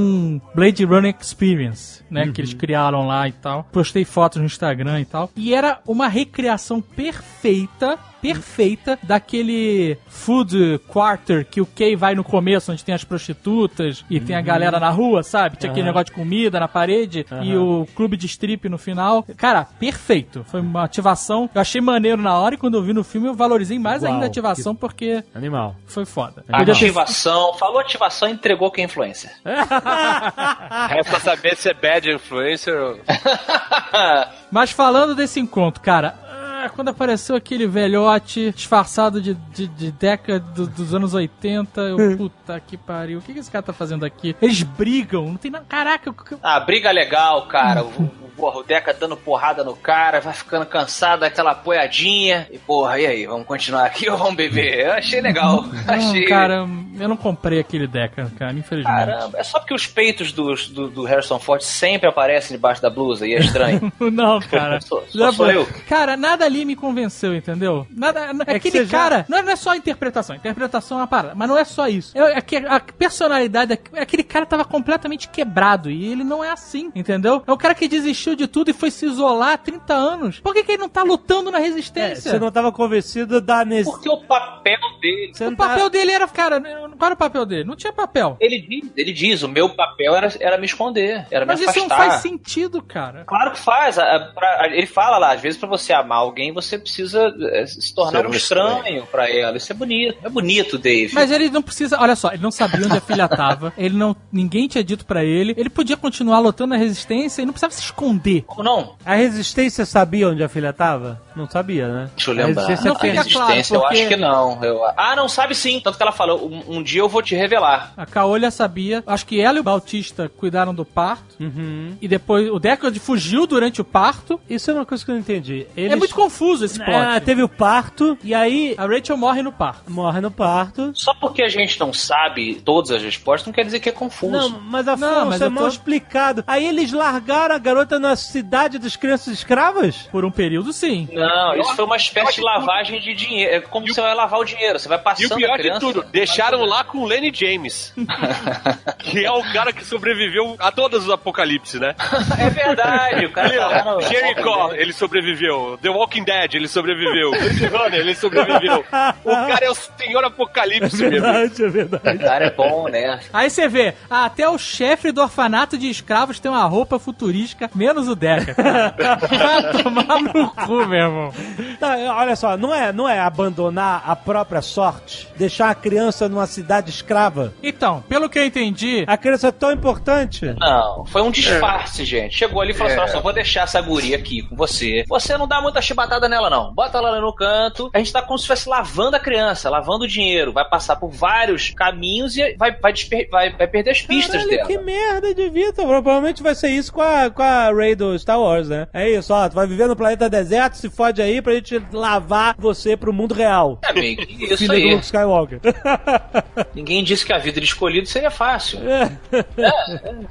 Blade Runner Experience, né? Que eles criaram lá e tal. Postei fotos no Instagram e tal. E era uma recriação perfeita perfeita daquele food quarter que o Kay vai no começo, onde tem as prostitutas e tem a galera na rua, sabe? Tinha aquele Aham. negócio de comida na parede e o clube de strip no final. Cara, perfeito. Foi uma ativação. Eu achei maneiro na hora e quando eu vi no filme eu valorizei mais Uau, ainda a ativação porque Animal. foi foda. Ter- Ativação, falou ativação, entregou que é influencer. Resta saber se é bad influencer ou... Mas falando desse encontro, cara, Ah, quando apareceu aquele velhote disfarçado de, de, de década do- dos anos 80, eu, puta que pariu, o que, que esse cara tá fazendo aqui? Eles brigam, não tem nada. Caraca, eu- Ah, briga legal, cara. O, o, porra, o Deca dando porrada no cara, vai ficando cansado daquela apoiadinha. E porra, e aí, vamos continuar aqui ou vamos beber? Eu achei legal. Achei. Não, cara, eu não comprei aquele Deca, cara, infelizmente. Caramba, é só porque os peitos dos- do, do Harrison Ford sempre aparecem debaixo da blusa e é estranho. Não, cara. Só- só sou eu. Cara, nada ali me convenceu, entendeu? Nada, É que aquele já- cara. Não, é- não é só a interpretação. A interpretação é uma parada. Mas não é só isso. É, é que a personalidade. é- Aquele cara tava completamente quebrado. E ele não é assim, entendeu? É o cara que desistiu de tudo e foi se isolar há 30 anos. Por que, que ele não tá lutando na É, resistência? você não tava convencido da nes... Porque o papel dele. Você O não tá- papel dele era. Cara, qual era o papel dele? Não tinha papel. Ele diz, ele diz, o meu papel era, era me esconder, era Mas me isso afastar. não faz sentido, cara. Claro que faz. a- a- ele fala lá, às vezes pra você amar alguém, você precisa eh, se tornar um um estranho, estranho. pra ela. Isso é bonito. É bonito, Dave. Mas ele não precisa. Olha só, ele não sabia onde a filha tava. Ele não. Ninguém tinha dito pra ele. Ele podia continuar lutando na resistência e não precisava se esconder. Como não? A resistência sabia onde a filha tava? Não sabia, né? Deixa eu A lembrar. resistência Não a resistência, claro, eu porque- acho que não. Eu- Ah, não, sabe sim. Tanto que ela falou, um, um dia eu vou te revelar. A Caolha sabia. Acho que ela e o Bautista cuidaram do parto. Uhum. E depois o Deckard fugiu durante o parto. Isso é uma coisa que eu não entendi. Eles... É muito confuso esse plot. Ah, teve o parto, e aí A Rachel morre no parto. morre no parto. Só porque a gente não sabe todas as respostas, não quer dizer que é confuso. Não, mas Afonso, Não, mas é eu mal tô- explicado. Aí eles largaram a garota na cidade das crianças escravas? Por um período, sim. Não, isso foi uma espécie de lavagem de dinheiro. É como você vai lavar o dinheiro. Você vai E o passando a pior de criança. tudo, deixaram lá com o Lenny James. que é o cara que sobreviveu a todos os apocalipses, né? É verdade, o cara tá lá no... Jericho, ele sobreviveu. The Walking Dead, ele sobreviveu. Blade Runner, ele sobreviveu. O cara é o senhor apocalipse, meu amigo. Verdade, é verdade. O cara é bom, né? Aí você vê, ah, até o chefe do orfanato de escravos tem uma roupa futurística, menos o Deckard. Vai tomar no cu, meu irmão. Tá, olha só, não é, não é abandonar a própria sorte, deixar a criança numa cidade escrava. Então, pelo que eu entendi, A criança é tão importante. Não, foi um disfarce, gente. Chegou ali e falou assim: Nossa, eu vou deixar essa guria aqui com você. Você não dá muita chibatada nela, não. Bota ela no canto. A gente tá como se estivesse lavando a criança, lavando o dinheiro. Vai passar por vários caminhos e vai, vai, desper- vai, vai perder as pistas Caralho, dela. que merda de vida. Provavelmente vai ser isso com a, com a Ray do Star Wars, né? É isso, ó. Tu vai viver no planeta deserto, se fode aí pra gente lavar você pro mundo real. É meio que isso Filha do aí. Luke Skywalker. Ninguém disse que a vida de escolhido seria fácil. É, é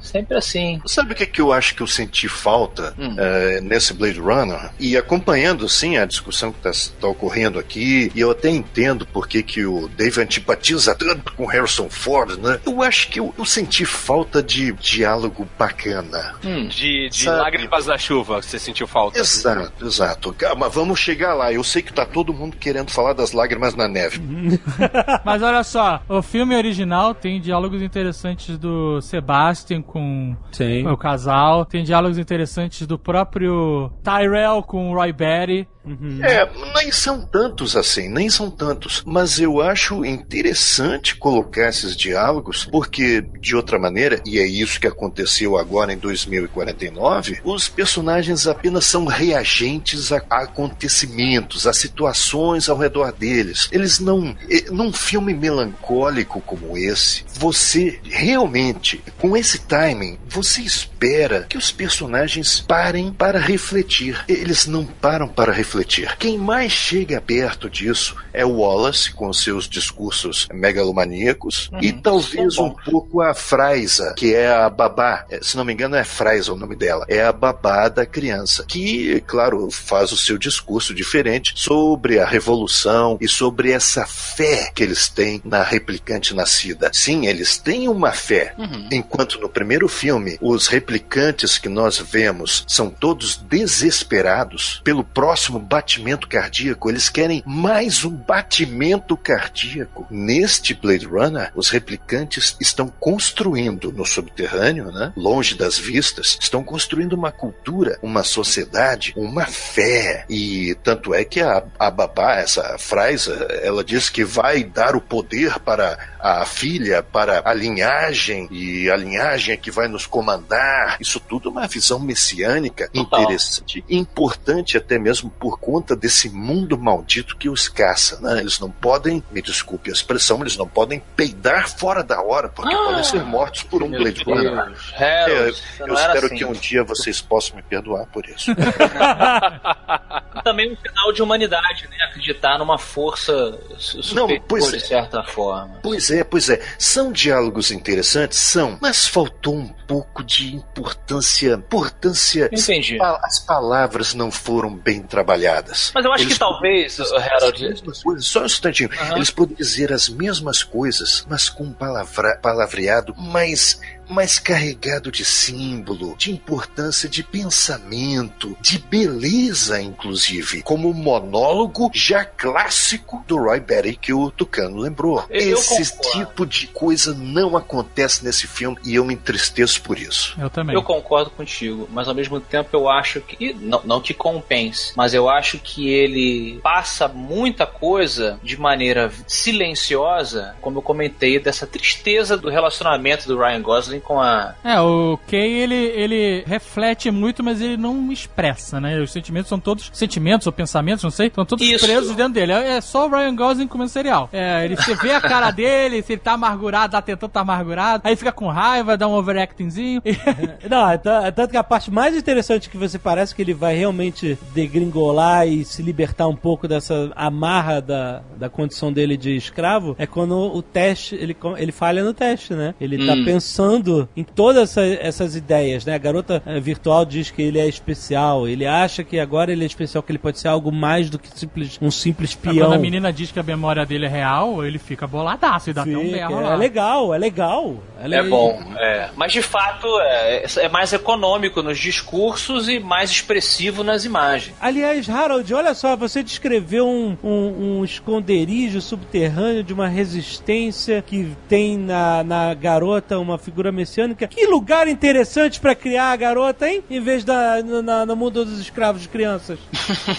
sempre assim. Sabe o que, que eu acho que eu senti falta Hum. eh, nesse Blade Runner? E acompanhando, sim, a discussão que está ocorrendo aqui, e eu até entendo por que, que o Dave antipatiza tanto com Harrison Ford, né? Eu acho que eu, eu senti falta de diálogo bacana. Hum. De, de lágrimas na chuva, você sentiu falta. Exato, exato. Calma, vamos chegar lá. Eu sei que tá todo mundo querendo falar das lágrimas na neve. mas olha só, o filme original tem diálogos interessantes do Sebastian com Sim. o casal, tem diálogos interessantes do próprio Tyrell com o Roy Batty. body É, nem são tantos assim, nem são tantos. Mas eu acho interessante colocar esses diálogos, porque, de outra maneira, e é isso que aconteceu agora em 2049, os personagens apenas são reagentes a, acontecimentos, a situações ao redor deles. Eles não. Num filme melancólico como esse, você realmente, com esse timing, você espera que os personagens parem para refletir. Eles não param para refletir. Quem mais chega perto disso é o Wallace, com seus discursos megalomaníacos, e talvez um pouco a Fraisa, que é a babá. Eh, Se não me engano, é Fraisa o nome dela. É a babá da criança, que, claro, faz o seu discurso diferente sobre a revolução e sobre essa fé que eles têm na replicante nascida. Sim, eles têm uma fé. Enquanto no primeiro filme, os replicantes que nós vemos são todos desesperados pelo próximo batimento cardíaco, eles querem mais um batimento cardíaco. Neste Blade Runner, os replicantes estão construindo no subterrâneo, né, longe das vistas, estão construindo uma cultura, uma sociedade, uma fé. E tanto é que a, a babá, essa frase, ela diz que vai dar o poder para a filha, para a linhagem, e a linhagem é que vai nos comandar. Isso tudo é uma visão messiânica interessante, importante até mesmo por por conta desse mundo maldito que os caça, né? Eles não podem, me desculpe a expressão, eles não podem peidar fora da hora, porque Ah, podem ser mortos por um Blade Runner. É, eu era espero assim. que um dia vocês possam me perdoar por isso. Também um sinal de humanidade, né? Acreditar numa força su- Não, superior, pois é. de certa forma. Pois é, pois é. São diálogos interessantes? São. Mas faltou um pouco de importância. Importância. Entendi. As palavras não foram bem trabalhadas. Mas eu acho Eles que talvez, Harold, coisas, Só um instantinho. Aham. Eles poderiam dizer as mesmas coisas, mas com um palavra, palavreado mais. Mais carregado de símbolo, de importância de pensamento, de beleza, inclusive, como o monólogo já clássico do Roy Batty que o Tucano lembrou. Eu- Esse concordo. tipo de coisa não acontece nesse filme e eu me entristeço por isso. Eu também. Eu concordo contigo, mas ao mesmo tempo eu acho que. Não, não que compense, mas eu acho que ele passa muita coisa de maneira silenciosa, como eu comentei, dessa tristeza do relacionamento do Ryan Gosling com a. É, o Kay, ele, ele reflete muito, mas ele não expressa, né? Os sentimentos são todos sentimentos ou pensamentos, não sei, estão todos Isso. presos dentro dele. É é só o Ryan Gosling comendo cereal. É, ele, você vê a cara dele, se ele tá amargurado, tá tentando tá amargurado, aí fica com raiva, dá um overactingzinho. Não, é é tanto que a parte mais interessante que você parece que ele vai realmente degringolar e se libertar um pouco dessa amarra da, da condição dele de escravo é quando o teste, ele, ele falha no teste, né? Ele tá Hum. Pensando em todas essa- essas ideias, né? A garota eh, virtual diz que ele é especial, ele acha que agora ele é especial, que ele pode ser algo mais do que simples, um simples Quando peão. a menina diz que a memória dele é real, ele fica boladaço e dá até um Fica, berro é legal, é legal. É bom, é. Mas de fato é, é mais econômico nos discursos e mais expressivo nas imagens. Aliás, Harold, olha só, você descreveu um, um- um esconderijo subterrâneo de uma resistência que tem na, na garota uma figura messiânica. Que lugar interessante pra criar a garota, hein? Em vez da no, na- no mundo dos escravos de crianças.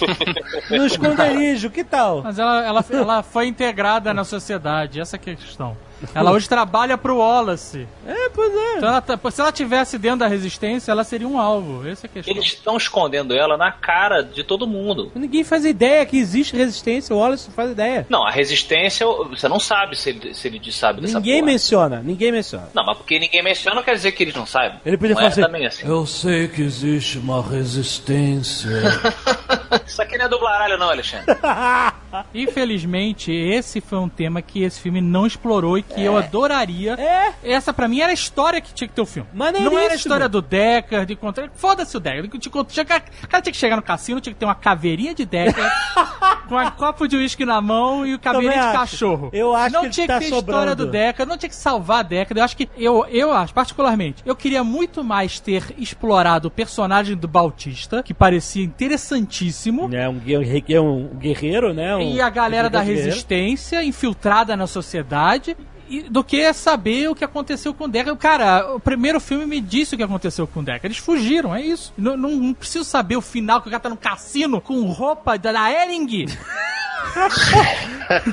no esconderijo, que tal? Mas ela, ela, ela foi integrada na sociedade, essa que é a questão. Ela hoje trabalha pro Wallace. É, pois é. Então ela tá- se ela tivesse dentro da resistência, ela seria um alvo. Essa é a questão. Eles estão escondendo ela na cara de todo mundo. Ninguém faz ideia que existe resistência, o Wallace não faz ideia. Não, a resistência, você não sabe se ele, se ele sabe dessa Ninguém porra. menciona, ninguém menciona. Não, mas porque ninguém menciona não quer dizer que eles não sabem. Ele podia não falar é assim, também assim. Eu sei que existe uma resistência. Isso aqui não é dublaralho não, Alexandre. Infelizmente, esse foi um tema que esse filme não explorou e que eu adoraria. É. Essa pra mim era a história que tinha que ter o filme. Maneiríssimo. Não era a história do Decker, de contra. Foda-se o Decker. De contra- tinha que- O cara tinha que chegar no cassino, tinha que ter uma caveirinha de Decker, com um copo de uísque na mão e o caveirinha Também de acho. cachorro. Eu acho não que tinha tá que ter história sobrando. do Decker, não tinha que salvar a Decker. Eu acho que. Eu, eu acho, particularmente, eu queria muito mais ter explorado o personagem do Bautista, que parecia interessantíssimo. É um, guerre- um guerreiro, né? Um e a galera da guerreiro. resistência infiltrada na sociedade. Do que saber o que aconteceu com o Decker. Cara, o primeiro filme me disse o que aconteceu com o Decker. Eles fugiram, é isso. Não, não, não preciso saber o final, que o cara tá no cassino com roupa da, da Ering.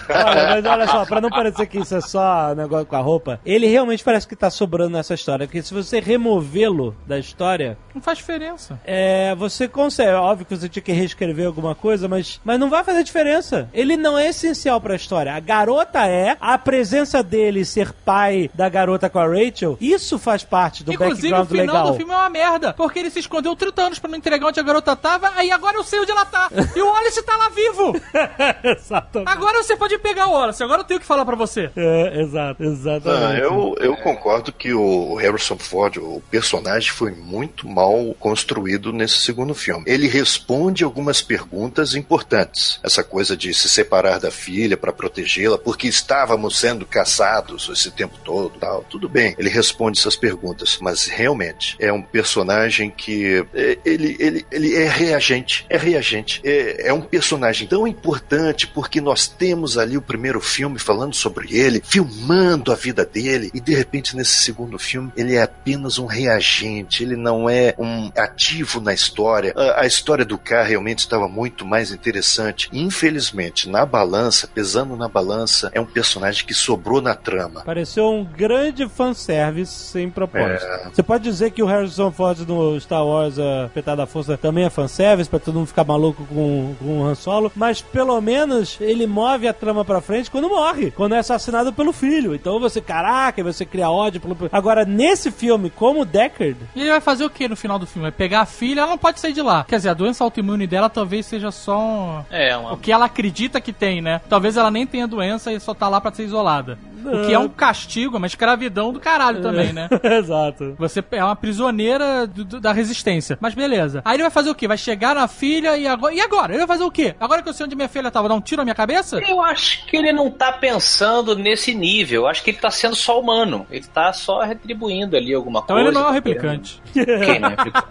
Olha, mas olha só, pra não parecer que isso é só negócio com a roupa, ele realmente parece que tá sobrando nessa história. Porque se você removê-lo da história, Não faz diferença. é, você consegue. Óbvio que você tinha que reescrever alguma coisa, mas, mas não vai fazer diferença. Ele não é essencial pra história. A garota é, a presença dele ser pai da garota com a Rachel, isso faz parte do Inclusive, o background final legal. do filme é uma merda. Porque ele se escondeu 30 anos pra não entregar onde a garota tava, aí agora eu sei onde ela tá. E o Wallace tá lá vivo. Exatamente. Agora você pode pegar o Wallace, agora eu tenho que falar pra você. É, exato, Ah, exatamente. eu, eu concordo que o Harrison Ford, o personagem, foi muito mal construído nesse segundo filme. Ele responde algumas perguntas importantes. Essa coisa de se separar da filha para protegê-la, porque estávamos sendo caçados esse tempo todo, tal. Tudo bem, ele responde essas perguntas, mas realmente é um personagem que é, ele, ele, ele é reagente, é reagente. É, é um personagem tão importante interessante porque nós temos ali o primeiro filme falando sobre ele, filmando a vida dele, e de repente nesse segundo filme ele é apenas um reagente, ele não é um ativo na história. A, a história do K realmente estava muito mais interessante. Infelizmente, na balança, pesando na balança, é um personagem que sobrou na trama. Pareceu um grande fanservice sem propósito. É. Você pode dizer que o Harrison Ford no Star Wars, a Petada da Força, também é fanservice, pra todo mundo ficar maluco com, com o Han Solo, mas pelo menos ele move a trama pra frente quando morre, quando é assassinado pelo filho. Então você, caraca, você cria ódio pelo... Agora, nesse filme, como Deckard, E ele vai fazer o que no final do filme? Vai pegar a filha, ela não pode sair de lá. Quer dizer, a doença autoimune dela talvez seja só um- É, uma o que ela acredita que tem, né? Talvez ela nem tenha doença e só tá lá pra ser isolada. O que é um castigo, uma escravidão do caralho também, né? Exato. Você é uma prisioneira do- do- da resistência. Mas beleza. Aí ele vai fazer o quê? Vai chegar na filha e agora. E agora? Ele vai fazer o quê? Agora que eu sei onde minha filha tava, dar um tiro na minha cabeça? Eu acho que ele não tá pensando nesse nível. Eu acho que ele tá sendo só humano. Ele tá só retribuindo ali alguma Então coisa. ele não é um replicante. querendo- Quem não é replicante?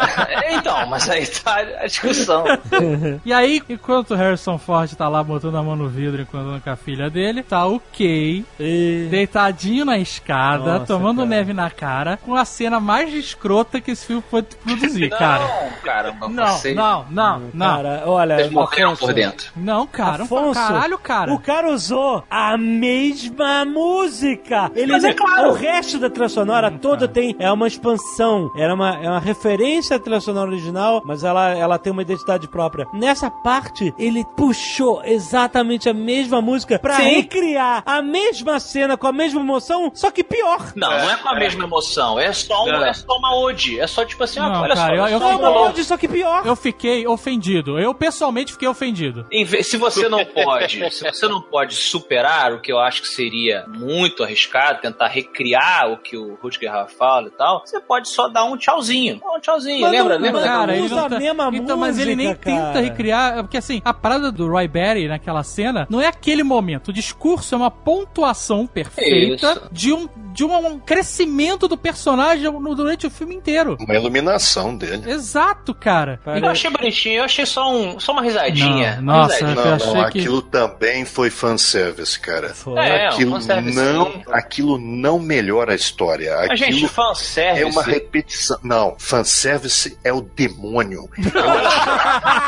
então, mas aí tá a discussão. E aí, enquanto o Harrison Ford tá lá botando a mão no vidro enquanto andando com a filha dele, tá o Kay E... deitadinho na escada, Nossa, tomando cara. neve na cara, com a cena mais escrota que esse filme pode produzir, cara. Não, cara, Não, você... não, não, não. Cara, olha, Vocês morreram por dentro. Não, cara, Afonso, caralho, cara. O cara usou a mesma música. Ele Mas é claro. O resto da trilha sonora toda tem é uma expansão, era uma, é uma referência à trilha sonora original, mas ela, ela tem uma identidade própria. Nessa parte, ele puxou exatamente a mesma música pra Sim. recriar a mesma cena com a mesma emoção, só que pior. Não, não é com a mesma emoção. É só, um, é só uma ode. É só tipo assim, ah, Não, olha cara, só. eu- eu só É fico uma ode. ode, só que pior. Eu fiquei ofendido. Eu pessoalmente fiquei ofendido. Em vez- Se você não pode, se você não pode superar o que eu acho que seria muito arriscado, tentar recriar o que o Rutger fala e tal, você pode só dar um tchauzinho. Um tchauzinho, Mas lembra? não- lembra? cara, ele música? usa a mesma então, mas ele nem música, tenta cara. recriar, porque assim, a parada do Roy Batty naquela cena não é aquele momento. O discurso é uma pontuação perfeita Isso. de um de um crescimento do personagem no- durante o filme inteiro. Uma iluminação dele. Exato, cara. Eu achei bonitinho, eu achei só, um, só uma risadinha. Não, uma nossa, risadinha. Eu Não, achei não, que- aquilo também foi fanservice, cara. Foi. É, aquilo, um fanservice, não, sim. aquilo não melhora a história. Mas, gente, Aquilo é fanservice. uma repetição. Não, fanservice é o demônio.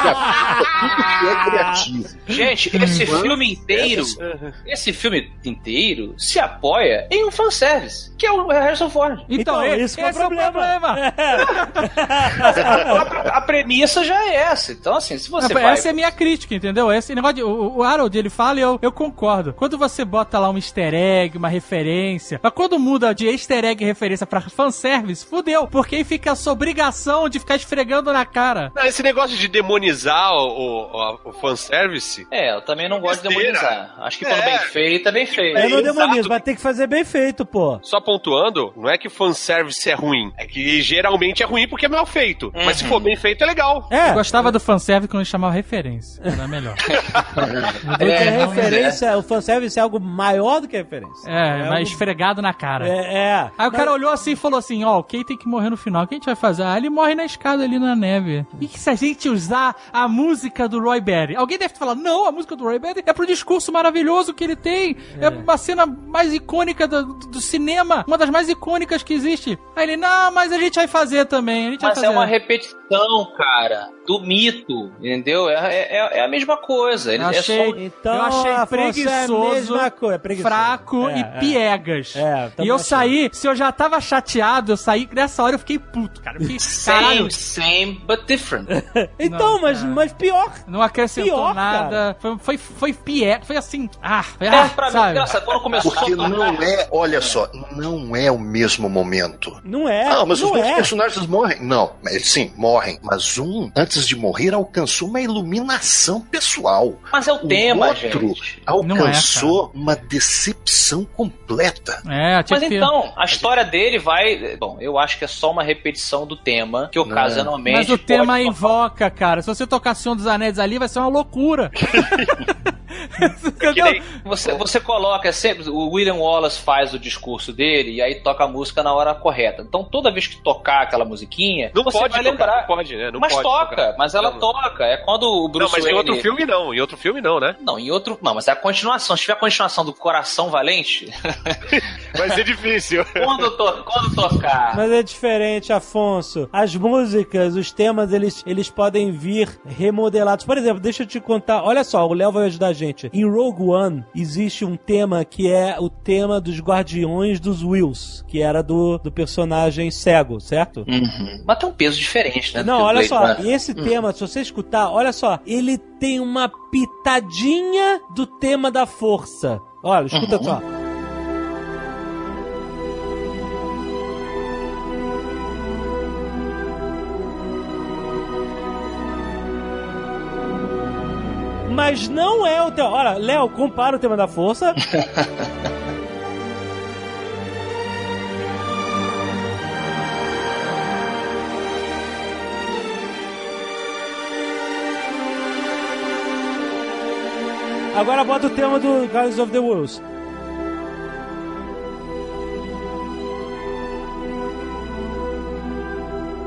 É tudo que é criativo. Gente, esse filme inteiro, esse filme inteiro se apoia em um fanservice, que é o Harrison Ford. Então, Então, isso esse, que é o é o problema. A, a premissa já é essa. Então, assim, se você vai... Essa é a minha crítica, entendeu? Esse negócio de, o, o Harold, ele fala e eu, eu concordo. Quando você bota lá um easter egg, uma referência, mas quando muda de easter egg e referência pra fanservice, fudeu. Porque aí fica essa obrigação de ficar esfregando na cara. Não, Esse negócio de demonizar o, o, o fanservice. É, eu também não gosto de demonizar. Acho que quando É. bem feito, é bem feito. Eu não Exato. demonizo, mas tem que fazer bem feito, pô. Só pontuando, não é que fanservice é ruim. É que geralmente é ruim porque é mal feito. Mas se for bem feito, é legal. Eu É, gostava do fanservice quando ele chamava referência. Era melhor. porque É, a referência, o fanservice é algo maior do que a referência. É, mas algo- esfregado na cara. É, é. Aí o cara olhou assim e falou assim: Ó, o Kay tem que morrer no final. O que a gente vai fazer? Ah, ele morre na escada ali na neve. E que se a gente usar a música do Roy Batty? Alguém deve falar: Não, a música do Roy Batty é pro discurso maravilhoso que ele tem. É, uma cena mais icônica do, do cinema. Uma das mais icônicas que existe. Aí ele: Não, mas a gente vai fazer também. A gente Mas vai é fazer. uma repetição, cara, do mito, entendeu? É, é, é a mesma coisa. Ele Eu é achei, só... Então, eu achei Afonso, é preguiçoso, mesma coisa, é preguiçoso. fraco É, e é. piegas. É, e eu achei. saí, se eu já tava chateado, eu saí, nessa hora eu fiquei puto, cara. Eu fiquei, caralho, Same, same, but different. Então, Não, mas, mas pior. não acrescentou Pior, nada. Foi, foi, foi pie, foi assim, ah, foi, É, ah, pra mim, sabe? nossa, quando começou Porque a não é, olha só, não é o mesmo momento. Não é. Ah, mas os não dois é. personagens morrem. Não, mas sim, morrem. Mas um, antes de morrer, alcançou uma iluminação pessoal. Mas é o, O tema, outro gente. alcançou uma decepção completa. É, Mas que então, a história dele vai. Bom, eu acho que é só uma repetição do tema, que ocasionalmente. Mas o tema invoca, cara. Se você tocar Senhor dos Anéis ali, vai ser uma loucura. Que nem você, você coloca é sempre. O William Wallace faz o discurso dele e aí toca a música na hora correta. Então toda vez que tocar aquela musiquinha, Não você pode vai tocar, lembrar. não pode, né? Não mas pode toca, tocar. mas ela Não. toca. É quando o Não, Bruce mas em Wayne. outro filme não. Em outro filme não, né? Não, em outro. Não, mas é a continuação. Se tiver a continuação do Coração Valente, Vai ser difícil. quando, to- quando tocar. Mas é diferente, Afonso. As músicas, os temas, eles, eles podem vir remodelados. Por exemplo, deixa eu te contar. Olha só, o Léo vai ajudar a gente. Em Rogue One, existe um tema que é o tema dos Guardiões dos Wills, que era do, do personagem cego, certo? Uhum. Mas tem um peso diferente, né? Não, olha Blade só, Runner. esse tema, se você escutar, olha só, ele tem uma pitadinha do tema da força. Olha, escuta Uhum. só. Mas não é o tema. Olha, Léo, compara o tema da força. Agora bota o tema do Guardians of the Wolves.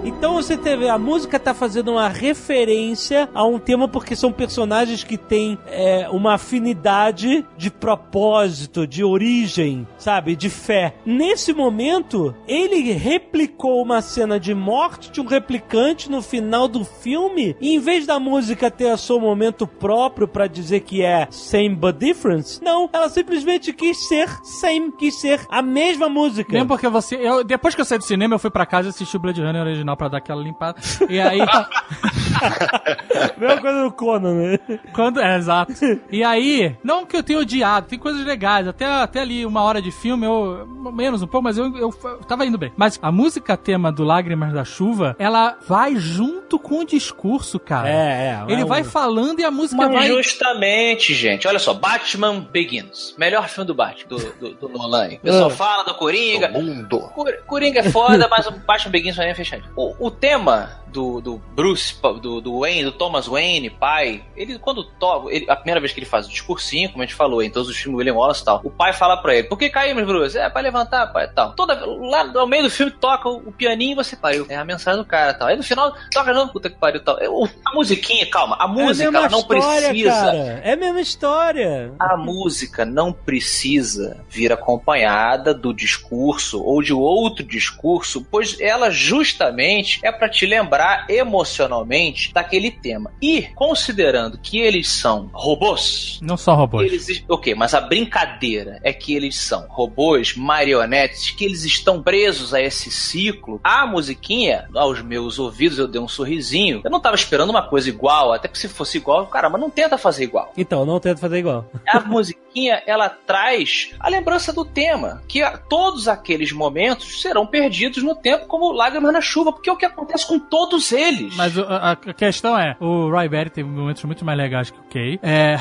Então você teve a música tá fazendo uma referência a um tema porque são personagens que têm é, uma afinidade de propósito, de origem, sabe, de fé. Nesse momento, ele replicou uma cena de morte de um replicante no final do filme. E em vez da música ter o seu momento próprio pra dizer que é same but different, não, ela simplesmente quis ser same, quis ser a mesma música. Mesmo porque você. Eu, depois que eu saí do cinema, eu fui pra casa e assisti o Blade Runner original pra dar aquela limpada. E aí. Mesma coisa do Conan, né? quando, é, exato. E aí, não que eu tenha odiado, tem coisas legais. Até, até ali uma hora de filme, eu. Menos um pouco, mas eu, eu, eu tava indo bem. Mas a música tema do Lágrimas da Chuva, ela vai junto com o discurso, cara. É, é. Ele é vai um- falando e a música Mas vai. justamente, gente. Olha só, Batman Begins. Melhor filme do Batman, do, do, do Nolan. O pessoal Ah. fala do Coringa. Do mundo. Cor- Coringa é foda, mas o Batman Begins vai é fechadinho. O, o tema do, do Bruce, do, do Wayne, do Thomas Wayne, pai, ele quando toca, a primeira vez que ele faz o discursinho, como a gente falou, em todos os filmes do William Wallace e tal, o pai fala pra ele, por que caímos, Bruce? É, pra levantar, pai, tal. Toda, lá no meio do filme toca o, o pianinho e você pariu. É a mensagem do cara tal. Aí no final, toca não, puta que pariu tal. A musiquinha, calma, a música é a ela não história, precisa. cara. É a mesma história. A música não precisa vir acompanhada do discurso ou de outro discurso, pois ela justamente é para te lembrar emocionalmente daquele tema. E considerando que eles são robôs, Não só robôs. eles, ok, mas a brincadeira é que eles são robôs, marionetes, que eles estão presos a esse ciclo. A musiquinha, aos meus ouvidos, eu dei um sorrisinho. Eu não tava esperando uma coisa igual, até que se fosse igual, cara, mas não tenta fazer igual. Então, não tenta fazer igual. A musiquinha, ela traz a lembrança do tema, que a- todos aqueles momentos serão perdidos no tempo como lágrimas na chuva, porque é o que acontece com todos eles. Mas a, a questão é, o Roy Berry teve momentos muito mais legais que o Kay. É.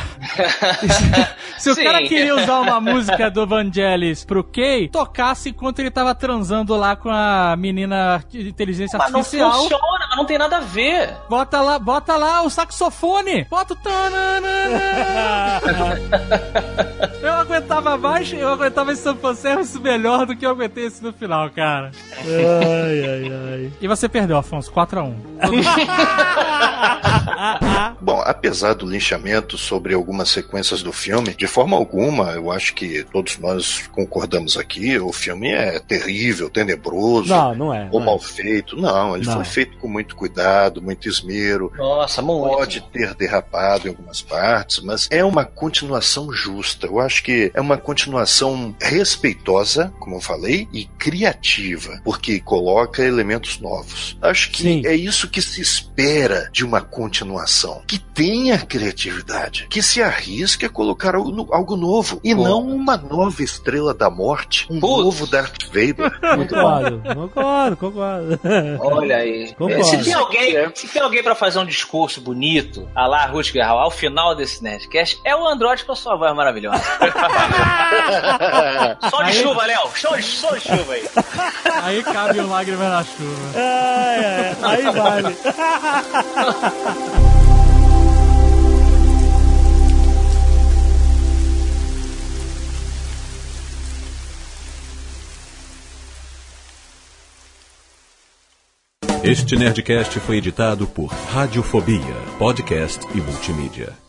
Se o Sim. cara queria usar uma música do Vangelis pro Kay, tocasse enquanto ele tava transando lá com a menina de inteligência mas não artificial. funciona, mas não tem nada a ver. Bota lá, bota lá o saxofone. Bota o. Eu aguentava mais, eu aguentava esse fanservice melhor do que eu aguentei esse no final, cara. ai, ai, ai. E você perdeu, Afonso, 4x1. Bom, apesar do linchamento sobre algumas sequências do filme, de forma alguma, eu acho que todos nós concordamos aqui, o filme é terrível, tenebroso, Não, não é. ou não mal é. feito. Não, ele Não. foi feito com muito cuidado, muito esmero. Nossa, muito. Pode ter derrapado em algumas partes, mas é uma continuação justa. Eu acho que é uma continuação respeitosa, como eu falei, e criativa, porque coloca elementos novos. Acho que Sim. É isso que se espera de uma continuação. Que tenha criatividade, que se arrisque a colocar algo, algo novo, e Bom. não uma nova estrela da morte, um Putz. novo Darth Vader. Concordo, concordo, concordo. Olha aí. Concordo. Se tem alguém, se tem alguém para fazer um discurso bonito, a lá Rutger Hauer, ao final desse Nerdcast, é o Android com a sua voz maravilhosa. Só de Aí- chuva, Léo. Só de, só de chuva aí. Aí cabe o lágrima na chuva. Ai, ai, Aí vale. Este Nerdcast foi editado por Radiofobia, podcast e multimídia.